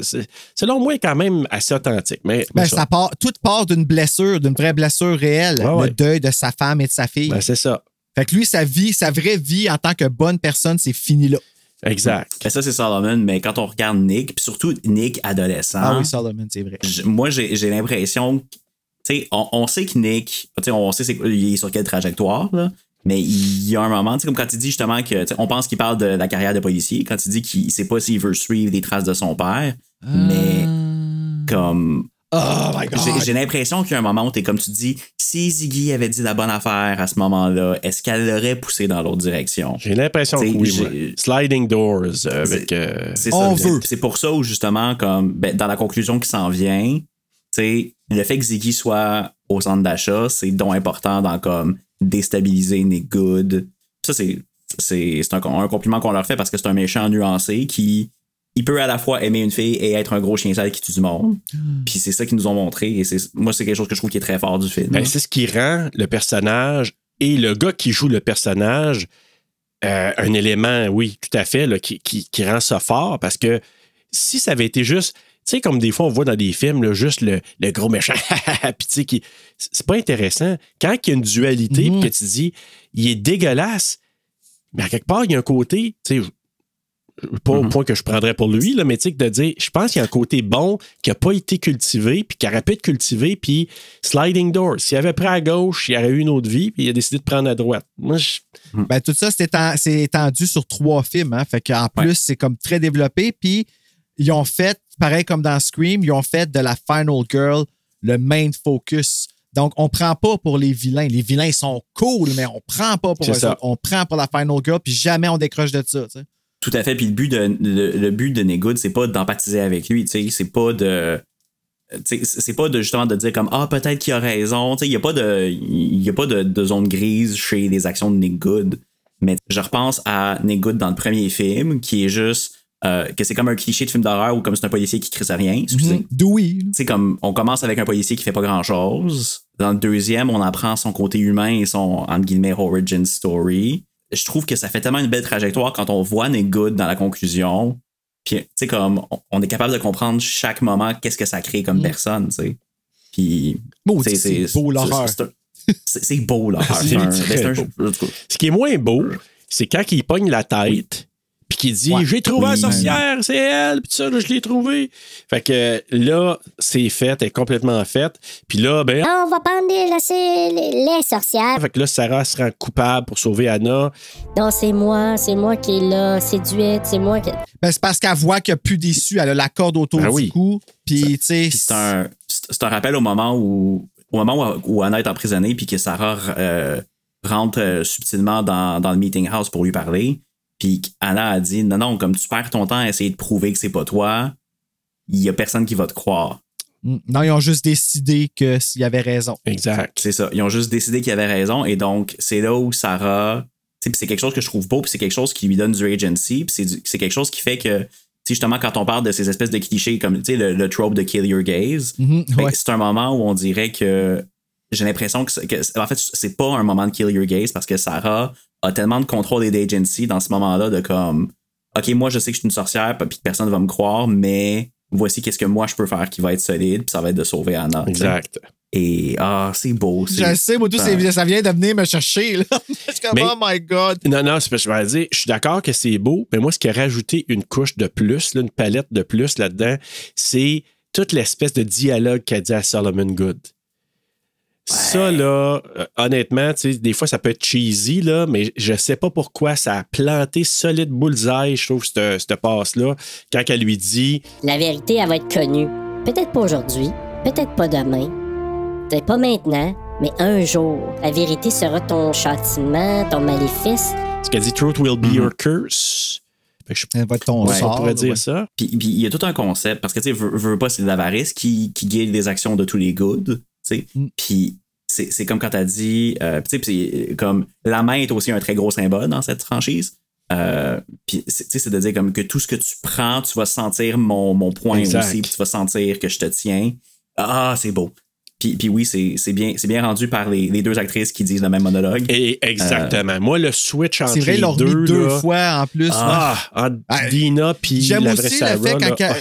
selon moi, est quand même assez authentique. Mais, Ben, ça part, tout part d'une blessure, d'une vraie blessure réelle. Ouais. Le deuil de sa femme et de sa fille. ben, c'est ça. fait que lui, sa vie, sa vraie vie en tant que bonne personne, c'est fini là. Exact. Ça, c'est Solomon, mais quand on regarde Nick, puis surtout Nick adolescent, Ah oui, Solomon, c'est vrai. moi, j'ai l'impression. Tu sais, on, on sait que Nick, tu sais, on sait c'est- il est sur quelle trajectoire, là, mais il y a un moment, tu sais, comme quand il dit justement que, tu sais, on pense qu'il parle de la carrière de policier, quand il dit qu'il sait pas s'il veut suivre les traces de son père, mais comme. Oh my J'ai- J'ai l'impression qu'il y a un moment où t'es comme tu dis, si Ziggy avait dit la bonne affaire à ce moment-là, est-ce qu'elle l'aurait poussé dans l'autre direction? J'ai l'impression que oui. ouais. Sliding doors euh, avec. euh, C'est ça. On C'est- veut. C'est pour ça où, justement, comme ben, dans la conclusion qui s'en vient, tu sais, le fait que Ziggy soit au centre d'achat, c'est donc important dans comme déstabiliser Nick Good. Ça, c'est, c'est, c'est un, un compliment qu'on leur fait parce que c'est un méchant nuancé qui il peut à la fois aimer une fille et être un gros chien sale qui tue du monde. Puis c'est ça qu'ils nous ont montré. Et c'est, moi, c'est quelque chose que je trouve qui est très fort du film. Ben, c'est ce qui rend le personnage et le gars qui joue le personnage euh, un élément, oui, tout à fait, là, qui, qui- qui rend ça fort parce que si ça avait été juste, sais, comme des fois on voit dans des films, là, juste le, le gros méchant, *laughs* puis tu sais, c'est pas intéressant. Quand il y a une dualité, puis que tu dis, il est dégueulasse, mais à quelque part, il y a un côté, tu sais, pas au point que je prendrais pour lui, là, mais tu sais, de dire, je pense qu'il y a un côté bon qui n'a pas été cultivé, puis qui aurait pu être cultivé, puis sliding door. S'il avait pris à gauche, il aurait eu une autre vie, puis il a décidé de prendre à droite. Moi, je, Ben, tout ça, c'est étendu sur trois films. Hein? Fait qu'en plus, c'est comme très développé. Puis, ils ont fait, pareil comme dans Scream, ils ont fait de la Final Girl le main focus. Donc, on prend pas pour les vilains. Les vilains, sont cool, mais on prend pas pour eux ça. autres. On prend pour la Final Girl, puis jamais on décroche de ça. Tout à fait. Puis le but de, le, le but de Negood, c'est pas d'empathiser avec lui. C'est pas de. C'est pas de justement de dire comme Ah, peut-être qu'il a raison. Il n'y a pas, de, il y a pas de, de zone grise chez les actions de Nick Good. Mais je repense à Nick Good dans le premier film, qui est juste euh, que c'est comme un cliché de film d'horreur ou comme c'est un policier qui crisse à rien. Excusez. Mhm. Dewey. C'est comme on commence avec un policier qui fait pas grand chose. Dans le deuxième, on apprend son côté humain et son entre guillemets origin story. Je trouve que ça fait tellement une belle trajectoire quand on voit Nick Good dans la conclusion. Puis tu sais comme on- est capable de comprendre chaque moment qu'est-ce que ça crée comme personne, tu sais. Puis c'est beau, l'horreur. *laughs* c'est beau l'horreur. Ce qui est moins beau, c'est quand il pogne la tête, puis qu'il dit Ouais. J'ai trouvé la Oui. sorcière, c'est elle, puis ça, là, je l'ai trouvé. Fait que là, c'est fait, elle est complètement faite. Puis là, ben, On va prendre les, les, les sorcières. fait que là, Sarah se rend coupable pour sauver Anna. Non, c'est moi, c'est moi qui est là, séduite, c'est moi qui. Ben, c'est parce qu'elle voit qu'il n'y a plus d'issue. Elle a la corde autour Ben du oui. cou. Puis, tu sais. C'est un, c'est c'est un rappel au moment où, au moment où, où Anna est emprisonnée puis que Sarah euh, rentre euh, subtilement dans, dans le meeting house pour lui parler. Puis Anna a dit non, non, comme tu perds ton temps à essayer de prouver que c'est pas toi, il y a personne qui va te croire. Mm. Non, ils ont juste décidé que s'il y avait raison. Exact. C'est ça. Ils ont juste décidé qu'il avait raison. Et donc, c'est là où Sarah. C'est quelque chose que je trouve beau, puis c'est quelque chose qui lui donne du agency, puis c'est quelque chose qui fait que, tu sais, justement, quand on parle de ces espèces de clichés comme, tu sais, le, le trope de kill your gaze, Mhm, ben, ouais. c'est un moment où on dirait que j'ai l'impression que, que- en fait, c'est pas un moment de kill your gaze parce que Sarah a tellement de contrôle et d'agency dans ce moment-là de comme, OK, moi, je sais que je suis une sorcière, puis que personne va me croire, mais voici qu'est-ce que moi je peux faire qui va être solide, puis ça va être de sauver Anna. Exact. Et ah, c'est beau. Je sais, moi, tout, ça vient de venir me chercher. Là. *laughs* Je suis comme, Mais- oh my God. Non, non, c'est parce que je vais dire, je suis d'accord que c'est beau, mais moi, ce qui a rajouté une couche de plus, là, une palette de plus là-dedans, c'est toute l'espèce de dialogue qu'a dit à Solomon Good. Ça, là, euh, honnêtement, tu sais, des fois, ça peut être cheesy, là, mais je sais pas pourquoi ça a planté solide bullseye, je trouve, cette, cette passe-là, quand elle lui dit La vérité, elle va être connue. Peut-être pas aujourd'hui, peut-être pas demain, peut-être pas maintenant, mais un jour, la vérité sera ton châtiment, ton maléfice. ce qu'elle dit Truth will be your curse. Fait que je Elle va être ton on sort. pourrait dire ouais. ça. Puis puis il y a tout un concept, parce que tu sais, veux, veux pas, c'est de l'avarice qui, qui guide les actions de tous les goods, Mm. Puis c'est c'est comme quand t'as dit, euh, tu sais, puis c'est comme la main est aussi un très gros symbole dans cette franchise. Euh, puis c'est- tu sais, c'est de dire comme que tout ce que tu prends, tu vas sentir mon, mon point Exact. aussi, puis tu vas sentir que je te tiens. Ah, c'est beau. Puis, puis oui, c'est c'est bien, c'est bien rendu par les, les deux actrices qui disent le même monologue. Et exactement. Moi, le switch entre vrai, les deux, remis deux là, fois en plus. Ah, Ah, Dina puis J'aime aussi Sarah. le fait là. quand.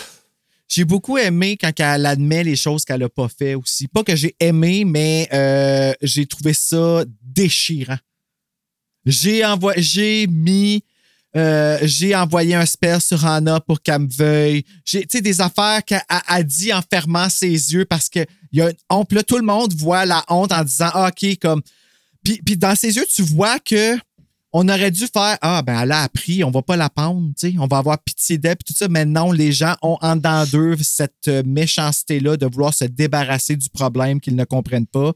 J'ai beaucoup aimé quand elle admet les choses qu'elle n'a pas fait aussi. Pas que j'ai aimé, mais euh, j'ai trouvé ça déchirant. J'ai envoyé, j'ai mis, euh, j'ai envoyé un spell sur Anna pour qu'elle me veuille. J'ai, tu sais, des affaires qu'elle a, a dit en fermant ses yeux parce que il y a une honte. Là, tout le monde voit la honte en disant, ah, OK, comme. Puis, puis dans ses yeux, tu vois que on aurait dû faire Ah, ben elle a appris, on va pas la pendre, on va avoir pitié d'elle, tout ça. Mais non, les gens ont en dedans d'eux cette euh, méchanceté-là de vouloir se débarrasser du problème qu'ils ne comprennent pas.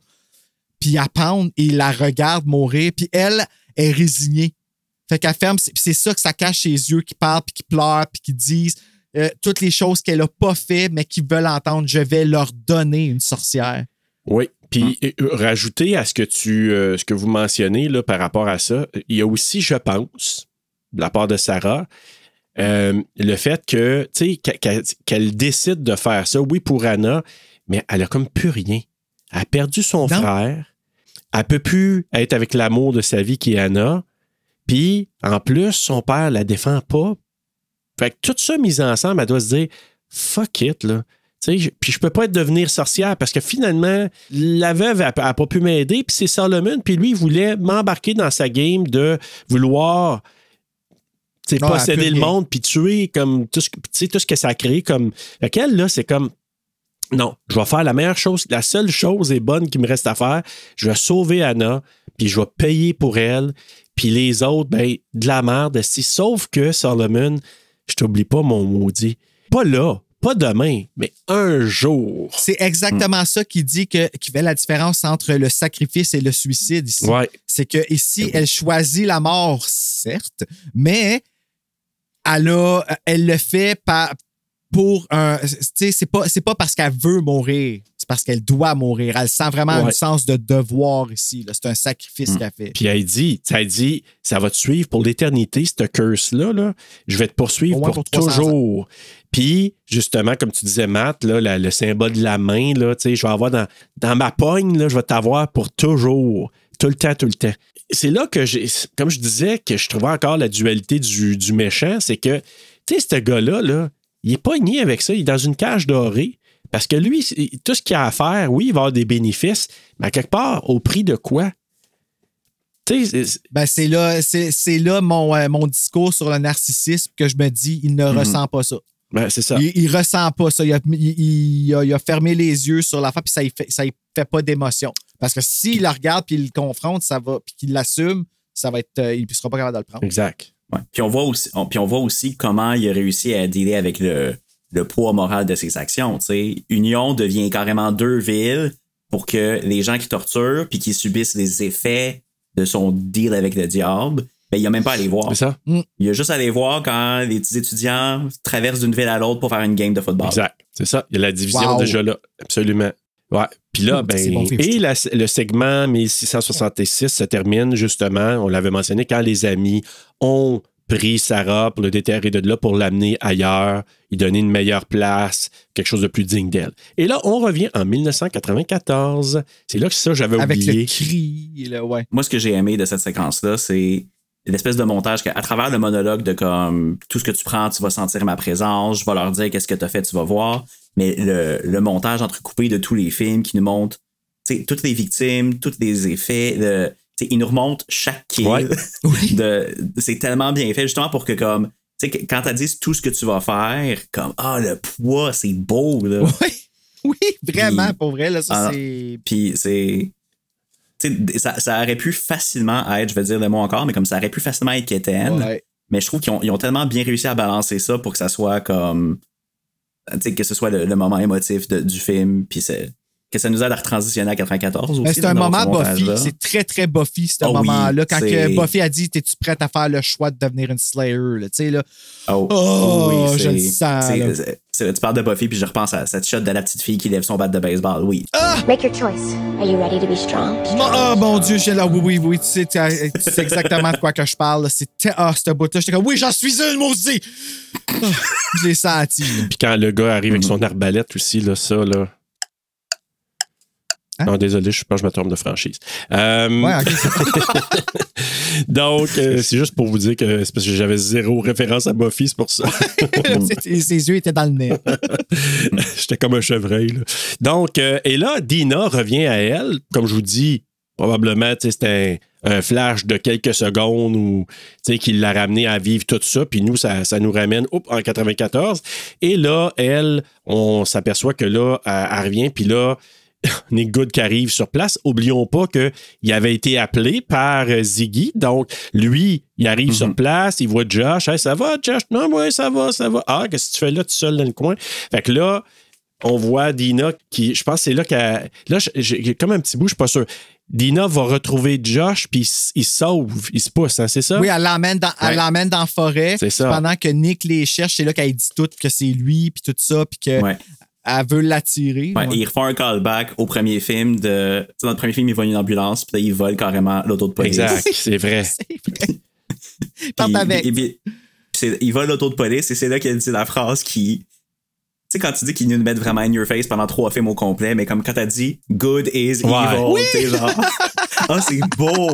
Puis la pendre ils la regardent mourir, puis elle est résignée. Fait qu'elle ferme, c'est- ça que ça cache ses yeux qui parlent, puis qui pleurent, puis qui disent euh, toutes les choses qu'elle a pas fait, mais qui veulent entendre. Je vais leur donner une sorcière. Oui. Puis euh, rajouter à ce que tu euh, ce que vous mentionnez là, par rapport à ça, il y a aussi, je pense, de la part de Sarah, euh, le fait que, qu'elle- décide de faire ça, oui, pour Anna, mais elle a comme plus rien. Elle a perdu son frère. Elle peut plus être avec l'amour de sa vie qui est Anna. Puis, en plus, son père la défend pas. Fait que tout ça mis ensemble, elle doit se dire fuck it, là. Puis je peux pas être devenir sorcière parce que finalement, la veuve n'a pas pu m'aider, puis c'est Solomon, puis lui, il voulait m'embarquer dans sa game de vouloir Non, elle posséder le monde, puis tuer comme tout ce, tout ce que ça a créé. Comme... Qu'elle, là, c'est comme non, je vais faire la meilleure chose, la seule chose est bonne qui me reste à faire. Je vais sauver Anna, puis je vais payer pour elle, puis les autres, ben, de la merde. Si, sauf que Solomon, je t'oublie pas, mon maudit. Pas là, pas demain, mais un jour. C'est exactement ça qui dit que, qui fait la différence entre le sacrifice et le suicide ici. Ouais. C'est que ici, elle choisit la mort, certes, mais elle, a, elle le fait par, pour un. Tu sais, c'est pas, c'est pas parce qu'elle veut mourir, c'est parce qu'elle doit mourir. Elle sent vraiment Ouais. un sens de devoir ici. C'est un sacrifice Mm. qu'elle fait. Puis elle dit, ça dit, ça va te suivre pour l'éternité, cette curse-là. Là. Je vais te poursuivre pour, pour 300 toujours. Puis, justement, comme tu disais, Matt, là, la- le symbole de la main, là, tu sais, je vais avoir dans, dans ma pogne, là, je vais t'avoir pour toujours. Tout le temps, tout le temps. C'est là que j'ai, comme je disais, que je trouvais encore la dualité du, du méchant, c'est que, tu sais, ce gars-là, là, il est pas nié avec ça, il est dans une cage dorée. Parce que lui, tout ce qu'il a à faire, oui, il va avoir des bénéfices, mais à quelque part, au prix de quoi? C'est- Ben, c'est là, c'est, c'est là mon, euh, mon discours sur le narcissisme que je me dis, il ne Mhm. ressent pas ça. Ben, c'est ça. Il, il ressent pas ça. Il a, il- il a- il a fermé les yeux sur l'affaire, puis ça ne fait, ça y fait pas d'émotion. Parce que s'il la regarde, puis il le confronte, ça va, puis qu'il l'assume, ça va être, euh, il ne sera pas capable de le prendre. Exact. Ouais. Puis, on voit aussi, on- puis on voit aussi comment il a réussi à dealer avec le, le poids moral de ses actions. Union devient carrément deux villes pour que les gens qui torturent puis qui subissent les effets de son deal avec le diable, ben, il n'y a même pas à les voir. C'est ça. Il y a juste à les voir quand les petits étudiants traversent d'une ville à l'autre pour faire une game de football. Exact. C'est ça. Il y a la division Wow. déjà là. Absolument. Ouais. Puis là, *laughs* Mm, ben, bon et la- le segment 1666 se termine justement, on l'avait mentionné, quand les amis ont pris Sarah pour le déterrer de là pour l'amener ailleurs, lui donner une meilleure place, quelque chose de plus digne d'elle. Et là, on revient en 1994. C'est là que ça, j'avais Avec oublié. le cri, et le, ouais. Moi, ce que j'ai aimé de cette séquence-là, c'est l'espèce de montage qu'à travers le monologue de comme tout ce que tu prends, tu vas sentir ma présence, je vais leur dire qu'est-ce que tu as fait, tu vas voir. Mais le, le montage entrecoupé de tous les films qui nous montrent tu toutes les victimes, tous les effets, le, tu sais, il nous remonte chaque kill. Ouais. *laughs* de, c'est tellement bien fait, justement pour que comme tu quand t'as dit tout ce que tu vas faire, comme Ah, le poids, c'est beau, là. Oui, oui, vraiment, Puis- pour vrai, là, ça, c'est. Puis c'est. Ça, ça aurait pu facilement être, je vais dire le mot encore, mais comme ça aurait pu facilement être. Ouais. Mais je trouve qu'ils ont, ils ont tellement bien réussi à balancer ça pour que ça soit comme. Tu sais, que ce soit le, le moment émotif de- du film, puis c'est- que ça nous aide à retransitionner à 94 aussi. Ben, c'est là, un moment Buffy. C'est très, très Buffy, ce Ah oui, moment-là. Quand c'est- que Buffy a dit T'es-tu prête à faire le choix de devenir une Slayer là? Tu sais, là. Oh, Oh, je c'est- le sens, c'est- tu parles de Buffy, puis je repense à cette shot de la petite fille qui lève son bat de baseball. Oui. Make your choice. Are you ready to be strong? Oh mon Dieu, j'ai là. Oui, oui, oui. Tu sais, tu sais tu sais exactement de quoi que je parle. C'était. Ah, ce bout-là. J'étais comme Oui, j'en suis une, maudit! Ah, je l'ai senti. Puis quand le gars arrive avec son arbalète aussi, là, ça, là. Hein? Non, désolé, je pense que je me trompe de franchise. Euh, Ouais, ok. *laughs* Donc, euh, c'est juste pour vous dire que c'est parce que j'avais zéro référence à Buffy, c'est pour ça. *laughs* Ses yeux étaient dans le nez. *laughs* J'étais comme un chevreuil. là. Donc, euh, et là, Dina revient à elle. Comme je vous dis, probablement, c'était un, un flash de quelques secondes ou qui l'a ramené à vivre tout ça. Puis nous, ça, ça nous ramène en 94. Et là, elle, on s'aperçoit que là, elle, elle revient. Puis là, *laughs* Nick Good qui arrive sur place. Oublions pas qu'il avait été appelé par euh, Ziggy. Donc, lui, il arrive sur place, il voit Josh. Hey, ça va, Josh? Non, ouais, ça va, ça va. Ah, qu'est-ce que tu fais là tout seul dans le coin? Fait que là, on voit Dina qui. Je pense que c'est là qu'elle. Là, j'ai comme un petit bout, je suis pas sûr. Dina va retrouver Josh, puis il, il se sauve, il se pousse, hein, c'est ça? Oui, elle l'emmène dans, Ouais. dans la forêt. C'est ça. Pendant que Nick les cherche, c'est là qu'elle dit tout que c'est lui, puis tout ça, puis Ouais. Veut l'attirer. Ouais, Ouais. et ils refont un callback au premier film de. tu sais, dans le premier film, ils volent une ambulance, puis là, ils volent carrément l'auto de police. Exact, *laughs* c'est vrai. *laughs* Ils partent Puis- avec. Puis, puis- Puis c'est- il va à l'auto de police et c'est là qu'elle dit la phrase qui. Tu sais, quand tu dis qu'ils nous mettent vraiment in your face pendant trois films au complet, mais comme quand t'as dit good is Ouais. evil, Oui. genre. *laughs* Ah, c'est beau!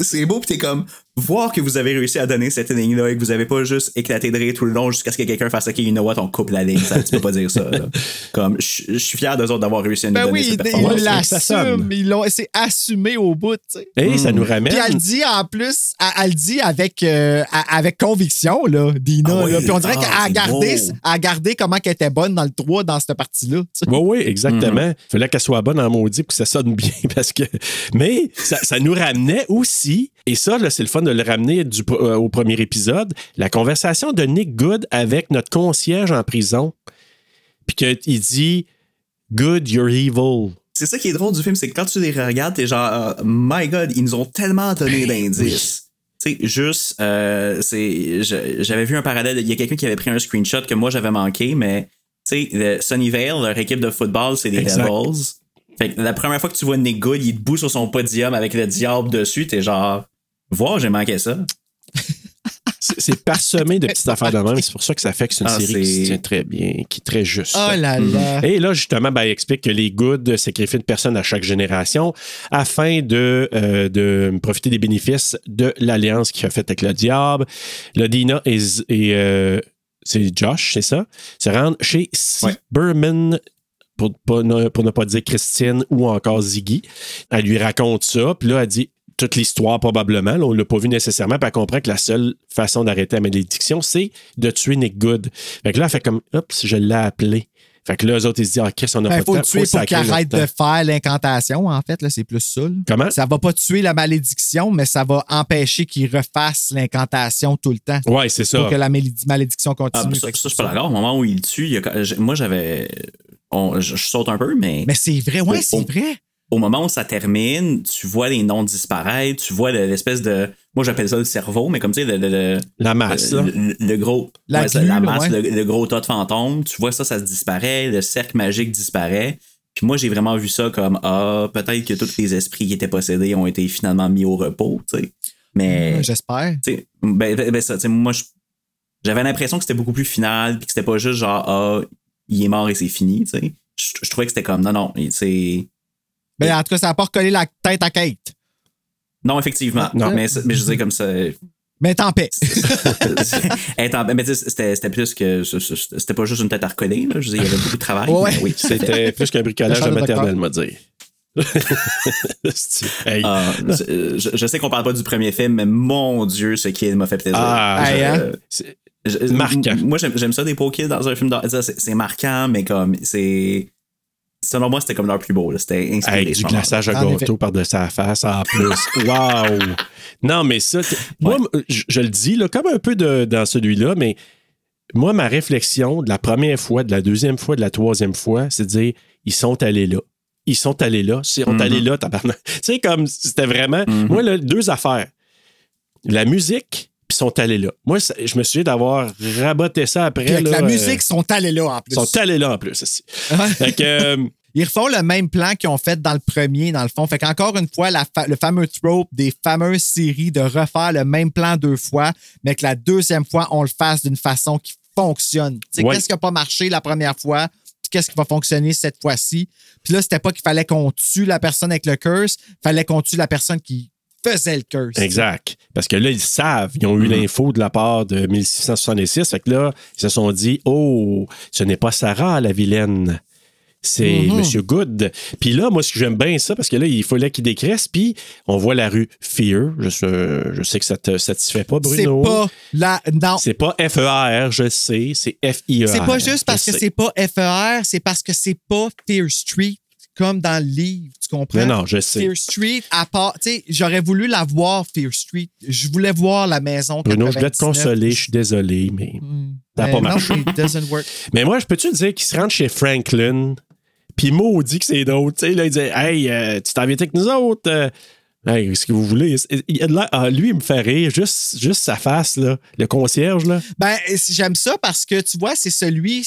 C'est- beau, pis t'es comme, voir que vous avez réussi à donner cette ligne-là et que vous avez pas juste éclaté de rire tout le long jusqu'à ce que quelqu'un fasse OK, you know what, on coupe la ligne, ça, tu peux pas dire ça. là. *laughs* Comme, je suis fier d'eux autres d'avoir réussi à nous Ben donner oui, cette performance. Ils l'ont- C'est assumé au bout, tu sais. Et ça nous ramène. Puis elle le dit en plus, elle, elle le dit avec, euh, avec conviction, là, Dina. Ah oui, là. Puis on dirait ah, qu'elle a gardé, beau. a gardé comment qu'elle était bonne dans le 3 dans cette partie-là. Oui, oui, exactement. Mhm. Il fallait qu'elle soit bonne en maudit pour que ça sonne bien. *laughs* Parce que... Mais ça, ça nous ramenait aussi, et ça, c'est le fun de le ramener du, euh, au premier épisode, la conversation de Nick Good avec notre concierge en prison. Puis qu'il dit Good, you're evil. C'est ça qui est drôle du film, c'est que quand tu les regardes, t'es genre, euh, my god, ils nous ont tellement donné d'indices. Tu sais, juste, euh, j'avais vu un parallèle, il y a quelqu'un qui avait pris un screenshot que moi j'avais manqué, mais tu sais, le Sunnyvale, leur équipe de football, c'est des Exact. Devils. Fait que la première fois que tu vois Good, il est debout sur son podium avec le diable dessus, t'es genre, voir, j'ai manqué ça. *laughs* C'est parsemé de petites affaires de même. C'est pour ça que ça fait que c'est une Ah, série qui se tient très bien, qui est très juste. Oh là là. Et là, justement, ben, il explique que les Good sacrifient une personne à chaque génération afin de, euh, de profiter des bénéfices de l'alliance qu'il a faite avec le diable. Le Dina et, et, euh, c'est Josh, c'est ça, se rendent chez Berman pour, ne- pour ne pas dire Christine ou encore Ziggy. Elle lui raconte ça, puis là, elle dit toute l'histoire probablement. Là, on l'a pas vu nécessairement, puis elle comprend que la seule façon d'arrêter la malédiction, c'est de tuer Nick Good. Fait que là, elle fait comme, oups, je l'ai appelé. Fait que là, eux autres, ils se disent, ah, Chris, on n'a Ben, pas il de faut temps. le tuer pour sacrer qu'il arrête de faire l'incantation, en fait. là, C'est plus ça. là. Comment? Ça va pas tuer la malédiction, mais ça va empêcher qu'il refasse l'incantation tout le temps. Ouais, c'est ça. Pour que la malé- malédiction Ah, continue. ça, que ça, je suis pas d'accord. Au moment où il tue, il a- moi, j'avais. On- je, je saute un peu, mais. Mais c'est vrai, ouais, c'est vrai. Au moment où ça termine, tu vois les noms disparaître, tu vois le- l'espèce de. Moi, j'appelle ça le cerveau, mais comme tu sais, le, le- le- La masse, le, là. le- le gros. La ouais, ça, glu, la là, masse, ouais. le, le gros tas de fantômes. Tu vois ça, ça se disparaît, le cercle magique disparaît. Puis moi, j'ai vraiment vu ça comme Ah, peut-être que tous les esprits qui étaient possédés ont été finalement mis au repos, tu sais. Mais. Ouais, J'espère. tu sais, ben, ben, ben, ça, tu sais, moi, je- j'avais l'impression que c'était beaucoup plus final, puis que c'était pas juste genre, ah, il est mort et c'est fini, tu sais. Je, je trouvais que c'était comme, non, non, c'est. Ben, en tout cas, ça n'a pas recollé la tête à Kate. Non, effectivement. Non. Mais, mais je dis comme ça. Mais tant *laughs* en- mais tu sais, c'était c'était plus que. C'était pas juste une tête à recoller, là. Je veux dire, il y avait beaucoup de travail. Ouais. mais oui, *laughs* C'était plus qu'un bricolage La de maternelle, m'a dire. *laughs* Hey. Ah, je, je- sais qu'on parle pas du premier film, mais mon Dieu, ce qui m'a fait plaisir. Ah, Je- Hey, hein? Je- marquant. Moi, j'aime ça des pokids dans un film d'horreur. Ça, C'est marquant, mais comme c'est. Selon moi, c'était comme leur plus beau. C'était inspiré. Hey, ce du glaçage à gâteau par-dessus sa face en plus. *laughs* Wow! Non, mais ça, moi, je, je le dis, là, comme un peu de, dans celui-là, mais moi, ma réflexion de la première fois, de la deuxième fois, de la troisième fois, c'est de dire ils sont allés là. Ils sont allés là. Ils sont Mhm. allés là, tabarnak. *laughs* Tu sais, comme c'était vraiment. Moi, là, deux affaires. La musique, puis ils sont allés là. Moi, ça- je me souviens d'avoir raboté ça après. Puis avec là, la euh, musique, ils sont allés là en plus. Ils sont allés là en plus. aussi. Fait que. euh, *laughs* Ils refont le même plan qu'ils ont fait dans le premier, dans le fond. Fait qu'encore une fois, la fa- le fameux trope des fameuses séries de refaire le même plan deux fois, mais que la deuxième fois, on le fasse d'une façon qui fonctionne. Tu sais, Ouais. Qu'est-ce qui n'a pas marché la première fois? Qu'est-ce qui va fonctionner cette fois-ci? Puis là, c'était pas qu'il fallait qu'on tue la personne avec le curse, fallait qu'on tue la personne qui faisait le curse. Exact. Parce que là, ils savent, ils ont eu l'info de la part de 1666. Fait que là, ils se sont dit Oh, ce n'est pas Sarah, la vilaine. C'est Mhm. Monsieur Good. Puis là, moi, ce que j'aime bien ça, parce que là, il fallait qu'il décresse, puis on voit la rue Fear. Je, sais- je sais que ça te satisfait pas, C'est Bruno. pas la. Non. C'est pas F-E-R, je sais, c'est F-I-E-R. C'est pas juste parce que c'est pas FER, c'est parce que c'est pas Fear Street comme dans le livre, tu comprends? Mais non, je sais. Fear Street, à part, tu sais, j'aurais voulu la voir, Fear Street. Je voulais voir la maison. Bruno, je voulais te 99. consoler, je suis désolé, mais ça n'a pas non, marché. it doesn't work. *laughs* Mais moi, je peux-tu te dire qu'il se rentre chez Franklin, puis maudit que c'est d'autres. Tu sais, là, il dit Hey, euh, tu t'invites avec nous autres. euh, hey, qu'est-ce que vous voulez? Il a de ah, lui, il me fait rire. Juste, juste sa face, là. Le concierge, là. Ben, j'aime ça parce que tu vois, c'est celui,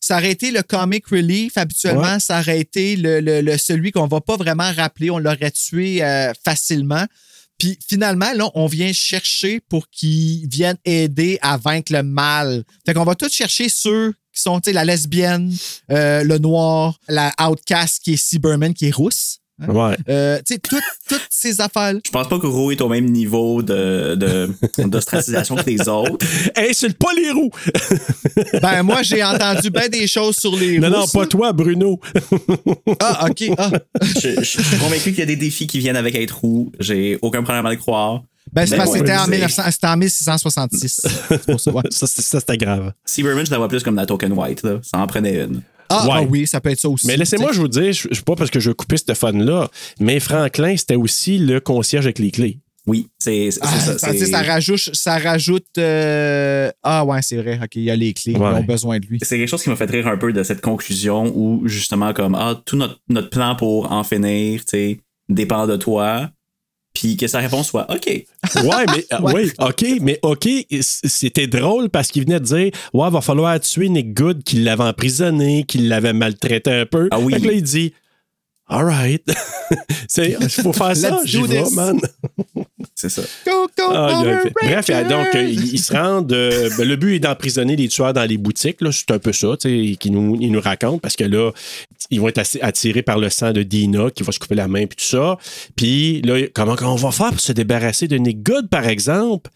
ça aurait été le comic relief habituellement, Ouais. ça aurait été le, le- le- celui qu'on va pas vraiment rappeler, on l'aurait tué euh, facilement. Puis finalement, là, on vient chercher pour qu'ils viennent aider à vaincre le mal. Fait qu'on va tous chercher ceux qui sont, tu sais, la lesbienne, euh, le noir, la outcast qui est Cyberman, qui est rousse. Hein? Ouais. Euh, tu sais, toutes, toutes ces affaires-là. Je pense pas que Ro est au même niveau de, de, d'ostracisation que les autres. Insulte pas les roues! Ben, moi, j'ai entendu bien des choses sur les Non, non, rousses, pas toi, Bruno. *laughs* Ah, OK. Ah. Je, je suis convaincu qu'il y a des défis qui viennent avec être roux. J'ai aucun problème à le croire. Ben, c'est parce que c'était en, c'est- 1900 c'était en 1666. *laughs* C'est pour ça, ouais. ça, c'était grave. Cyberman, je la vois plus comme la token white. Là. Ça en prenait une. Ah, Ouais. ah oui, ça peut être ça aussi. Mais laissez-moi, je vous dire, je je sais pas parce que je veux couper cette fun-là, mais Franklin, c'était aussi le concierge avec les clés. Oui, c'est Ah, ça. ça, rajoute. Ça rajoute euh, Ah, ouais, c'est vrai. OK, il y a les clés. Ils Ouais. ont besoin de lui. C'est quelque chose qui m'a fait rire un peu de cette conclusion où, justement, comme, ah, tout notre, notre plan pour en finir, tu sais, dépend de toi. Puis que sa réponse soit OK. Ouais, mais euh, *laughs* Ouais. oui, OK, mais OK, c'était drôle parce qu'il venait de dire Ouais, va falloir tuer Nick Good qui l'avait emprisonné, qui l'avait maltraité un peu. Ah oui. Fait que là, il dit All right. *laughs* Il *laughs* faut faire ça, j'y vais, man. *laughs* C'est ça. Go, go, Ah, Bref, donc, ils se rendent. euh, ben, le but est d'emprisonner les tueurs dans les boutiques. là. C'est un peu ça, tu sais, qu'ils nous, ils nous racontent, parce que là, ils vont être attirés par le sang de Dina, qui va se couper la main, puis tout ça. Puis là, comment on va faire pour se débarrasser de Nick Good, par exemple?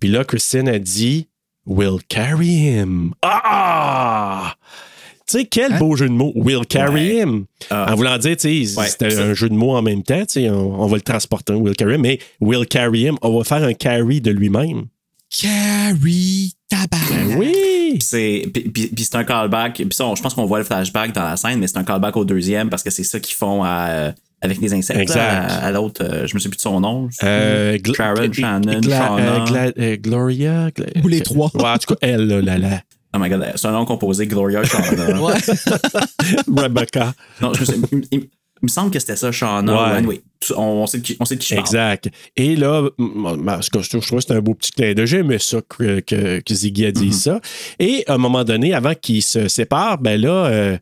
Puis là, Christine a dit We'll carry him. Ah! Tu sais, quel Hein? beau jeu de mots. We'll carry Ouais. him. Ah. En voulant dire, tu sais, Ouais, c'était un jeu de mots en même temps. tu sais, On, on va le transporter, we'll carry him, mais we'll carry him. On va faire un carry de lui-même. Carrie Tabarnak. Oui! Puis c'est puis- puis- puis c'est un callback. Puis ça, on- je pense qu'on voit le flashback dans la scène, mais c'est un callback au deuxième parce que c'est ça qu'ils font à, euh, avec les insectes. Exact. À, à l'autre, euh, je me souviens plus de son nom. Euh, Gl- Sharon, Shannon, Gla- Shauna. euh, euh, Gloria. Gla- Ou les trois. Ouais, en tout cas, elle, là, là, là. Oh my god, c'est un nom composé, Gloria *laughs* Shauna. *laughs* Rebecca. Non, je me il, il- il me semble que c'était ça, Shauna. Ouais. Anyway, on, on sait de qui, on sait de qui je parle. Exact. Et là, je trouve, je trouve que c'est un beau petit clin d'œil. J'aimais ça que, que, que Ziggy a dit Mm-hmm. ça. Et à un moment donné, avant qu'ils se séparent, ben là, euh,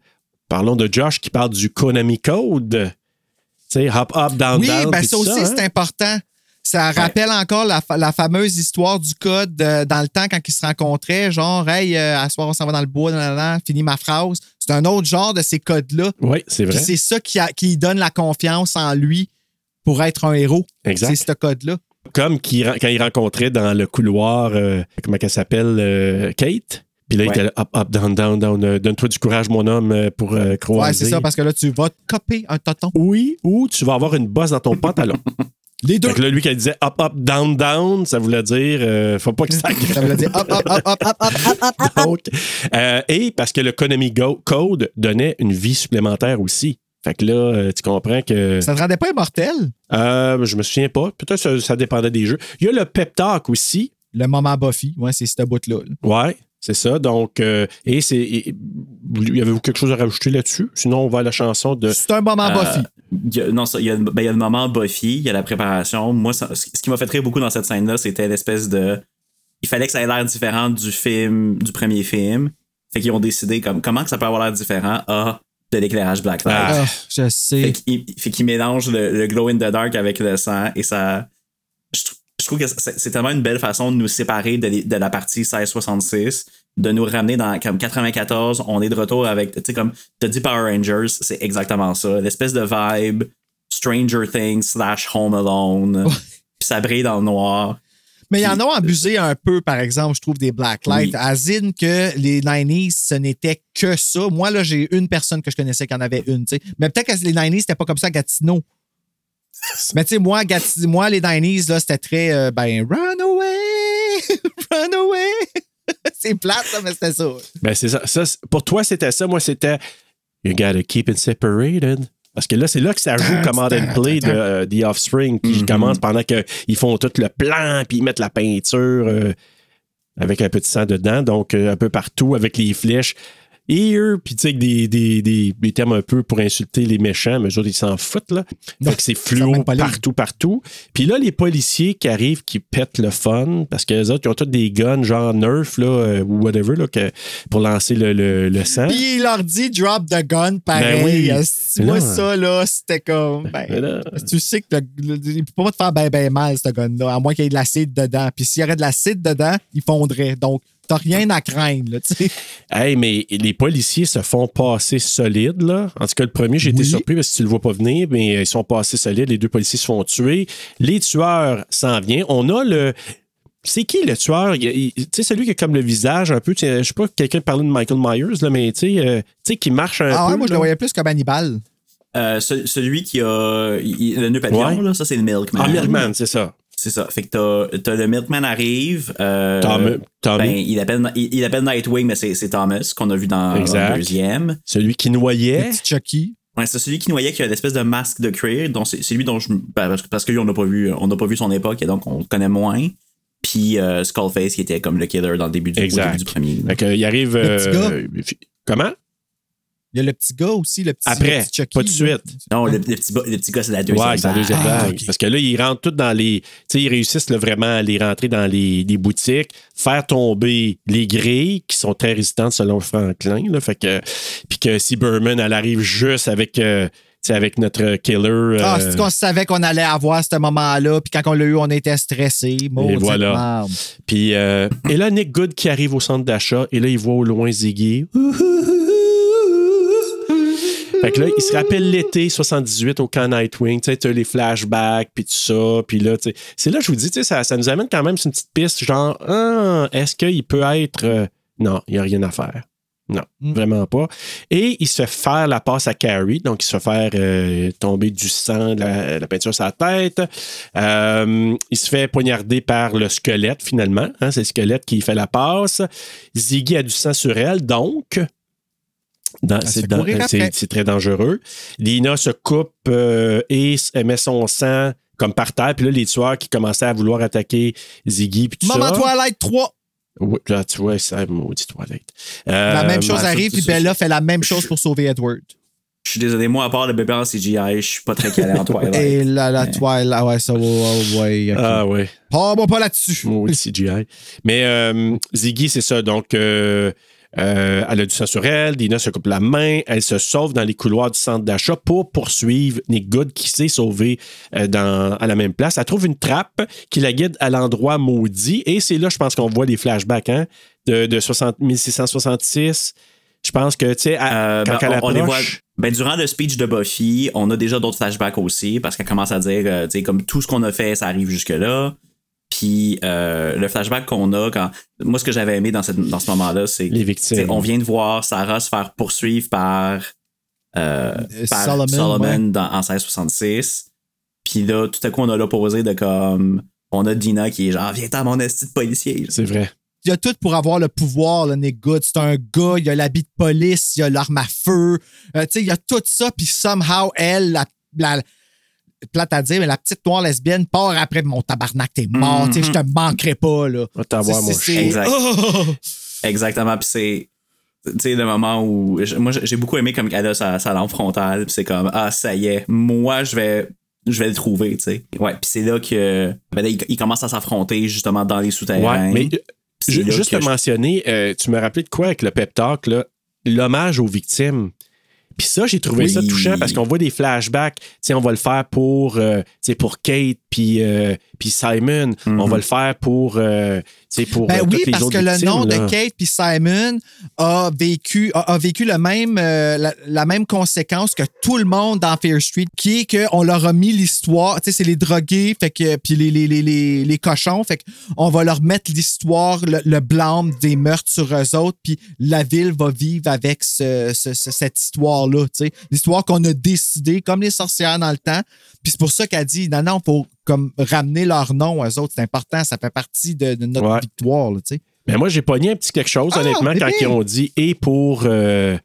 parlons de Josh qui parle du Konami Code. Tu sais, hop, hop, down, Oui, down. ben puis ça aussi, hein. c'est important. Ça rappelle encore la, fa- la fameuse histoire du code euh, dans le temps quand ils se rencontraient, genre, hey, euh, à soir, on s'en va dans le bois, nan, nan, nan, finis ma phrase. C'est un autre genre de ces codes-là. Oui, c'est vrai. c'est ça qui, a- qui donne la confiance en lui pour être un héros. Exact. C'est ce code-là. Comme quand il rencontrait dans le couloir, euh, comment elle s'appelle, euh, Kate? Puis là, il était hop, hop, down, down, down. Donne-toi du courage, mon homme, pour euh, croiser. Ouais, c'est ça, parce que là, tu vas te coper un toton. Oui, ou tu vas avoir une bosse dans ton pantalon. *laughs* Les deux. Que là, lui, il disait hop, hop, down, down, ça voulait dire, euh, faut pas que ça *laughs* Ça veut dire hop, hop, hop, hop, hop, hop, hop, hop, hop. Donc, euh, et parce que le Konami Go- Code donnait une vie supplémentaire aussi. Fait que là, euh, tu comprends que. Ça te rendait pas immortel? Euh, je me souviens pas. Peut-être que ça, ça dépendait des jeux. Il y a le Pep Talk aussi. Le moment Buffy, ouais, c'est ce bout-là. là. Ouais, c'est ça. Donc, euh, et c'est. y avait-vous quelque chose à rajouter là-dessus? Sinon, on va à la chanson de. C'est un moment Euh, Buffy. Il y a- non, il y, a, ben, il y a le moment Buffy, il y a la préparation. Moi, ça- ce qui m'a fait rire beaucoup dans cette scène-là, c'était l'espèce de. Il fallait que ça ait l'air différent du film, du premier film. Fait qu'ils ont décidé comme comment que ça peut avoir l'air différent? Ah, de l'éclairage Blacklight. Ah. Ah, je sais. Fait qu'il fait qu'il mélange le, le glow in the dark avec le sang et ça. Je, trou- je trouve que c'est tellement une belle façon de nous séparer de, de la partie 1666, de nous ramener dans comme 94. On est de retour avec, tu sais, comme t'as dit Power Rangers, c'est exactement ça. L'espèce de vibe Stranger Things slash Home Alone. Puis ça brille dans le noir. Mais ils en ont abusé un peu, par exemple, je trouve, des Blacklights. Oui. Asine que les 90s, ce n'était que ça. Moi, là, j'ai une personne que je connaissais qui en avait une, tu sais. Mais peut-être que les 90s, c'était pas comme ça à Gatineau. *laughs* Mais tu sais, moi, moi, les 90s, là, c'était très, euh, ben, run. *laughs* C'est plate, ça, mais c'était ça. Ben, c'est ça. Ça, pour toi, c'était ça. Moi, c'était You gotta keep it separated. Parce que là, c'est là que ça joue Command and Play de euh, The Offspring qui commence pendant qu'ils font tout le plan, puis ils mettent la peinture euh, avec un petit sang dedans, donc euh, un peu partout avec les flèches. Ear, puis tu sais, avec des, des, des, des termes un peu pour insulter les méchants, mais eux autres, ils s'en foutent, là. Que c'est fluo partout, partout. Puis là, les policiers qui arrivent, qui pètent le fun, parce que les autres, ils ont tous des guns, genre Nerf, là, euh, ou whatever, là, que, pour lancer le, le, le sang. Puis il leur dit drop the gun, pareil. Ben oui. Euh, moi, ça, là, c'était comme. Ben, tu sais que le- le- il peut pas te faire ben, ben mal, ce gun-là, à moins qu'il y ait de l'acide dedans. Puis s'il y aurait de l'acide dedans, il fondrait. Donc, t'as rien à craindre, là, tu sais. Hey, mais les policiers se font passer solides, là. En tout cas, le premier, j'ai été surpris parce que tu le vois pas venir, mais ils sont passés solides. Les deux policiers se font tuer. Les tueurs s'en viennent. On a le. C'est qui le tueur? Tu sais, celui qui a comme le visage un peu. Je sais pas, quelqu'un parlait de Michael Myers, là, mais tu sais, euh, tu sais, qui marche un Ah peu. ouais, moi, je le voyais plus comme Hannibal. Euh, ce- celui qui a il- le nœud papillon, Ouais. là, ça c'est le Milkman. Ah, Milkman, c'est ça. C'est ça. Fait que t'as, t'as le Milkman arrive. Euh, Tom- Tommy. ben, il, appelle, il, il appelle Nightwing, mais c'est, c'est Thomas qu'on a vu dans le deuxième. Celui qui noyait. Petit Chucky. Ouais, c'est celui qui noyait qui a l'espèce de masque de cuir. Donc c'est, c'est lui dont je. ben, parce, que- parce que lui, on n'a pas vu, on n'a pas vu son époque et donc on le connaît moins. Puis euh, Skullface qui était comme le killer dans le début du, Exact. début du premier. Fait que, il arrive. Le petit euh, comment? Il y a le petit gars aussi, le petit, Après, le petit Chucky. pas de suite. Non, le, le petit, le petit gars, c'est la deuxième. Ouais, c'est la vague. deuxième Ah. Parce que là, ils rentrent tous dans les. Tu sais, ils réussissent là, vraiment à les rentrer dans les, les boutiques, faire tomber les grilles qui sont très résistantes selon Franklin. Là, fait que, puis que si Berman, elle arrive juste avec, euh, tu sais, avec notre killer. Ah, euh, c'est qu'on savait qu'on allait avoir ce moment-là, puis quand on l'a eu, on était stressé. Et voilà. Puis, euh, *coughs* et là, Nick Good qui arrive au centre d'achat, et là, il voit au loin Ziggy. Fait que là, il se rappelle l'été 78 au camp Nightwing, tu sais, les flashbacks, puis tout ça, puis là, tu sais, c'est là que je vous dis, tu sais, ça, ça nous amène quand même sur une petite piste, genre, ah, est-ce qu'il peut être... euh, Non, il n'y a rien à faire. Non, Mm. vraiment pas. Et il se fait faire la passe à Carrie, donc il se fait faire euh, tomber du sang, de la, la peinture sur la tête. Euh, il se fait poignarder par le squelette, finalement. hein, c'est le squelette qui fait la passe. Ziggy a du sang sur elle, donc... dans- se c'est, c'est- c'est très dangereux. Lina se coupe euh, et met son sang comme par terre. Puis là, les tueurs qui commençaient à vouloir attaquer Ziggy. Puis tout Moment ça. Twilight 3. Oui, là, tu vois, ça, maudit Twilight. La Euh, même chose ça, arrive, c'est puis. Bella fait la même chose pour sauver Edward. Je suis désolé, moi, à part le bébé en CGI, je suis pas très calé en *laughs* Twilight. Et la, la Twilight, ah ouais, ça, ouais, ouais, ouais. Ah ouais. Ah, bon, pas là-dessus. Maudit CGI. Mais euh, Ziggy, c'est ça. Donc, euh, euh, elle a du sang sur elle. Dina se coupe la main. Elle se sauve dans les couloirs du centre d'achat pour poursuivre Nick Good qui s'est sauvé euh, dans, à la même place. Elle trouve une trappe qui la guide à l'endroit maudit. Et c'est là, je pense qu'on voit les flashbacks hein, de, de 60, 1666. Je pense que, tu sais, Euh, quand ben, elle on, on les voit. approche... Ben, durant le speech de Buffy, on a déjà d'autres flashbacks aussi, parce qu'elle commence à dire, euh, tu sais, comme tout ce qu'on a fait, ça arrive jusque-là. Puis euh, le flashback qu'on a, quand. Moi, ce que j'avais aimé dans, cette- dans ce moment-là, c'est que Les victimes. on vient de voir Sarah se faire poursuivre par, euh, par Solomon, Solomon, ouais. dans, en 1666. Puis là, tout à coup, on a l'opposé de comme. On a Dina qui est genre, viens-t'en, mon esti de policier. C'est vrai. Il y a tout pour avoir le pouvoir, le Nick Good. C'est un gars, il y a l'habit de police, il y a l'arme à feu. Euh, tu sais, il y a tout ça, puis somehow, elle, la, la- plate à dire, mais la petite noire lesbienne part après mon tabarnak, t'es mort, tu sais, je te manquerai pas, là. Va t'avoir, mon chien. Exact. Oh! Exactement. Puis c'est. Tu sais, le moment où. Moi, j'ai beaucoup aimé comme elle a sa, sa lampe frontale. Puis c'est comme, ah, ça y est, moi, je vais. Je vais le trouver, tu sais. Ouais, puis c'est là que. Ben là, il, il commence à s'affronter justement dans les souterrains. Ouais, mais euh, juste je- mentionner, euh, tu me rappelais de quoi avec le pep talk, là? l'hommage aux victimes. Puis ça, j'ai trouvé Oui. ça touchant parce qu'on voit des flashbacks. Tu sais, on va le faire pour, euh, pour Kate puis euh, puis Simon. On va le faire pour, euh, pour Ben euh, oui, les parce autres que le nom là. de Kate puis Simon a vécu, a, a vécu le même, euh, la, la même conséquence que tout le monde dans Fear Street, qui est qu'on leur a mis l'histoire. Tu sais, c'est les drogués, fait que, puis les, les, les, les, les cochons, fait qu'on va leur mettre l'histoire, le, le blâme des meurtres sur eux autres, puis la ville va vivre avec ce, ce- ce- cette histoire-là. Tu sais, l'histoire qu'on a décidé, comme les sorcières dans le temps. Puis c'est pour ça qu'elle dit, non, non, faut comme ramener leur nom aux autres. C'est important, ça fait partie de, de notre Ouais. victoire, là, tu sais. Mais moi, j'ai pogné un petit quelque chose, Ah, honnêtement, quand bébé! ils ont dit et pour. euh,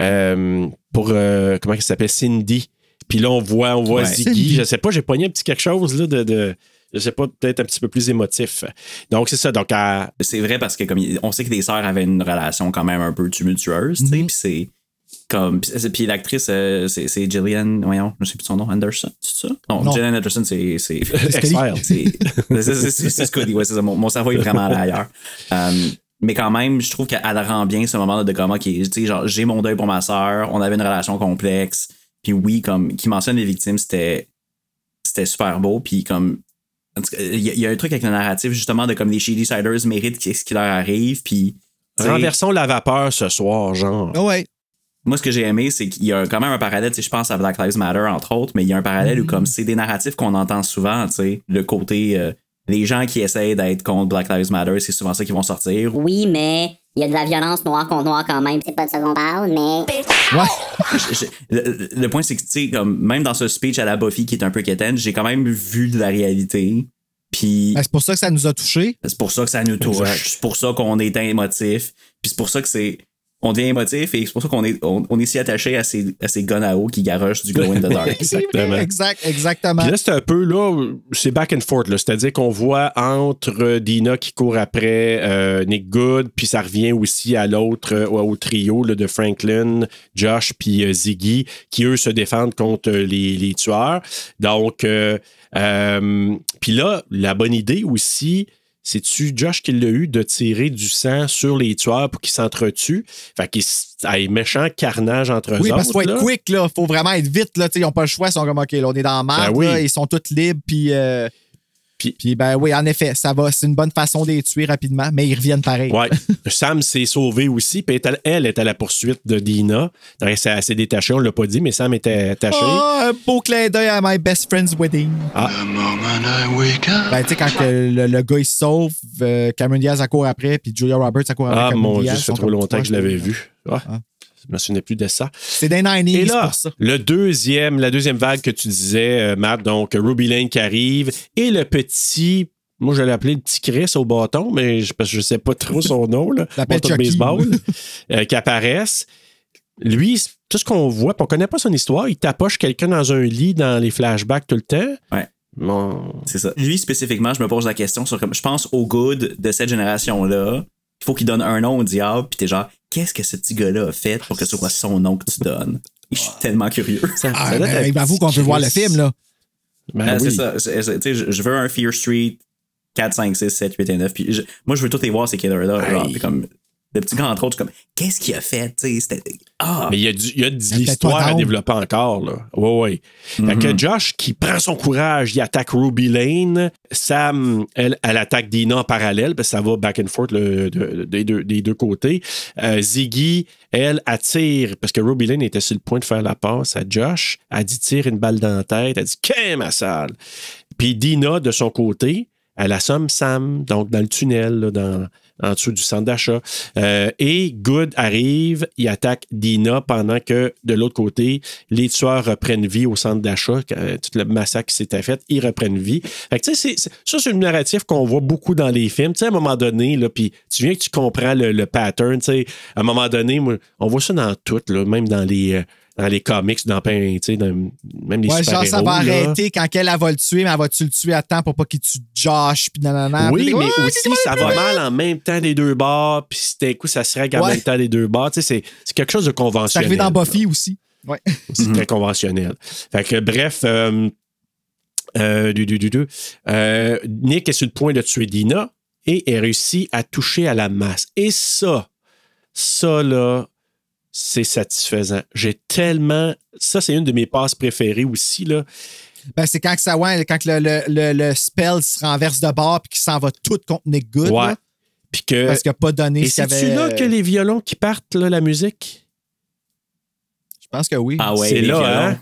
euh, pour. euh, comment il s'appelle Cindy. Puis là, on voit, on voit Ouais. Ziggy. Cindy. Je sais pas, j'ai pogné un petit quelque chose là, de. de je sais pas, peut-être un petit peu plus émotif. Donc, c'est ça. Donc, à- C'est vrai parce que comme on sait que les sœurs avaient une relation quand même un peu tumultueuse, tu sais, Mhm. puis c'est comme puis l'actrice euh, c'est c'est Gillian, voyons, je sais plus son nom, Anderson, c'est ça? Non, Non. Gillian Anderson c'est c'est *laughs* c'est c'est- ouais, c'est ça. Mon, mon cerveau est vraiment ailleurs. Euh, mais quand même, je trouve qu'elle rend bien ce moment de comment qui, tu sais, genre j'ai mon deuil pour ma sœur, on avait une relation complexe, puis oui, comme qui mentionne les victimes, c'était c'était super beau, puis comme il y, a- il y a un truc avec le narratif justement de comme les Shady Siders méritent qu'est-ce qui leur arrive, puis renversons la vapeur ce soir, genre. Ah ouais. Moi, ce que j'ai aimé, c'est qu'il y a quand même un parallèle, tu sais, je pense à Black Lives Matter, entre autres, mais il y a un parallèle où, comme c'est des narratifs qu'on entend souvent, tu sais, le côté, euh, les gens qui essayent d'être contre Black Lives Matter, c'est souvent ça qui vont sortir. Oui, mais il y a de la violence noire contre noir quand même. C'est pas de ça qu'on parle, mais. *laughs* Je- je- le, le point, c'est que, tu sais, comme, même dans ce speech à la Buffy qui est un peu quétaine, j'ai quand même vu de la réalité. Puis Ben, c'est pour ça que ça nous a touchés. c'est pour ça que ça nous touche. Exact. C'est pour ça qu'on est émotif. Puis c'est pour ça que c'est. On devient émotif et c'est pour ça qu'on est, on, on est si attaché à ces, à ces guns à eau qui garochent du glow in the dark. *laughs* Exactement. Exact, exactement. Puis là, c'est un peu là, c'est back and forth. là. C'est-à-dire qu'on voit entre Dina qui court après euh, Nick Good, puis ça revient aussi à l'autre, euh, au trio là, de Franklin, Josh, puis euh, Ziggy, qui eux se défendent contre les, les tueurs. Donc, euh, euh, puis là, la bonne idée aussi, c'est-tu Josh qui l'a eu de tirer du sang sur les tueurs pour qu'ils s'entretuent? Fait qu'il s- ait méchant carnage entre eux Oui, parce qu'il faut être là. quick, là. Faut vraiment être vite, là. Tu sais, ils n'ont pas le choix. Ils sont comme, OK, là, on est dans la merde, Ben oui. là. Ils sont tous libres, puis. euh, Puis- puis, ben oui, en effet, ça va. C'est une bonne façon de les tuer rapidement, mais ils reviennent pareil. Ouais. *laughs* Sam s'est sauvé aussi. Puis elle, elle est à la poursuite de Dina. Elle s'est- détachée, on ne l'a pas dit, mais Sam était attaché. Oh, un beau clin d'œil à My Best Friend's Wedding. The moment I wake up. Ben, tu sais, quand que le, le gars il se sauve, euh, Cameron Diaz accourt après, puis Julia Roberts accourt après. Ah, Cameron mon Dieu, Diaz, ça fait trop longtemps que je l'avais vu. Ah, Ah. Je me souvenais plus de ça. C'est des 90s, Et là, pour ça. le deuxième, la deuxième vague que tu disais, euh, Matt, donc Ruby Lane qui arrive et le petit. Moi, je l'ai appelé le petit Chris au bâton, mais je, parce que je sais pas trop son *laughs* nom, là. Bâton de Chucky. baseball, *laughs* euh, qui apparaissent. Lui, tout ce qu'on voit, puis on connaît pas son histoire, il tapoche quelqu'un dans un lit dans les flashbacks tout le temps. Ouais. Bon. C'est ça. Lui, spécifiquement, je me pose la question sur comme. Je pense au good de cette génération-là. Il faut qu'il donne un nom au diable, puis t'es genre, qu'est-ce que ce petit gars-là a fait pour que ce soit son nom que tu donnes? Et je suis tellement curieux. Ça- Ah, ben, avoue qu'on peut voir le film, là. Ben Ah, oui. C'est ça. Je, je veux un Fear Street 4, 5, 6, 7, 8 et 9. Puis je- moi, je veux tous les voir, ces killers-là. comme, le petit gars, entre autres, comme, qu'est-ce qu'il a fait? Tu sais, c'était. Ah! Mais il y a, du, il y a de l'histoire à développer encore. Là. Ouais, ouais. Fait que Josh, qui prend son courage, il attaque Ruby Lane. Sam, elle, elle attaque Dina en parallèle, parce que ça va back and forth le- de- des, deux, des deux côtés. Euh, Ziggy, elle, attire, parce que Ruby Lane était sur le point de faire la passe à Josh. Elle dit tire une balle dans la tête. Elle dit Qu'est ma salle? Puis Dina, de son côté, elle assomme Sam, donc dans le tunnel, là, dans, en dessous du centre d'achat. Euh, et Good arrive, il attaque Dina pendant que de l'autre côté, les tueurs reprennent vie au centre d'achat. euh, tout le massacre qui s'était fait, ils reprennent vie. Fait que, c'est- ça, c'est une narrative qu'on voit beaucoup dans les films. À un moment donné, là, puis tu viens que tu comprends le, le pattern. À un moment donné, on voit ça dans tout, là, même dans les. euh, dans les comics, dans, tu sais, dans- même les Ouais, genre, ça va là. arrêter quand elle, elle va le tuer, mais elle va-tu le tuer à temps pour pas qu'il tue Josh, puis nanana. Oui, Puis, mais ouais, aussi, ça va mal en même temps des deux bords, puis d'un coup, ça se règle en même temps des deux bords. Tu sais, c'est c'est quelque chose de C'est conventionnel. arrivé dans Buffy aussi. Ouais. *laughs* C'est très conventionnel. Fait que, bref, euh, euh, du, du, du, du. Euh, Nick est sur le point de tuer Dina et est réussi à toucher à la masse. Et ça, ça, là, c'est satisfaisant. J'ai tellement. Ça, c'est une de mes passes préférées aussi, là. Ben, c'est quand que ça, ouais, quand que le, le, le, le spell se renverse de bord puis qu'il s'en va tout contre Nick Good. Ouais. Puis que. parce qu'il n'a pas donné Et ce qu'il c'est-tu avait. là que les violons qui partent, là, la musique? Je pense que oui. Ah ouais, C'est là, violons. hein?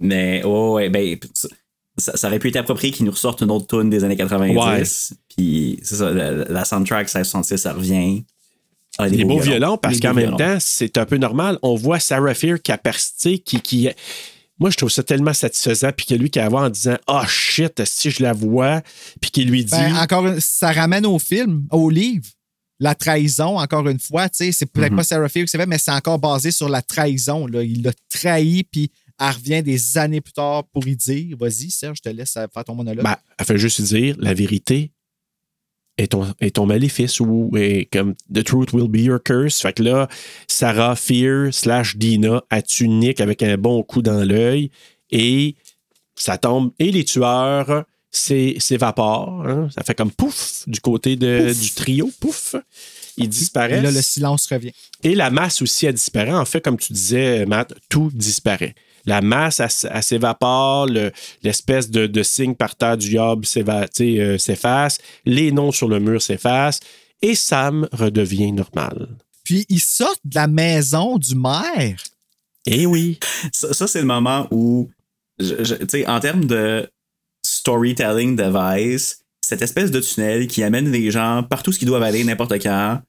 Mais, ouais, ouais, ben, ça, ça aurait pu être approprié qu'ils nous ressortent une autre tune des années 90. Puis, c'est ça, la, la soundtrack 1666, ça revient. Ah, des beaux violons, parce Des qu'en même temps, c'est un peu normal. On voit Sarah Fear qui a persisté, qui, qui. Moi, je trouve ça tellement satisfaisant, puis que lui qui a voir en disant Ah shit, si je la vois, puis qui lui dit. Ben, encore, une- ça ramène au film, au livre. La trahison, encore une fois, tu sais, c'est peut-être Mhm. pas Sarah Fear qui s'est fait, mais c'est encore basé sur la trahison. Là. Il l'a trahi, puis Elle revient des années plus tard pour y dire. Vas-y, Serge, je te laisse faire ton monologue. Ben, elle fait juste dire la vérité est ton, est ton maléfice ou est comme The truth will be your curse. Fait que là, Sarah Fear slash Dina a Nick avec un bon coup dans l'œil? Et ça tombe. Et les tueurs s'é- s'évaporent. hein. Ça fait comme pouf du côté de, Pouf. du trio. Pouf. Ils Et disparaissent. là, le silence revient. Et la masse aussi, elle disparaît. En fait, comme tu disais, Matt, tout disparaît. La masse, elle, s- elle s'évapore, le- l'espèce de, de signe par terre du yob euh, s'efface, les noms sur le mur s'effacent, et Sam redevient normal. Puis ils sortent de la maison du maire. Eh oui. Ça, ça, c'est le moment où, je- je- en termes de storytelling device, cette espèce de tunnel qui amène les gens partout ce qu'ils doivent aller n'importe quand,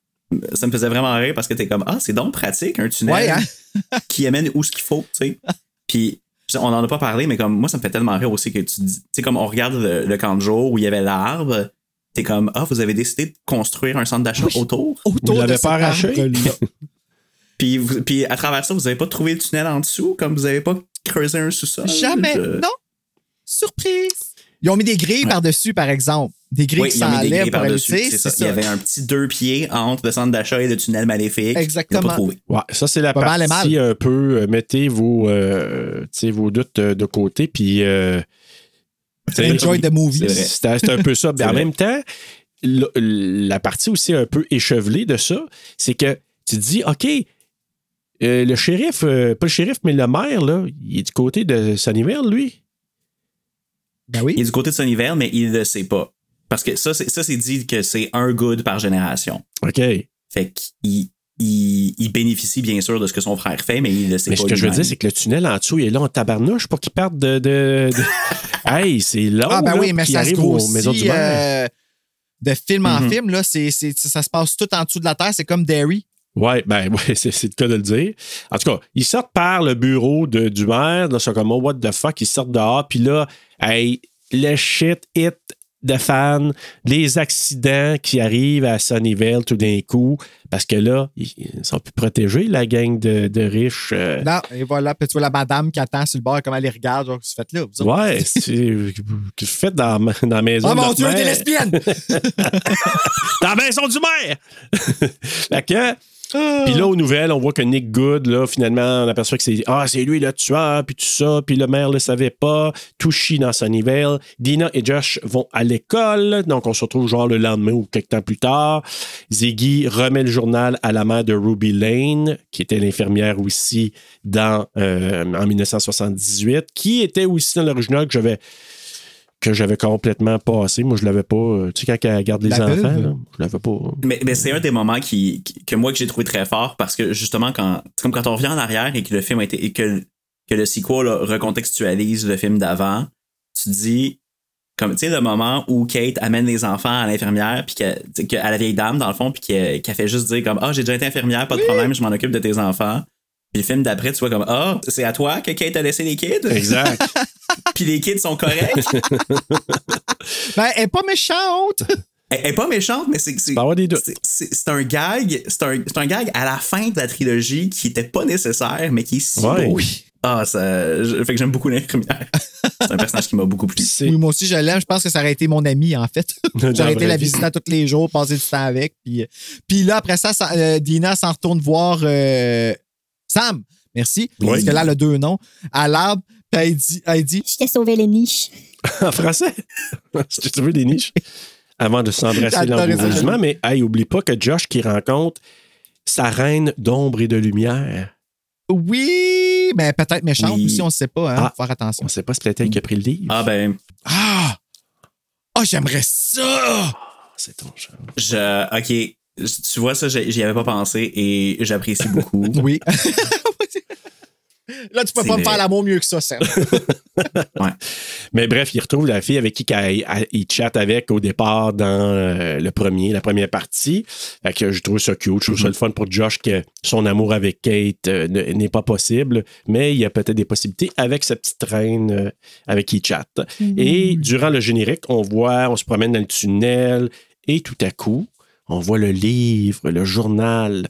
ça me faisait vraiment rire parce que t'es comme, ah, c'est donc pratique, un tunnel Ouais, hein? *laughs* qui amène où ce qu'il faut, tu sais. Puis, on en a pas parlé, mais comme moi, ça me fait tellement rire aussi que tu dis, tu sais, comme on regarde le, le camp de jour où il y avait l'arbre, t'es comme, ah, vous avez décidé de construire un centre d'achat autour? Autour Vous l'avez pas arraché? *laughs* Puis, vous- puis à travers ça, vous avez pas trouvé le tunnel en dessous, comme vous avez pas creusé un sous-sol? Jamais. Je- Non. Surprise. Ils ont mis des grilles par-dessus, par exemple. Des grilles Oui, qui ils ont mis des s'enlèvent tu sais, C'est ça. Il y avait un petit deux pieds entre le centre d'achat et le tunnel maléfique. Exactement. Ils l'ont pas trouvé. Ouais, ça, c'est la Pas mal et partie un peu. euh, mettez vos, euh, tu sais, vos doutes euh, de côté, puis. euh, Enjoy the movie. C'est un peu ça. *laughs* Mais en vrai. même temps, la, la partie aussi un peu échevelée de ça, c'est que tu te dis, OK, euh, le shérif, euh, pas le shérif, mais le maire, là, il est du côté de Sunnyvale, lui. Ben oui. Il est du côté de Sunnyvale, mais il le sait pas. Parce que ça, c'est, ça, c'est dit que c'est un good par génération. OK. Fait qu'il il, il bénéficie bien sûr de ce que son frère fait, mais il le sait Mais pas. ce que je veux dire, c'est que le tunnel en dessous, il est là en tabarnouche pour qu'il parte de. de, de- *laughs* hey, c'est long. Ah, ben là, oui, mais ça se aux maisons du euh, de film en Mhm. film. Là, c'est, c'est- ça se passe tout en dessous de la terre. C'est comme Derry. Ouais, ben *laughs* ouais, c'est, c'est le cas de le dire. En tout cas, ils sortent par le bureau de, du maire, là, ils sont comme oh, what the fuck, ils sortent dehors, puis là, hey, le shit hit de fans, les accidents qui arrivent à Sunnyvale tout d'un coup, parce que là, ils sont plus protégés, la gang de, de riches. euh, Non, et voilà. Puis tu vois la madame qui attend sur le bord, comment elle les regarde. Genre, qu'est-ce que vous faites là? vous? Ouais, *laughs* que vous faites dans, dans la maison Oh mon Dieu, mère? t'es lesbienne! *laughs* dans la maison du maire! fait que, puis là, aux nouvelles, on voit que Nick Good, là, finalement, on aperçoit que c'est Ah, c'est lui le tueur, puis tout ça, puis le maire le savait pas, tout chie dans Sunnyvale. Dina et Josh vont à l'école, donc on se retrouve genre le lendemain ou quelques temps plus tard. Ziggy remet le journal à la mère de Ruby Lane, qui était l'infirmière aussi dans, euh, en 1978, qui était aussi dans l'original que j'avais que j'avais complètement passé. Moi, je l'avais pas. euh, Tu sais, quand elle garde les La enfants, là, je l'avais pas. Mais, mais c'est un des moments qui, qui- que moi que j'ai trouvé très fort parce que justement quand c'est comme quand on revient en arrière et que le film a été et que, que le sequel là, recontextualise le film d'avant, tu dis comme tu sais le moment où Kate amène les enfants à l'infirmière puis que, à la vieille dame dans le fond puis qu'elle qu'elle fait juste dire comme ah j'ai déjà été infirmière pas de problème je m'en occupe de tes enfants puis le film d'après tu vois comme ah c'est à toi que Kate a laissé les kids? Exact. *laughs* puis les kids sont corrects *laughs* Ben, elle est pas méchante. Elle elle est pas méchante, mais c'est. C'est un gag. C'est un, c'est un gag à la fin de la trilogie qui était pas nécessaire, mais qui est si Ouais. beau. Ah, ça. je- fait que j'aime beaucoup l'infirmière. c'est un personnage qui m'a beaucoup plu. C'est- Oui, moi aussi, je l'aime. Je pense que ça aurait été mon ami, en fait. *laughs* J'aurais été la visiter tous les jours, passer du temps avec. Puis, euh, puis là, après ça, ça, euh, Dina s'en retourne voir euh, Sam. Merci. Parce que là, a deux noms. À l'arbre. Dit Je t'ai sauvé les niches. en français? Si tu veux des niches. Avant de s'embrasser l'embourgeoisement, mais hey, oublie pas que Josh qui rencontre sa reine d'ombre et de lumière. Oui, mais peut-être méchante Oui. aussi, on ne sait pas. Hein? Ah. Faut faire attention. On sait pas si c'est elle qui a pris le livre. Ah, ben. Ah! Ah, j'aimerais ça! c'est ton genre. Je. Ok. Tu vois, ça, j'y avais pas pensé et j'apprécie beaucoup. *laughs* Oui. Là, tu peux pas me faire l'amour mieux que ça, Sam. *laughs* Ouais. Mais bref, il retrouve la fille avec qui il chatte avec au départ dans euh, le premier, la première partie. Fait que je trouve ça cute. Je trouve ça le fun pour Josh que son amour avec Kate euh, ne- n'est pas possible, mais il y a peut-être des possibilités avec sa petite reine euh, avec qui il chatte. Et durant le générique, on voit, on se promène dans le tunnel et tout à coup, on voit le livre, le journal.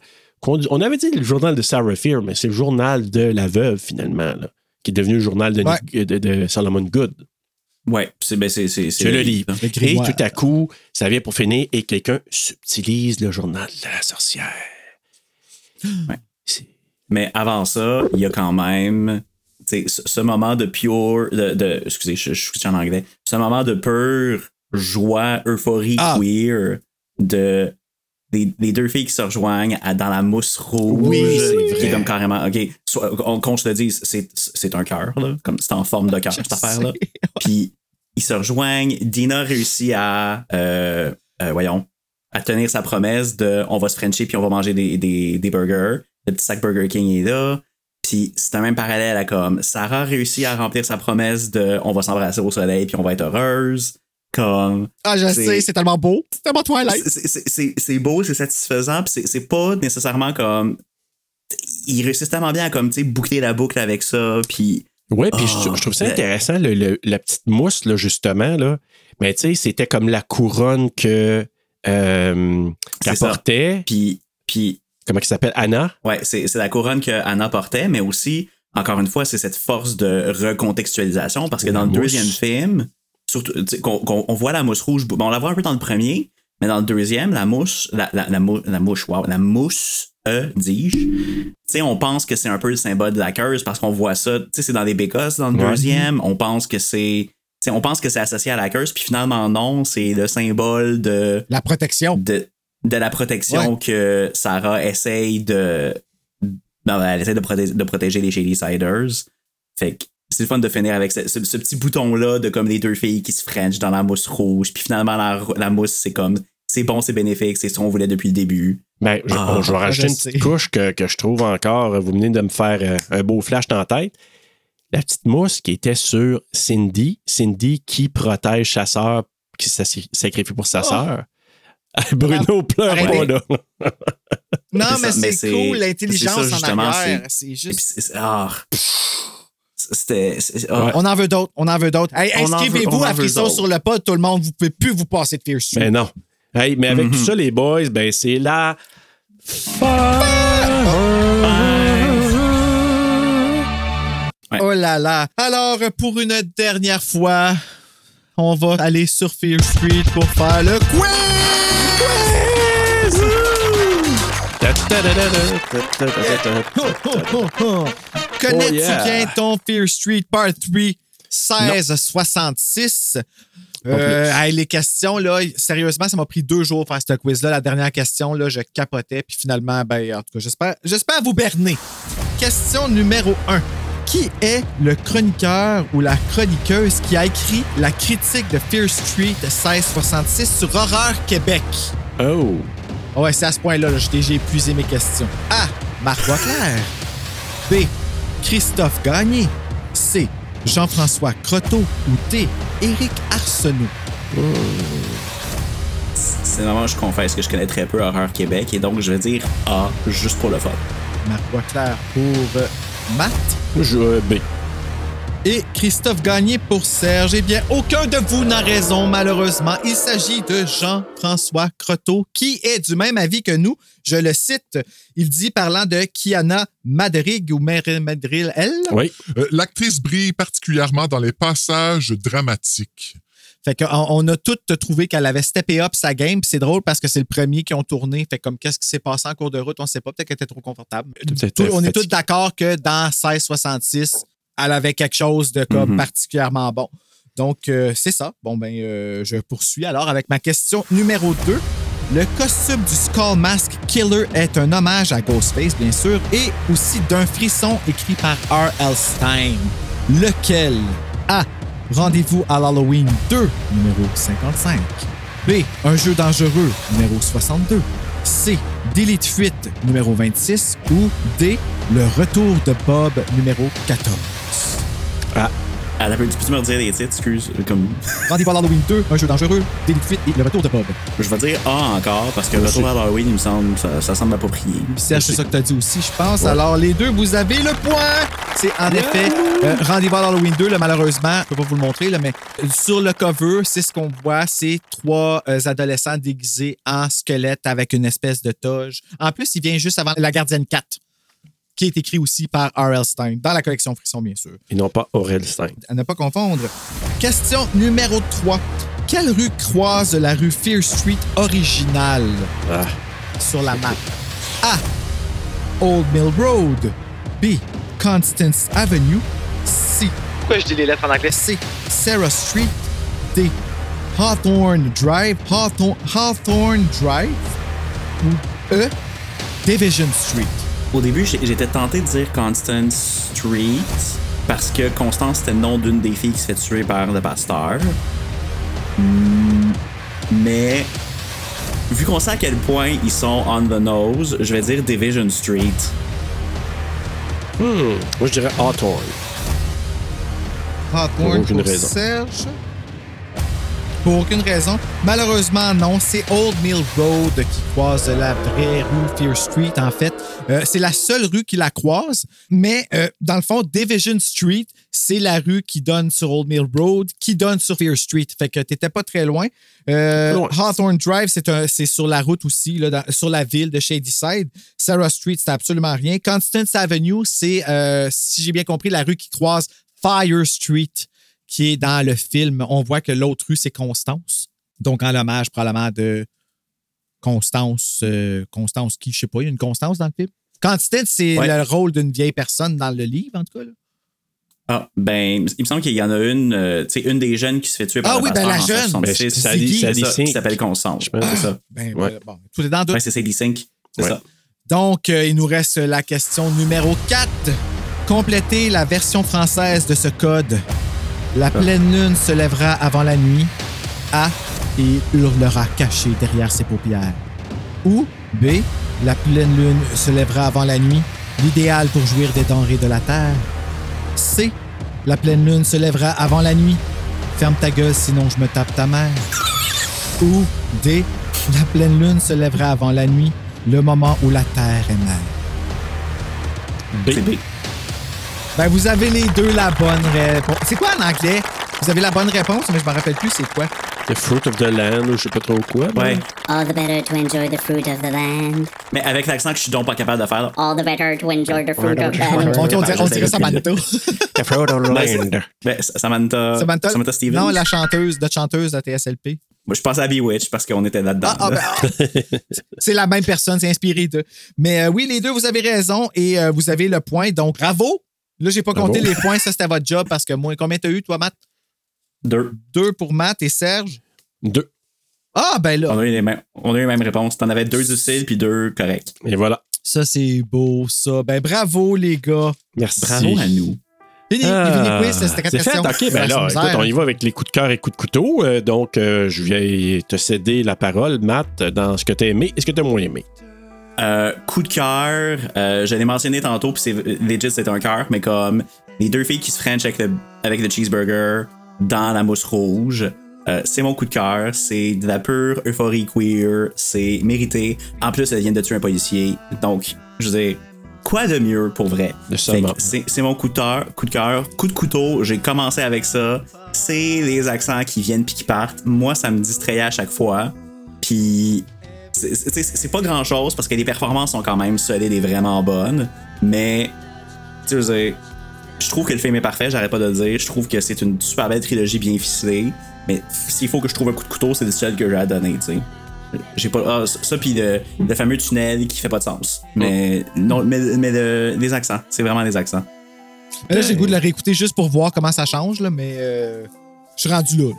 On avait dit le journal de Sarah Fear, mais c'est le journal de la veuve finalement. là. qui est devenu le journal de, Ouais. Nick- de- de Solomon Good. Ouais, c'est ben, c'est c'est C'est le livre. Et tout à coup, ça vient pour finir et quelqu'un subtilise le journal de la sorcière. Ouais. Mais avant ça, il y a quand même ce, ce moment de pure. De, de- excusez, je, je suis en anglais. Ce moment de pure joie, euphorie Ah. queer de. Des, des deux filles qui se rejoignent à- dans la mousse rouge. Oui, c'est qui est comme carrément. OK, qu'on se le dise, c'est un cœur, là. Comme c'est en forme de cœur, cette affaire-là. Puis ils se rejoignent. Dina réussit à. euh, euh, voyons. À tenir sa promesse de on va se frencher puis on va manger des, des, des burgers. Le petit sac Burger King est là. Puis c'est un même parallèle à comme Sarah réussit à remplir sa promesse de on va s'embrasser au soleil puis on va être heureuse. Comme. Ah, je C'est- sais, c'est tellement beau. C'est tellement Twilight. C'est- beau, c'est satisfaisant, puis c'est- c'est pas nécessairement comme. Ils réussissent tellement bien à comme, tu sais, boucler la boucle avec ça, puis. Ouais, puis Ah, je, je trouve ça intéressant, le- le- la petite mousse, là, justement. Là. Mais tu sais, c'était comme la couronne que euh, qu'elle portait. Puis, puis Comment elle s'appelle? Anna? Ouais, c'est c'est la couronne que Anna portait, mais aussi, encore une fois, c'est cette force de recontextualisation parce que dans le deuxième film, surtout, tu sais, qu'on- qu'on- on voit la mousse rouge, bon, on la voit un peu dans le premier, mais dans le deuxième, la mouche, la, la, la, mou- la mouche, wow, la mousse, euh, dis-je, tu sais, on pense que c'est un peu le symbole de la curse parce qu'on voit ça, tu sais, c'est dans les bécosses dans le Ouais. deuxième, on pense que c'est, on pense que c'est associé à la curse, puis finalement non, c'est le symbole de, La protection. de, de la protection que Sarah essaye de. Non, elle essaie de, proté- de protéger les Shady Siders. Fait que c'est le fun de finir avec ce, ce- ce petit bouton-là de comme les deux filles qui se frenchent dans la mousse rouge. Puis finalement, la, la mousse, c'est comme. C'est bon, c'est bénéfique, c'est ce qu'on voulait depuis le début. Ben, je, Ah, je vais rajouter une petite couche que, que je trouve encore. Vous venez de me faire euh, un beau flash dans la tête. La petite mousse qui était sur Cindy. Cindy qui protège sa sœur, qui s'as- sacrifie pour sa sœur. *laughs* Bruno pleure pas, là. Non, mais mais c'est cool, l'intelligence en justement, arrière. c'est- juste. Ah, c'était. On en veut d'autres, on en veut d'autres. Hey, Inscrivez-vous à Frisson sur le pod, tout le monde, vous pouvez plus vous passer de Fear Street. Mais non. Hey, mais avec tout ça, les boys, ben c'est la Ouais. Oh là là. Alors, pour une dernière fois, on va aller sur Fear Street pour faire le quiz! Connais-tu bien ton Fear Street Part 3 1666? Euh, hey, les questions, là, sérieusement, ça m'a pris deux jours faire ce quiz-là. La dernière question, là, je capotais. Puis finalement, ben, en tout cas, j'espère, j'espère vous berner. Question numéro 1. Qui est le chroniqueur ou la chroniqueuse qui a écrit la critique de Fear Street 1666 sur Horreur Québec? Oh. Ah Ouais, c'est à ce point-là, là, j'ai épuisé mes questions. A. Marc Boisclair. B. Christophe Gagné. C. Jean-François Croteau. Ou D. Éric Arsenault. C'est normal, je confesse que je connais très peu Horreur Québec et donc je vais dire A, juste pour le fun. Marc Boisclair pour euh, Matt? Je B. Et Christophe Gagné pour Serge. Eh bien, aucun de vous n'a raison, malheureusement. Il s'agit de Jean-François Croteau, qui est du même avis que nous. Je le cite. Il dit, parlant de Kiana Madrig ou Madril, elle. Oui. Euh, L'actrice brille particulièrement dans les passages dramatiques. Fait qu'on on a toutes trouvé qu'elle avait steppé up sa game. Puis c'est drôle parce que c'est le premier qui ont tourné. Fait comme qu'est-ce qui s'est passé en cours de route, on sait pas. Peut-être qu'elle était trop confortable. Tout- on est tous d'accord que dans 1666, elle avait quelque chose de comme Mhm. particulièrement bon. Donc, euh, c'est ça. Bon, ben, euh, je poursuis alors avec ma question numéro 2. Le costume du Skull Mask Killer est un hommage à Ghostface, bien sûr, et aussi d'un frisson écrit par R.L. Stein. Lequel A. Rendez-vous à l'Halloween 2, numéro 55. B. Un jeu dangereux, numéro 62. C. Délit de fuite, numéro 26. Ou D. Le retour de Bob, numéro 14. Ah, peu- tu peux me redire les titres, excuse? Comme... Rendez-vous à l'Halloween 2, Un jeu dangereux, Délit de fuite et Le retour de Bob. Je vais dire A encore parce que Retour à Halloween, il me semble, ça, ça semble approprié. Serge, c'est ça que tu as dit aussi, je pense. Alors, les deux, vous avez le point. C'est en effet euh, Rendez-vous à l'Halloween 2, là, malheureusement. Je peux pas vous le montrer, là, mais euh, sur le cover, c'est ce qu'on voit. C'est trois euh, adolescents déguisés en squelette avec une espèce de toge. En plus, il vient juste avant la gardienne 4. Qui est écrit aussi par R.L. Stein, dans la collection Frisson, bien sûr. Et non pas Aurel Stein. À ne pas confondre. Question numéro 3. Quelle rue croise la rue Fear Street originale? Ah. sur la map? A. Old Mill Road. B. Constance Avenue. C. Pourquoi je dis les lettres en anglais? C. Sarah Street. D. Hawthorne Drive. Hawthorne, Hawthorne Drive. Ou E. Division Street. Au début, j'étais tenté de dire Constance Street parce que Constance c'était le nom d'une des filles qui se fait tuer par le pasteur. Hmm, Mais vu qu'on sait à quel point ils sont on the nose, je vais dire Division Street. Hmm. Moi, je dirais Hawthorne. Hawthorne Pour aucune pour raison. Serge. Pour aucune raison. Malheureusement, non. C'est Old Mill Road qui croise la vraie rue Fear Street, en fait. Euh, c'est la seule rue qui la croise, mais euh, dans le fond, Division Street, c'est la rue qui donne sur Old Mill Road, qui donne sur Fear Street. Fait que t'étais pas très loin. Euh. Hawthorne Drive, c'est sur la route aussi, là, dans- sur la ville de Shadyside. Sarah Street, c'est absolument rien. Constance Avenue, c'est, si j'ai bien compris, la rue qui croise Fire Street, qui est dans le film. On voit que l'autre rue, c'est Constance. Donc, en l'hommage, probablement, de Constance. euh, Constance qui, je sais pas, il y a une Constance dans le film? Constance, c'est Ouais. le rôle d'une vieille personne dans le livre, en tout cas. là. Ah, ben, il me semble qu'il y en a une, euh, tu sais, une des jeunes qui se fait tuer par Ah oui, ben, la jeune. 66, Ben, c'est ça, Sink. qui s'appelle Constance. Je pense c'est ça. Ben, Ouais. bon, tout est dans le doute. Ouais, c'est Sadie Sink. C'est Ouais. ça. Donc, euh, il nous reste la question numéro 4. Complétez la version française de ce code. La pleine lune se lèvera avant la nuit. A. Et hurlera caché derrière ses paupières. Ou B. La pleine lune se lèvera avant la nuit. L'idéal pour jouir des denrées de la terre. C. La pleine lune se lèvera avant la nuit. Ferme ta gueule, sinon je me tape ta mère. Ou D. La pleine lune se lèvera avant la nuit, le moment où la terre est mère. B. Ben, vous avez les deux la bonne réponse. C'est quoi en anglais? Vous avez la bonne réponse, mais je me rappelle plus c'est quoi. The Fruit of the Land, ou je sais pas trop quoi. mais- Ouais. All the better to enjoy the fruit of the land. Mais avec l'accent que je suis donc pas capable de faire. là. All the better to enjoy the fruit of the On, land. on dirait, on dirait Samantha. The Fruit of the Land. Ben, Samantha, Samantha, Samantha Stevens. Non, la chanteuse, notre chanteuse de TSLP. Moi, je pensais à Bewitch parce qu'on était là-dedans. Ah, ah, ben, ah. *laughs* c'est la même personne, c'est inspiré de. Mais euh, oui, les deux, vous avez raison et euh, vous avez le point. Donc, bravo. Là, j'ai pas Bravo. compté les points. Ça, c'était votre job parce que moi, combien t'as eu, toi, Matt? Deux. Deux pour Matt et Serge? Deux. Ah, ben là. On a eu les mêmes, on a eu les mêmes réponses. T'en avais deux difficiles puis deux corrects. Et voilà. Ça, c'est beau, ça. Ben, bravo, les gars. Merci. Bravo à nous. Fini, Ah, fini quiz, c'était quatre c'est fait. questions. OK, ben là, c'est écoute, on y va avec les coups de cœur et coups de couteau. Euh, donc, euh, je viens te céder la parole, Matt, dans ce que tu as aimé et ce que tu as moins aimé. Euh, coup de cœur, euh, je l'ai mentionné tantôt, puis c'est legit, c'est un cœur, mais comme les deux filles qui se french avec le, avec le cheeseburger dans la mousse rouge, euh, c'est mon coup de cœur. C'est de la pure euphorie queer, c'est mérité. En plus, elles viennent de tuer un policier, donc, je veux dire, quoi de mieux pour vrai? C'est mon coup de cœur, coup de cœur, coup de couteau. J'ai commencé avec ça. C'est les accents qui viennent puis qui partent. Moi, ça me distrayait à chaque fois. Puis c'est- pas grand chose parce que les performances sont quand même solides et vraiment bonnes. Mais, tu sais, je veux dire, je trouve que le film est parfait, j'arrête pas de le dire. Je trouve que c'est une super belle trilogie bien ficelée. Mais s'il faut que je trouve un coup de couteau, c'est le seul que j'ai à donner, tu sais. J'ai pas. Ah, ça, puis le, le fameux tunnel qui fait pas de sens. Mais, non, mais, mais le- les accents, c'est vraiment les accents. Mais Là, j'ai le goût de le réécouter juste pour voir comment ça change, là, mais euh, je suis rendu là.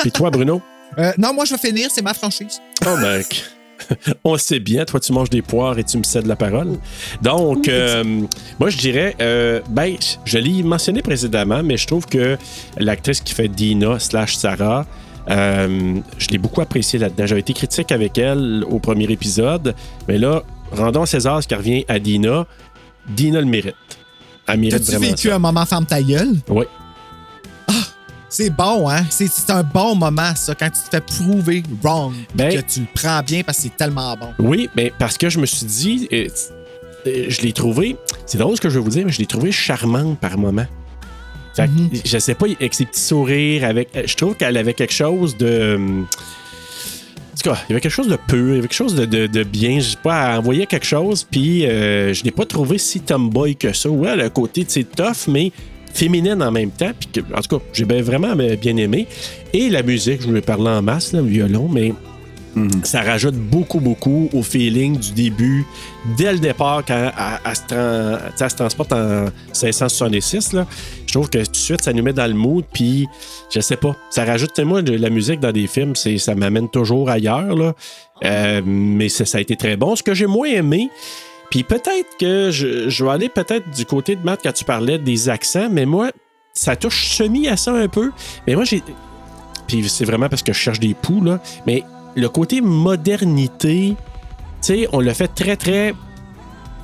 Puis toi, Bruno? Euh, non, moi, je vais finir, c'est ma franchise. Oh, ben, *laughs* on sait bien. Toi, tu manges des poires et tu me cèdes la parole. Donc, euh, moi, je dirais, euh, ben, je l'ai mentionné précédemment, mais je trouve que l'actrice qui fait Dina slash Sarah, euh, je l'ai beaucoup appréciée là-dedans. J'avais été critique avec elle au premier épisode, mais là, rendons César ce qui revient à Dina. Dina le mérite. Elle mérite vraiment vécu ça. un moment femme ta gueule? Oui. C'est bon, hein? C'est c'est un bon moment, ça, quand tu te fais prouver wrong. Ben- que tu le prends bien parce que c'est tellement bon. Oui, mais parce que je me suis dit, euh, euh, je l'ai trouvé, c'est drôle ce que je vais vous dire, mais je l'ai trouvé charmante par moment. Fait que, Mm-hmm. Je sais pas, avec ses petits sourires, avec, euh, je trouve qu'elle avait quelque chose de. en tout cas, il y avait quelque chose de pur, il y avait quelque chose de, de, de bien. Je sais pas, elle envoyait quelque chose, puis euh, je l'ai pas trouvé si tomboy que ça. Ouais, le côté, sais, tough, mais féminine en même temps. Puis que- en tout cas, j'ai vraiment bien aimé. Et la musique, je voulais parler en masse, là, le violon, mais ça rajoute beaucoup, beaucoup au feeling du début, dès le départ, quand elle, se, tran- transporte en 566. Là, je trouve que tout de suite, ça nous met dans le mood, puis je sais pas, ça rajoute, moi, de la musique dans des films, c'est, ça m'amène toujours ailleurs, là. Euh, mais ça, ça a été très bon. Ce que j'ai moins aimé, puis peut-être que je, vais aller peut-être du côté de Matt quand tu parlais des accents, mais moi, ça touche semi à ça un peu. Mais moi, j'ai. Puis c'est vraiment parce que je cherche des poux, là. Mais le côté modernité, tu sais, on l'a fait très, très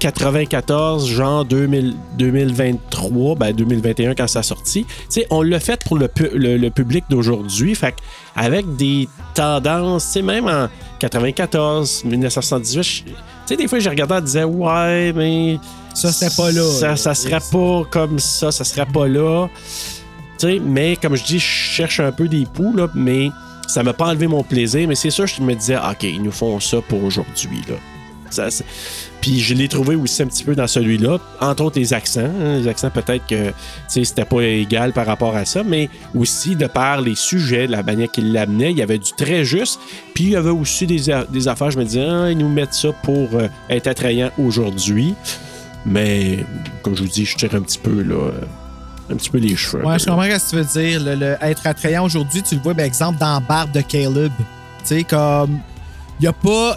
94, genre 2000 2023, ben 2021 quand ça a sorti. Tu sais, on l'a fait pour le, pu- le- le public d'aujourd'hui. Fait avec des tendances, tu sais, même en 94, 1978, je- tu sais, des fois, j'ai regardé en disant, ouais, mais. Ça, c'était pas là, Ça, là. ça serait pas comme ça, ça serait pas là. Tu sais, mais comme je dis, je cherche un peu des poux, là, mais ça m'a pas enlevé mon plaisir. Mais c'est sûr, je me disais, OK, ils nous font ça pour aujourd'hui, là. Ça, c'est- Puis je l'ai trouvé aussi un petit peu dans celui-là, entre autres les accents. hein. Les accents, peut-être que c'était pas égal par rapport à ça, mais aussi de par les sujets, la manière qu'il l'amenait, il y avait du très juste. Puis il y avait aussi des, affaires, je me disais, ah, ils nous mettent ça pour euh, être attrayant aujourd'hui. Mais comme je vous dis, je tire un petit peu là, euh, un petit peu les cheveux. Ouais, je comprends ce que tu veux dire. Être attrayant aujourd'hui, tu le vois, par exemple, dans Barbe de Caleb. Tu sais, comme. Il n'y a pas.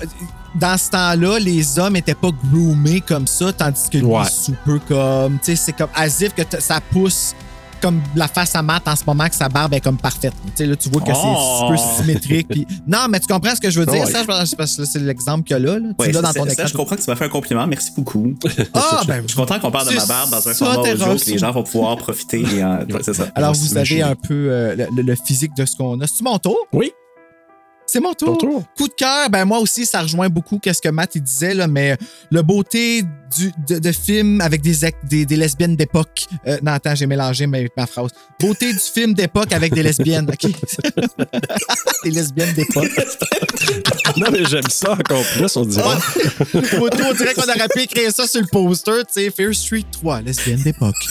Dans ce temps-là, les hommes n'étaient pas groomés comme ça, tandis que lui, Ouais. super comme. Tu sais, c'est comme as if que ça pousse comme la face à Matt en ce moment, que sa barbe est comme parfaite. Tu sais, là, tu vois que Oh! c'est super symétrique. *laughs* Non, mais tu comprends ce que je veux dire? Ouais. Ça, je que c'est l'exemple qu'il y a là. là. Tu l'as dans ton ça, écran. je comprends que tu m'as fait un compliment. Merci beaucoup. *laughs* Ah, ben, je suis content qu'on parle de c'est ma barbe dans un format t'es audio que les gens vont pouvoir profiter. et, euh, *laughs* ouais, c'est ça. Alors, vous avez un peu euh, le, le- physique de ce qu'on a. C'est mon tour? Oui. C'est mon tour. Coup de cœur, ben moi aussi, ça rejoint beaucoup qu'est-ce que Matt il disait, là, mais le beauté du, de, de film avec des, des, des lesbiennes d'époque. Euh, non, attends, j'ai mélangé ma, ma phrase. Beauté du film d'époque avec des lesbiennes, OK? *laughs* des lesbiennes d'époque. *laughs* non, mais j'aime ça encore plus, on dirait. Photo, on dirait qu'on aurait pu écrire ça sur le poster, tu sais, Fear Street 3, lesbienne d'époque. *laughs*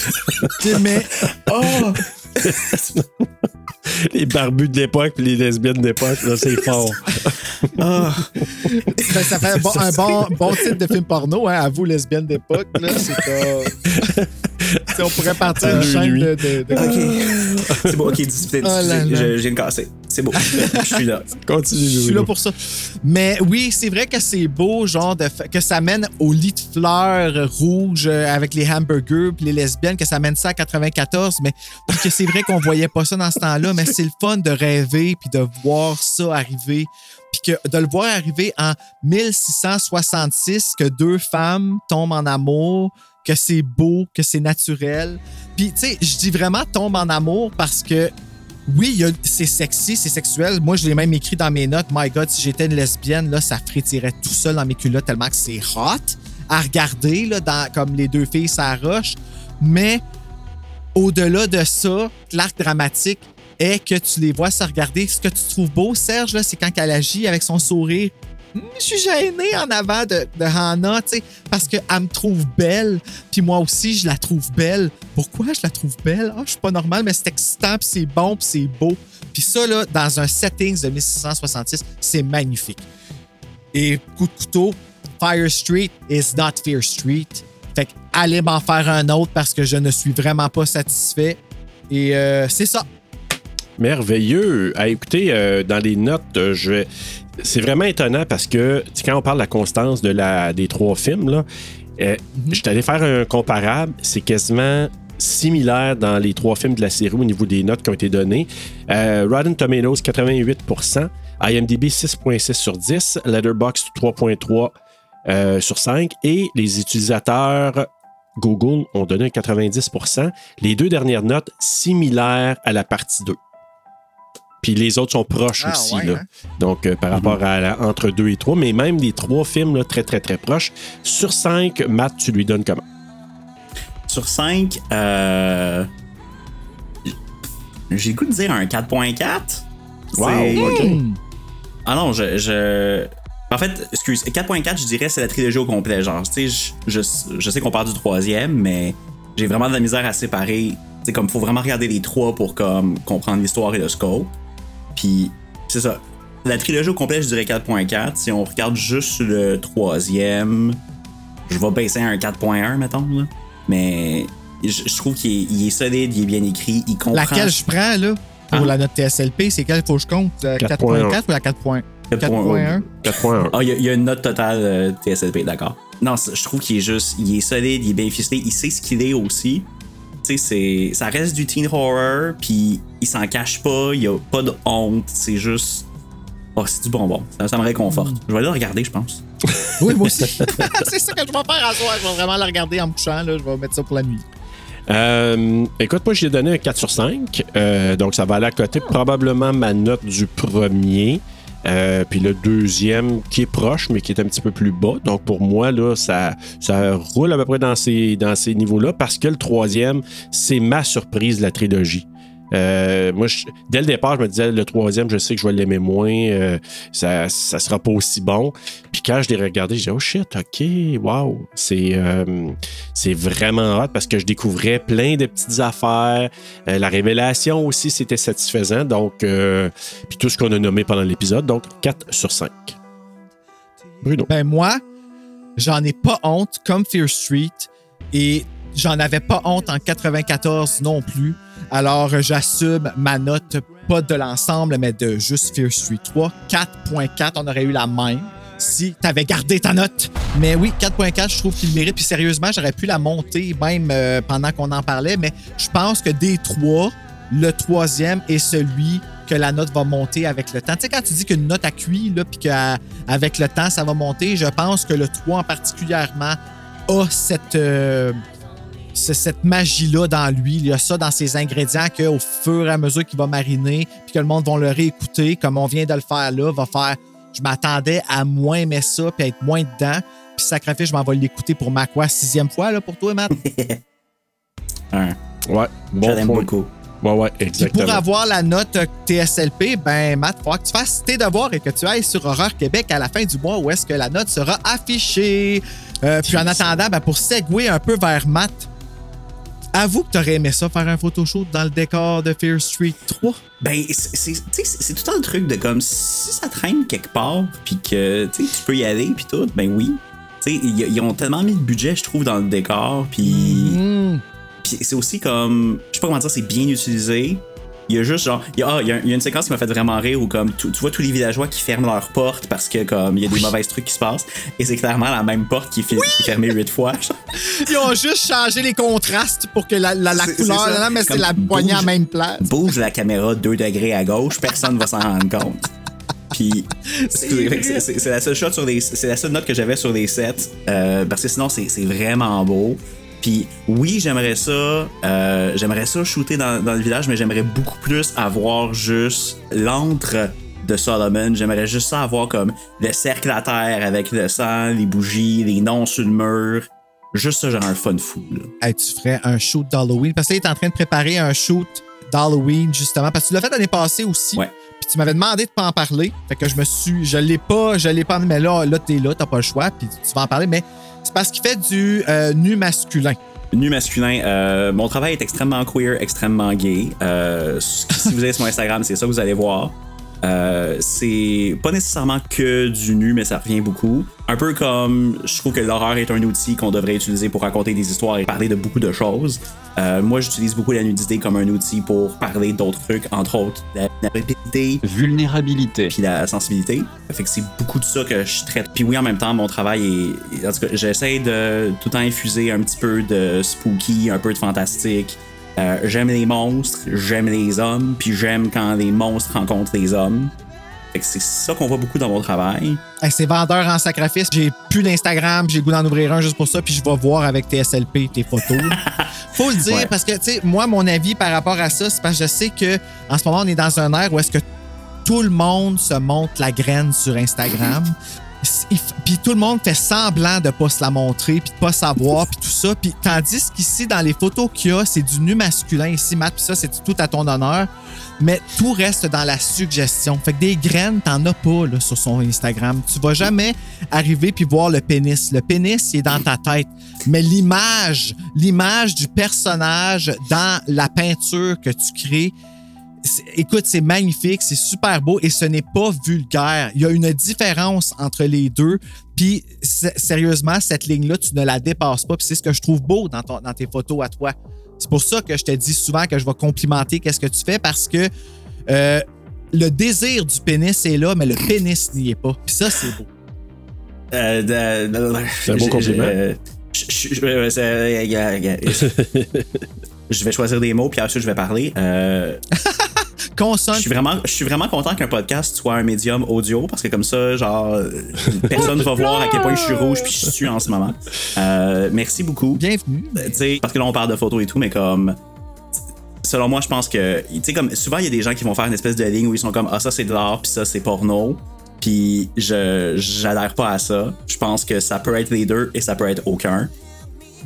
Tu sais, mais, oh! *laughs* les barbus de l'époque puis les lesbiennes d'époque, là, c'est *laughs* fort. Ah. Ben, ça fait un bon, un bon, bon titre de film porno, hein, à vous, lesbienne d'époque, là, c'est. Tu sais, on pourrait partir une chaîne de... de, de- OK. C'est bon, OK, disputé, Oh là là. Je, C'est beau. Je suis là. Continue, Je suis là pour ça. Mais oui, c'est vrai que c'est beau, genre, de que ça mène au lit de fleurs rouges euh, avec les hamburgers puis les lesbiennes, que ça mène ça à 94, mais que c'est vrai qu'on voyait pas ça dans ce temps-là, mais c'est le fun de rêver puis de voir ça arriver. Puis que de le voir arriver en 1666, que deux femmes tombent en amour, que c'est beau, que c'est naturel. Puis, tu sais, je dis vraiment tombe en amour parce que oui, c'est sexy, c'est sexuel. Moi, je l'ai même écrit dans mes notes. My God, si j'étais une lesbienne, là, ça frétirait tout seul dans mes culottes tellement que c'est hot à regarder, là, dans, comme les deux filles s'arrochent. Mais au-delà de ça, l'arc dramatique est que tu les vois se regarder. Ce que tu trouves beau, Serge, c'est quand elle agit avec son sourire. Je suis gêné en avant de, Hannah, tu sais, parce qu'elle me trouve belle, puis moi aussi, je la trouve belle. Pourquoi je la trouve belle? Ah, je suis pas normal, mais c'est excitant, puis c'est bon, puis c'est beau. Puis ça, là, dans un setting de 1666, c'est magnifique. Et coup de couteau, Fire Street is not Fear Street. Fait que allez m'en faire un autre parce que je ne suis vraiment pas satisfait. Et euh, c'est ça. Merveilleux. À écouter, euh, dans les notes, euh, je vais- c'est vraiment étonnant parce que quand on parle de la constance de la, des trois films, là, euh, je suis allé faire un comparable. C'est quasiment similaire dans les trois films de la série au niveau des notes qui ont été données. Euh, Rotten Tomatoes, 88% IMDb, 6.6 sur 10. Letterboxd, 3.3 euh, sur 5. Et les utilisateurs Google ont donné un 90% Les deux dernières notes similaires à la partie 2. Puis les autres sont proches Ah, aussi. ouais, là. hein? Donc, euh, par rapport à la- entre 2 et 3, mais même les trois films là, très, très, très proches. Sur 5, Matt, tu lui donnes comment? Sur 5, euh... j'ai le goût de dire un 4.4. Wow. Hmm. Ah non, je. je... En fait, excuse, 4.4, je dirais, c'est la trilogie au complet. Genre, tu sais, je, je, je sais qu'on parle du troisième, mais j'ai vraiment de la misère à séparer. C'est comme, faut vraiment regarder les trois pour comme comprendre l'histoire et le scope. Puis, c'est ça. La trilogie au complet, je dirais 4.4. Si on regarde juste le troisième, je vais baisser à un 4.1, mettons. Là. Mais je, je trouve qu'il est, solide, il est bien écrit, il comprend. Laquelle je prends, là, pour Ah. la note TSLP, c'est quelle faut que je compte? Euh, 4.1. 4.4 ou la 4.1? 4.1. 4.1. Ah, il y, a- il y a une note totale euh, TSLP, d'accord. Non, je trouve qu'il est juste, il est solide, il est bien ficelé, il sait ce qu'il est aussi. Tu sais, c'est- ça reste du teen horror, puis il s'en cache pas, il y a pas de honte, c'est juste. Oh, c'est du bonbon. Ça, ça me réconforte. Je vais aller le regarder, je pense. *laughs* Oui, moi aussi. *laughs* c'est ça que je vais faire à soir. Je vais vraiment la regarder en me couchant. Là. Je vais mettre ça pour la nuit. Euh, écoute, moi, j'ai donné un 4 sur 5. Euh, donc, ça va aller à côté probablement ma note du premier. Euh, puis le deuxième qui est proche, mais qui est un petit peu plus bas. Donc, pour moi, là, ça, ça roule à peu près dans ces, dans ces niveaux-là parce que le troisième, c'est ma surprise de la trilogie. Euh, moi, je- dès le départ, je me disais, le troisième, je sais que je vais l'aimer moins. euh, ça, ça sera pas aussi bon. Puis quand je l'ai regardé, j'ai dit, oh shit, ok, wow. C'est euh, c'est vraiment hot parce que je découvrais plein de petites affaires. La révélation aussi, c'était satisfaisant. Donc, puis tout ce qu'on a nommé pendant l'épisode. Donc, 4 sur 5. Bruno. Ben, moi, j'en ai pas honte comme Fear Street et j'en avais pas honte en 94 non plus. Alors, j'assume ma note, pas de l'ensemble, mais de juste Fear Street 3. 4.4, on aurait eu la même si t'avais gardé ta note. Mais oui, 4.4, je trouve qu'il mérite. Puis sérieusement, j'aurais pu la monter même euh, pendant qu'on en parlait, mais je pense que des trois, le troisième est celui que la note va monter avec le temps. Tu sais, quand tu dis qu'une note a cuit, là, puis qu'avec le temps, ça va monter, je pense que le 3 en particulièrement a cette, euh, cette magie-là dans lui. Il y a ça dans ses ingrédients qu'au fur et à mesure qu'il va mariner, puis que le monde va le réécouter, comme on vient de le faire là, va faire. Je m'attendais à moins aimer ça, puis à être moins dedans. Puis sacrifice, je m'en vais l'écouter pour ma quoi, sixième fois là, pour toi, Matt? *laughs* Ouais, bon Je beaucoup. Ouais, ouais, Puis exactement. pour avoir la note TSLP, ben Matt, il faudra que tu fasses tes devoirs et que tu ailles sur Horreur Québec à la fin du mois où est-ce que la note sera affichée. Euh, puis en attendant, ben, pour segouer un peu vers Matt, avoue que tu aurais aimé ça faire un photoshoot dans le décor de Fear Street 3. Ben, c'est- tout le truc de comme si ça traîne quelque part, puis que tu peux y aller, puis tout, ben oui. Ils ont tellement mis de budget, je trouve, dans le décor, puis. Puis c'est aussi comme. Je sais pas comment dire, c'est bien utilisé. Il y a juste genre. Il y a, ah, il y a, une séquence qui m'a fait vraiment rire où comme tu, tu vois tous les villageois qui ferment leurs portes parce que comme il y a des mauvaises trucs qui se passent. Et c'est clairement la même porte qui est, est fermée huit fois. genre. Ils ont juste changé les contrastes pour que la, la, la couleur, non, mais c'est la poignée à même place. Bouge la caméra 2 degrés à gauche, personne va s'en rendre compte. Puis, c'est- la seule shot sur les, c'est la seule note que j'avais sur les sets, euh, parce que sinon c'est vraiment beau. Puis oui, j'aimerais ça, euh, j'aimerais ça shooter dans, dans le village, mais j'aimerais beaucoup plus avoir juste l'antre de Solomon. J'aimerais juste ça avoir comme le cercle à terre avec le sang, les bougies, les noms sur le mur. Juste ça, genre un fun fou. Là. Hey, tu ferais un shoot d'Halloween. Parce que il est en train de préparer un shoot d'Halloween, justement. Parce que tu l'as fait l'année passée aussi. Ouais. Puis tu m'avais demandé de pas en parler. Fait que je me suis. Je l'ai pas, je l'ai pas. Mais là, là, t'es là, t'as pas le choix. Puis tu vas en parler. Mais c'est parce qu'il fait du euh, nu masculin. Nu masculin, euh, mon travail est extrêmement queer, extrêmement gay. Euh, si vous allez sur mon Instagram, c'est ça que vous allez voir. Euh, c'est pas nécessairement que du nu, mais ça revient beaucoup. Un peu comme je trouve que l'horreur est un outil qu'on devrait utiliser pour raconter des histoires et parler de beaucoup de choses. Euh, moi, j'utilise beaucoup la nudité comme un outil pour parler d'autres trucs, entre autres la vulnérabilité, Vulnérabilité. puis la sensibilité. Fait que c'est beaucoup de ça que je traite. Puis oui, en même temps, mon travail est. En tout cas, j'essaie de tout le temps infuser un petit peu de spooky, un peu de fantastique. Euh, j'aime les monstres, j'aime les hommes, puis j'aime quand les monstres rencontrent les hommes. Fait que c'est ça qu'on voit beaucoup dans mon travail. Hey, c'est vendeur en sacrifice. J'ai plus d'Instagram. J'ai le goût d'en ouvrir un juste pour ça. Puis je vais voir avec tes SLP tes photos. *laughs* Faut le dire Ouais. parce que, tu sais, moi, mon avis par rapport à ça, c'est parce que je sais que en ce moment, on est dans un air où est-ce que tout le monde se monte la graine sur Instagram. *laughs* Puis tout le monde fait semblant de pas se la montrer, puis de pas savoir, puis tout ça. Puis tandis qu'ici, dans les photos qu'il y a, c'est du nu masculin ici, Matt, puis ça, c'est tout à ton honneur. Mais tout reste dans la suggestion. Fait que des graines, t'en as pas là, sur son Instagram. Tu vas jamais arriver puis voir le pénis. Le pénis, il est dans ta tête. Mais l'image, l'image du personnage dans la peinture que tu crées, écoute, c'est magnifique, c'est super beau et ce n'est pas vulgaire. Il y a une différence entre les deux. Puis, sérieusement, cette ligne-là, tu ne la dépasses pas. Puis, c'est ce que je trouve beau dans, ton- dans tes photos à toi. C'est pour ça que je te dis souvent que je vais complimenter qu'est-ce que tu fais parce que euh, le désir du pénis est là, mais le pénis n'y est pas. Puis ça, c'est beau. Euh, C'est un beau je- compliment. Je vais choisir des mots, puis ensuite je vais parler. Euh, *laughs* Consonne. je suis vraiment, je suis vraiment content qu'un podcast soit un médium audio parce que comme ça, genre, *laughs* personne va voir à quel point je suis rouge puis je suis en ce moment. Euh, merci beaucoup. Bienvenue. Euh, sais, parce que là on parle de photos et tout, mais comme selon moi, je pense que tu sais comme souvent il y a des gens qui vont faire une espèce de ligne où ils sont comme ah ça c'est de l'art puis ça c'est porno. Puis je j'adhère pas à ça. Je pense que ça peut être les deux et ça peut être aucun.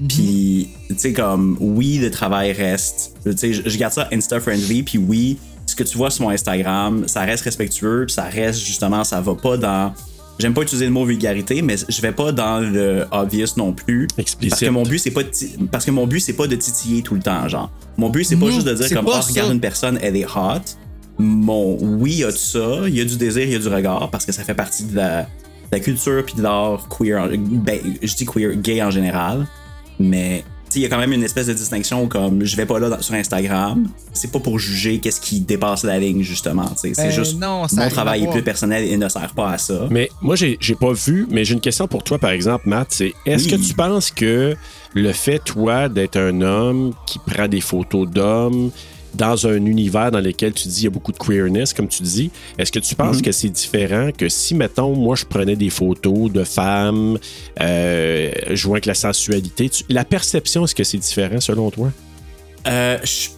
Puis, tu sais, comme, oui, le travail reste. Tu sais, je garde ça Insta-friendly, puis oui, ce que tu vois sur mon Instagram, ça reste respectueux, ça reste justement, ça va pas dans. J'aime pas utiliser le mot vulgarité, mais je vais pas dans le obvious non plus. Explicite. Parce que mon but, c'est pas de parce que mon but, c'est pas de titiller tout le temps, genre. Mon but, c'est pas Non, juste de dire comme, ah, regarde ça. une personne, elle est hot. Mon oui, il y a de ça, il y a du désir, il y a du regard, parce que ça fait partie de la, de la culture puis de l'art queer. en- Ben, je dis queer, gay en général. Mais il y a quand même une espèce de distinction comme je vais pas là dans- sur Instagram, c'est pas pour juger qu'est-ce qui dépasse la ligne justement. C'est Ben juste non, ça a mon travail est plus personnel et ne sert pas à ça. Mais moi, j'ai j'ai pas vu, mais j'ai une question pour toi, par exemple, Matt. C'est est-ce Oui. que tu penses que le fait, toi, d'être un homme qui prend des photos d'hommes dans un univers dans lequel tu dis il y a beaucoup de queerness, comme tu dis, est-ce que tu penses Mhm. que c'est différent que si, mettons, moi, je prenais des photos de femmes euh, jouant avec la sensualité, tu- la perception, est-ce que c'est différent selon toi? Euh, je,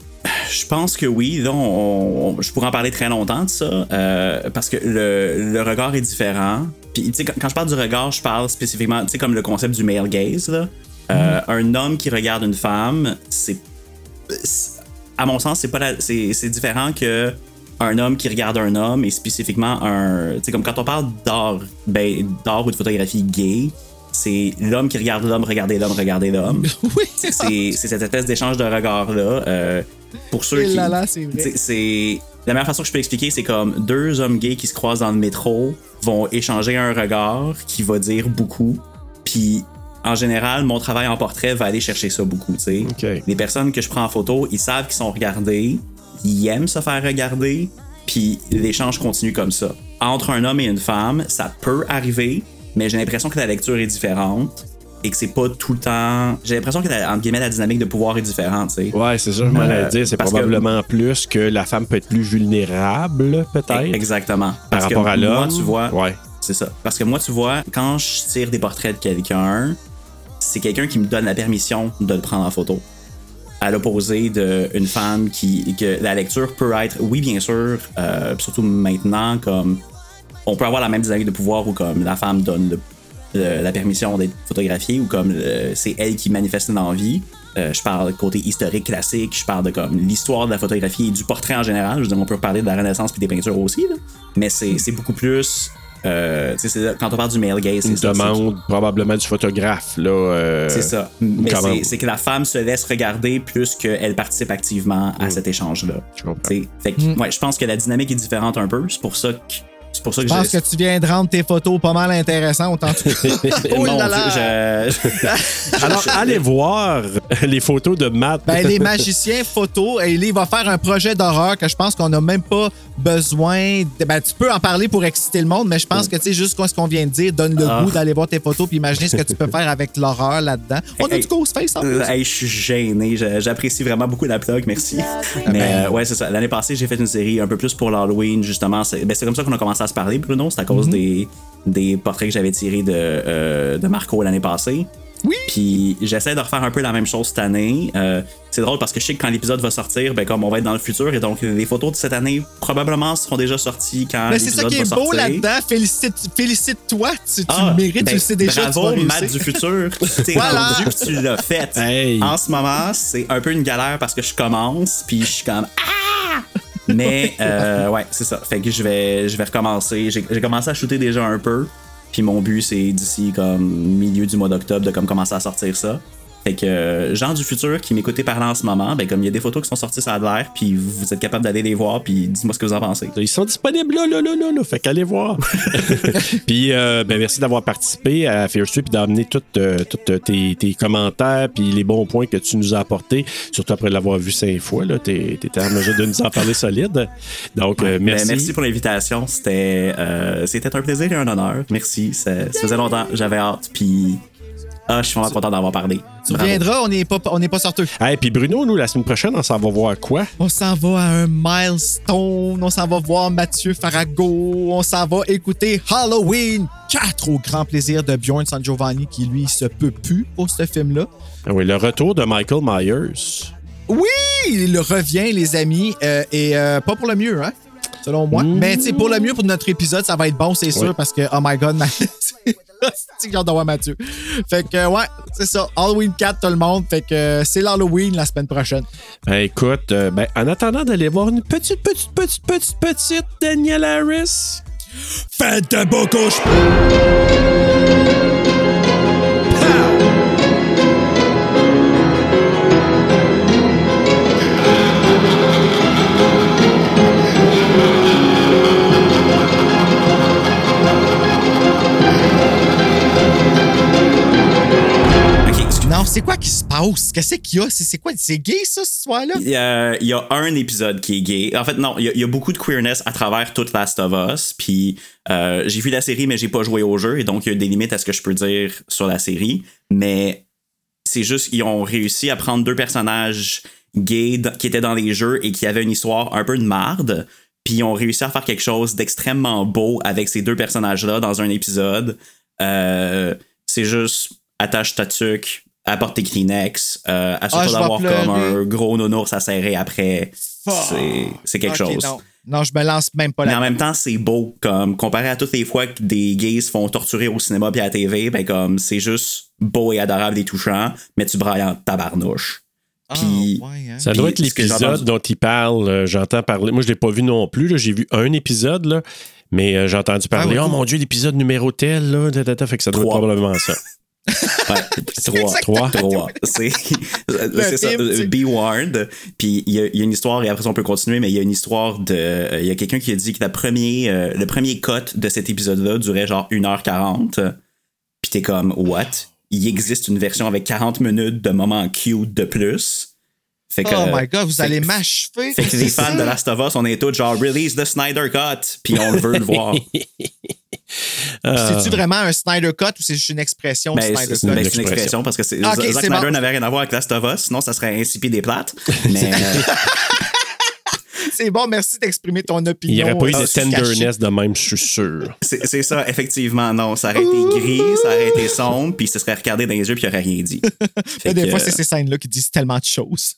je pense que oui. Là, on- on- je pourrais en parler très longtemps de ça euh, parce que le, le regard est différent. Puis, tu sais, quand, quand je parle du regard, je parle spécifiquement, tu sais, comme le concept du male gaze. Là. Euh, Un homme qui regarde une femme, c'est. À mon sens, c'est pas la- c'est différent que un homme qui regarde un homme et spécifiquement un. Tu sais, comme quand on parle d'art, ben, d'art ou de photographie gay, c'est l'homme qui regarde l'homme, regarder l'homme, regarder l'homme. *laughs* Oui, c'est c'est cette espèce d'échange de regards-là. euh, pour ceux Et qui. là là, c'est vrai. c'est- c'est- La meilleure façon que je peux expliquer, c'est comme deux hommes gays qui se croisent dans le métro vont échanger un regard qui va dire beaucoup. Puis, en général, mon travail en portrait va aller chercher ça beaucoup. tu sais. OK. Les personnes que je prends en photo, ils savent qu'ils sont regardés, ils aiment se faire regarder, puis l'échange continue comme ça. Entre un homme et une femme, ça peut arriver, mais j'ai l'impression que la lecture est différente et que c'est pas tout le temps. J'ai l'impression que la, entre guillemets, la dynamique de pouvoir est différente. tu sais. Ouais, c'est ça, je m'en Euh, dire. C'est que- probablement plus que la femme peut être plus vulnérable, peut-être. Exactement. Par Parce que rapport à moi, l'homme. tu vois, Ouais. C'est ça. Parce que moi, tu vois, quand je tire des portraits de quelqu'un, c'est quelqu'un qui me donne la permission de le prendre en photo. À l'opposé d'une femme qui. que la lecture peut être, oui, bien sûr, euh, surtout maintenant, comme. On peut avoir la même dynamique de pouvoir où, comme, la femme donne la permission d'être photographiée ou comme euh, c'est elle qui manifeste une envie. Euh, je parle côté historique classique, je parle de comme l'histoire de la photographie et du portrait en général. Je veux dire, on peut parler de la Renaissance puis des peintures aussi, là. mais c'est beaucoup plus. Euh, quand on parle du male gaze, c'est Une ça, c'est- demande probablement du photographe, là. euh, c'est ça. Mais c'est- que la femme se laisse regarder plus qu'elle participe activement à cet échange-là. Je comprends. Fait que, ouais, je pense que la dynamique est différente un peu. C'est pour ça que. C'est pour ça que Je pense que tu viens de rendre tes photos pas mal intéressantes en tout cas. oh *laughs* Mon là Dieu, là! je- Alors, allez voir les photos de Matt. Ben, les *laughs* magiciens photos, et il va faire un projet d'horreur que je pense qu'on n'a même pas besoin. De, ben, tu peux en parler pour exciter le monde, mais je pense que, tu sais, juste ce qu'on vient de dire donne le Ah. goût d'aller voir tes photos puis imaginer ce que tu peux faire avec l'horreur là-dedans. On a Hey, du Ghostface en plus. Hey, je suis gêné. J'apprécie vraiment beaucoup la plug, merci. Mais euh, ouais, c'est ça. L'année passée, j'ai fait une série un peu plus pour l'Halloween, justement. C'est ben, c'est comme ça qu'on a commencé à se parler, Bruno. C'est à cause des, des portraits que j'avais tirés de, euh, de Marco l'année passée. Oui. Puis j'essaie de refaire un peu la même chose cette année. Euh, c'est drôle parce que je sais que quand l'épisode va sortir, ben comme on va être dans le futur et donc les photos de cette année probablement seront déjà sorties quand Mais c'est ça l'épisode qui va est beau sortir. là-dedans. Félicite, félicite-toi. Tu, tu Ah, le mérites, ben, tu le sais déjà. Bravo. Matt du futur. *laughs* Tu t'es Voilà. rendu puis tu l'as fait. Hey. En ce moment, c'est un peu une galère parce que je commence puis je suis comme ah. Mais euh, ouais, c'est ça. Fait que je vais, je vais recommencer. J'ai commencé à shooter déjà un peu. Puis mon but c'est d'ici comme milieu du mois d'octobre de comme commencer à sortir ça. Fait que euh, gens du futur qui m'écoutez parler en ce moment, ben comme il y a des photos qui sont sorties sur l'air, puis vous êtes capable d'aller les voir, puis dites-moi ce que vous en pensez. Ils sont disponibles là, là, là, là, là. Fait qu'allez voir. *laughs* puis, euh, ben, merci d'avoir participé à Fear Street puis d'amener tous tes, tes commentaires puis les bons points que tu nous as apportés, surtout après l'avoir vu cinq fois. Là, t'es, t'étais en mesure de nous en parler solide. Donc, euh, Ben, merci. merci pour l'invitation. C'était, euh, c'était un plaisir et un honneur. Merci. Ça, ça faisait longtemps. J'avais hâte. Puis, ah, je suis vraiment content d'avoir parlé. Tu Bravo. viendras, on n'est pas, on n'est pas sorteux. Hey, puis Bruno, nous, la semaine prochaine, on s'en va voir quoi? On s'en va à un milestone, on s'en va voir Mathieu Farago, on s'en va écouter Halloween 4 au grand plaisir de Bjorn San Giovanni qui lui se peut plus pour ce film-là. Ah oui, le retour de Michael Myers. Oui, il revient les amis euh, et euh, pas pour le mieux hein, selon moi. Mais tu sais pour le mieux pour notre épisode, ça va être bon, c'est sûr Ouais. parce que oh my god, *laughs* c'est j'ai hâte Mathieu? Fait que ouais, c'est ça, Halloween 4 tout le monde, fait que c'est l'Halloween la semaine prochaine. Ben, écoute, euh, ben, en attendant d'aller voir une petite, petite, petite, petite, petite Danielle Harris. Faites de beaux couches. C'est quoi qui se passe? Qu'est-ce qu'il y a? C'est quoi? C'est gay, ça, cette histoire-là? Il y, a, un épisode qui est gay. En fait, non, il y a, beaucoup de queerness à travers toute Last of Us. Puis euh, j'ai vu la série, mais j'ai pas joué au jeu. Et donc, il y a des limites à ce que je peux dire sur la série. Mais c'est juste qu'ils ont réussi à prendre deux personnages gays qui étaient dans les jeux et qui avaient une histoire un peu de marde. Puis ils ont réussi à faire quelque chose d'extrêmement beau avec ces deux personnages-là dans un épisode. Euh, c'est juste attache ta apporte tes Kleenex, euh, Ah, assure-toi vais d'avoir comme un gros nounours à serrer après. C'est, c'est quelque chose. Non. non, je me lance même pas Mais là. en même temps, c'est beau. Comme comparé à toutes les fois que des gays se font torturer au cinéma puis à la TV, ben comme c'est juste beau et adorable et touchant, mais tu brailles en tabarnouche. Puis hein. Ça doit être l'épisode dont il parle. euh, J'entends parler. Moi, je l'ai pas vu non plus. là. J'ai vu un épisode, là, mais euh, j'ai entendu parler. Ah, ouais, oh mon Dieu, l'épisode numéro tel, là. ta, ta, ta. fait que ça doit être probablement ça. *laughs* Trois. Trois. Trois. C'est, *laughs* ça. Be warned. Puis il y, a- il y a une histoire, et après ça, on peut continuer, mais il y a une histoire de. euh, Il y a quelqu'un qui a dit que la premier, euh, le premier cut de cet épisode-là durait genre 1h40. Puis t'es comme, what? Il existe une version avec 40 minutes de moments cute de plus. Fait que, Oh my god, vous allez m'achever. Fait que les fans de Last of Us, on est tous genre release the Snyder Cut, puis on veut le voir. *laughs* C'est-tu vraiment un Snyder Cut ou c'est juste une expression de Ben, Snyder c'est Cut? ben, c'est une expression parce que c'est, Ah, ok, Zack Snyder bon. n'avait rien à voir avec Last of Us, sinon ça serait insipide et plate. *laughs* Mais euh, C'est bon, merci d'exprimer ton opinion. Il n'y aurait pas eu euh, de tenderness de même, je suis sûr. c'est, ça, effectivement, non. Ça aurait été gris, ça aurait été sombre, puis se serait regardé dans les yeux, puis il aurait rien dit. *laughs* Mais Des que, fois, euh, c'est ces scènes-là qui disent tellement de choses.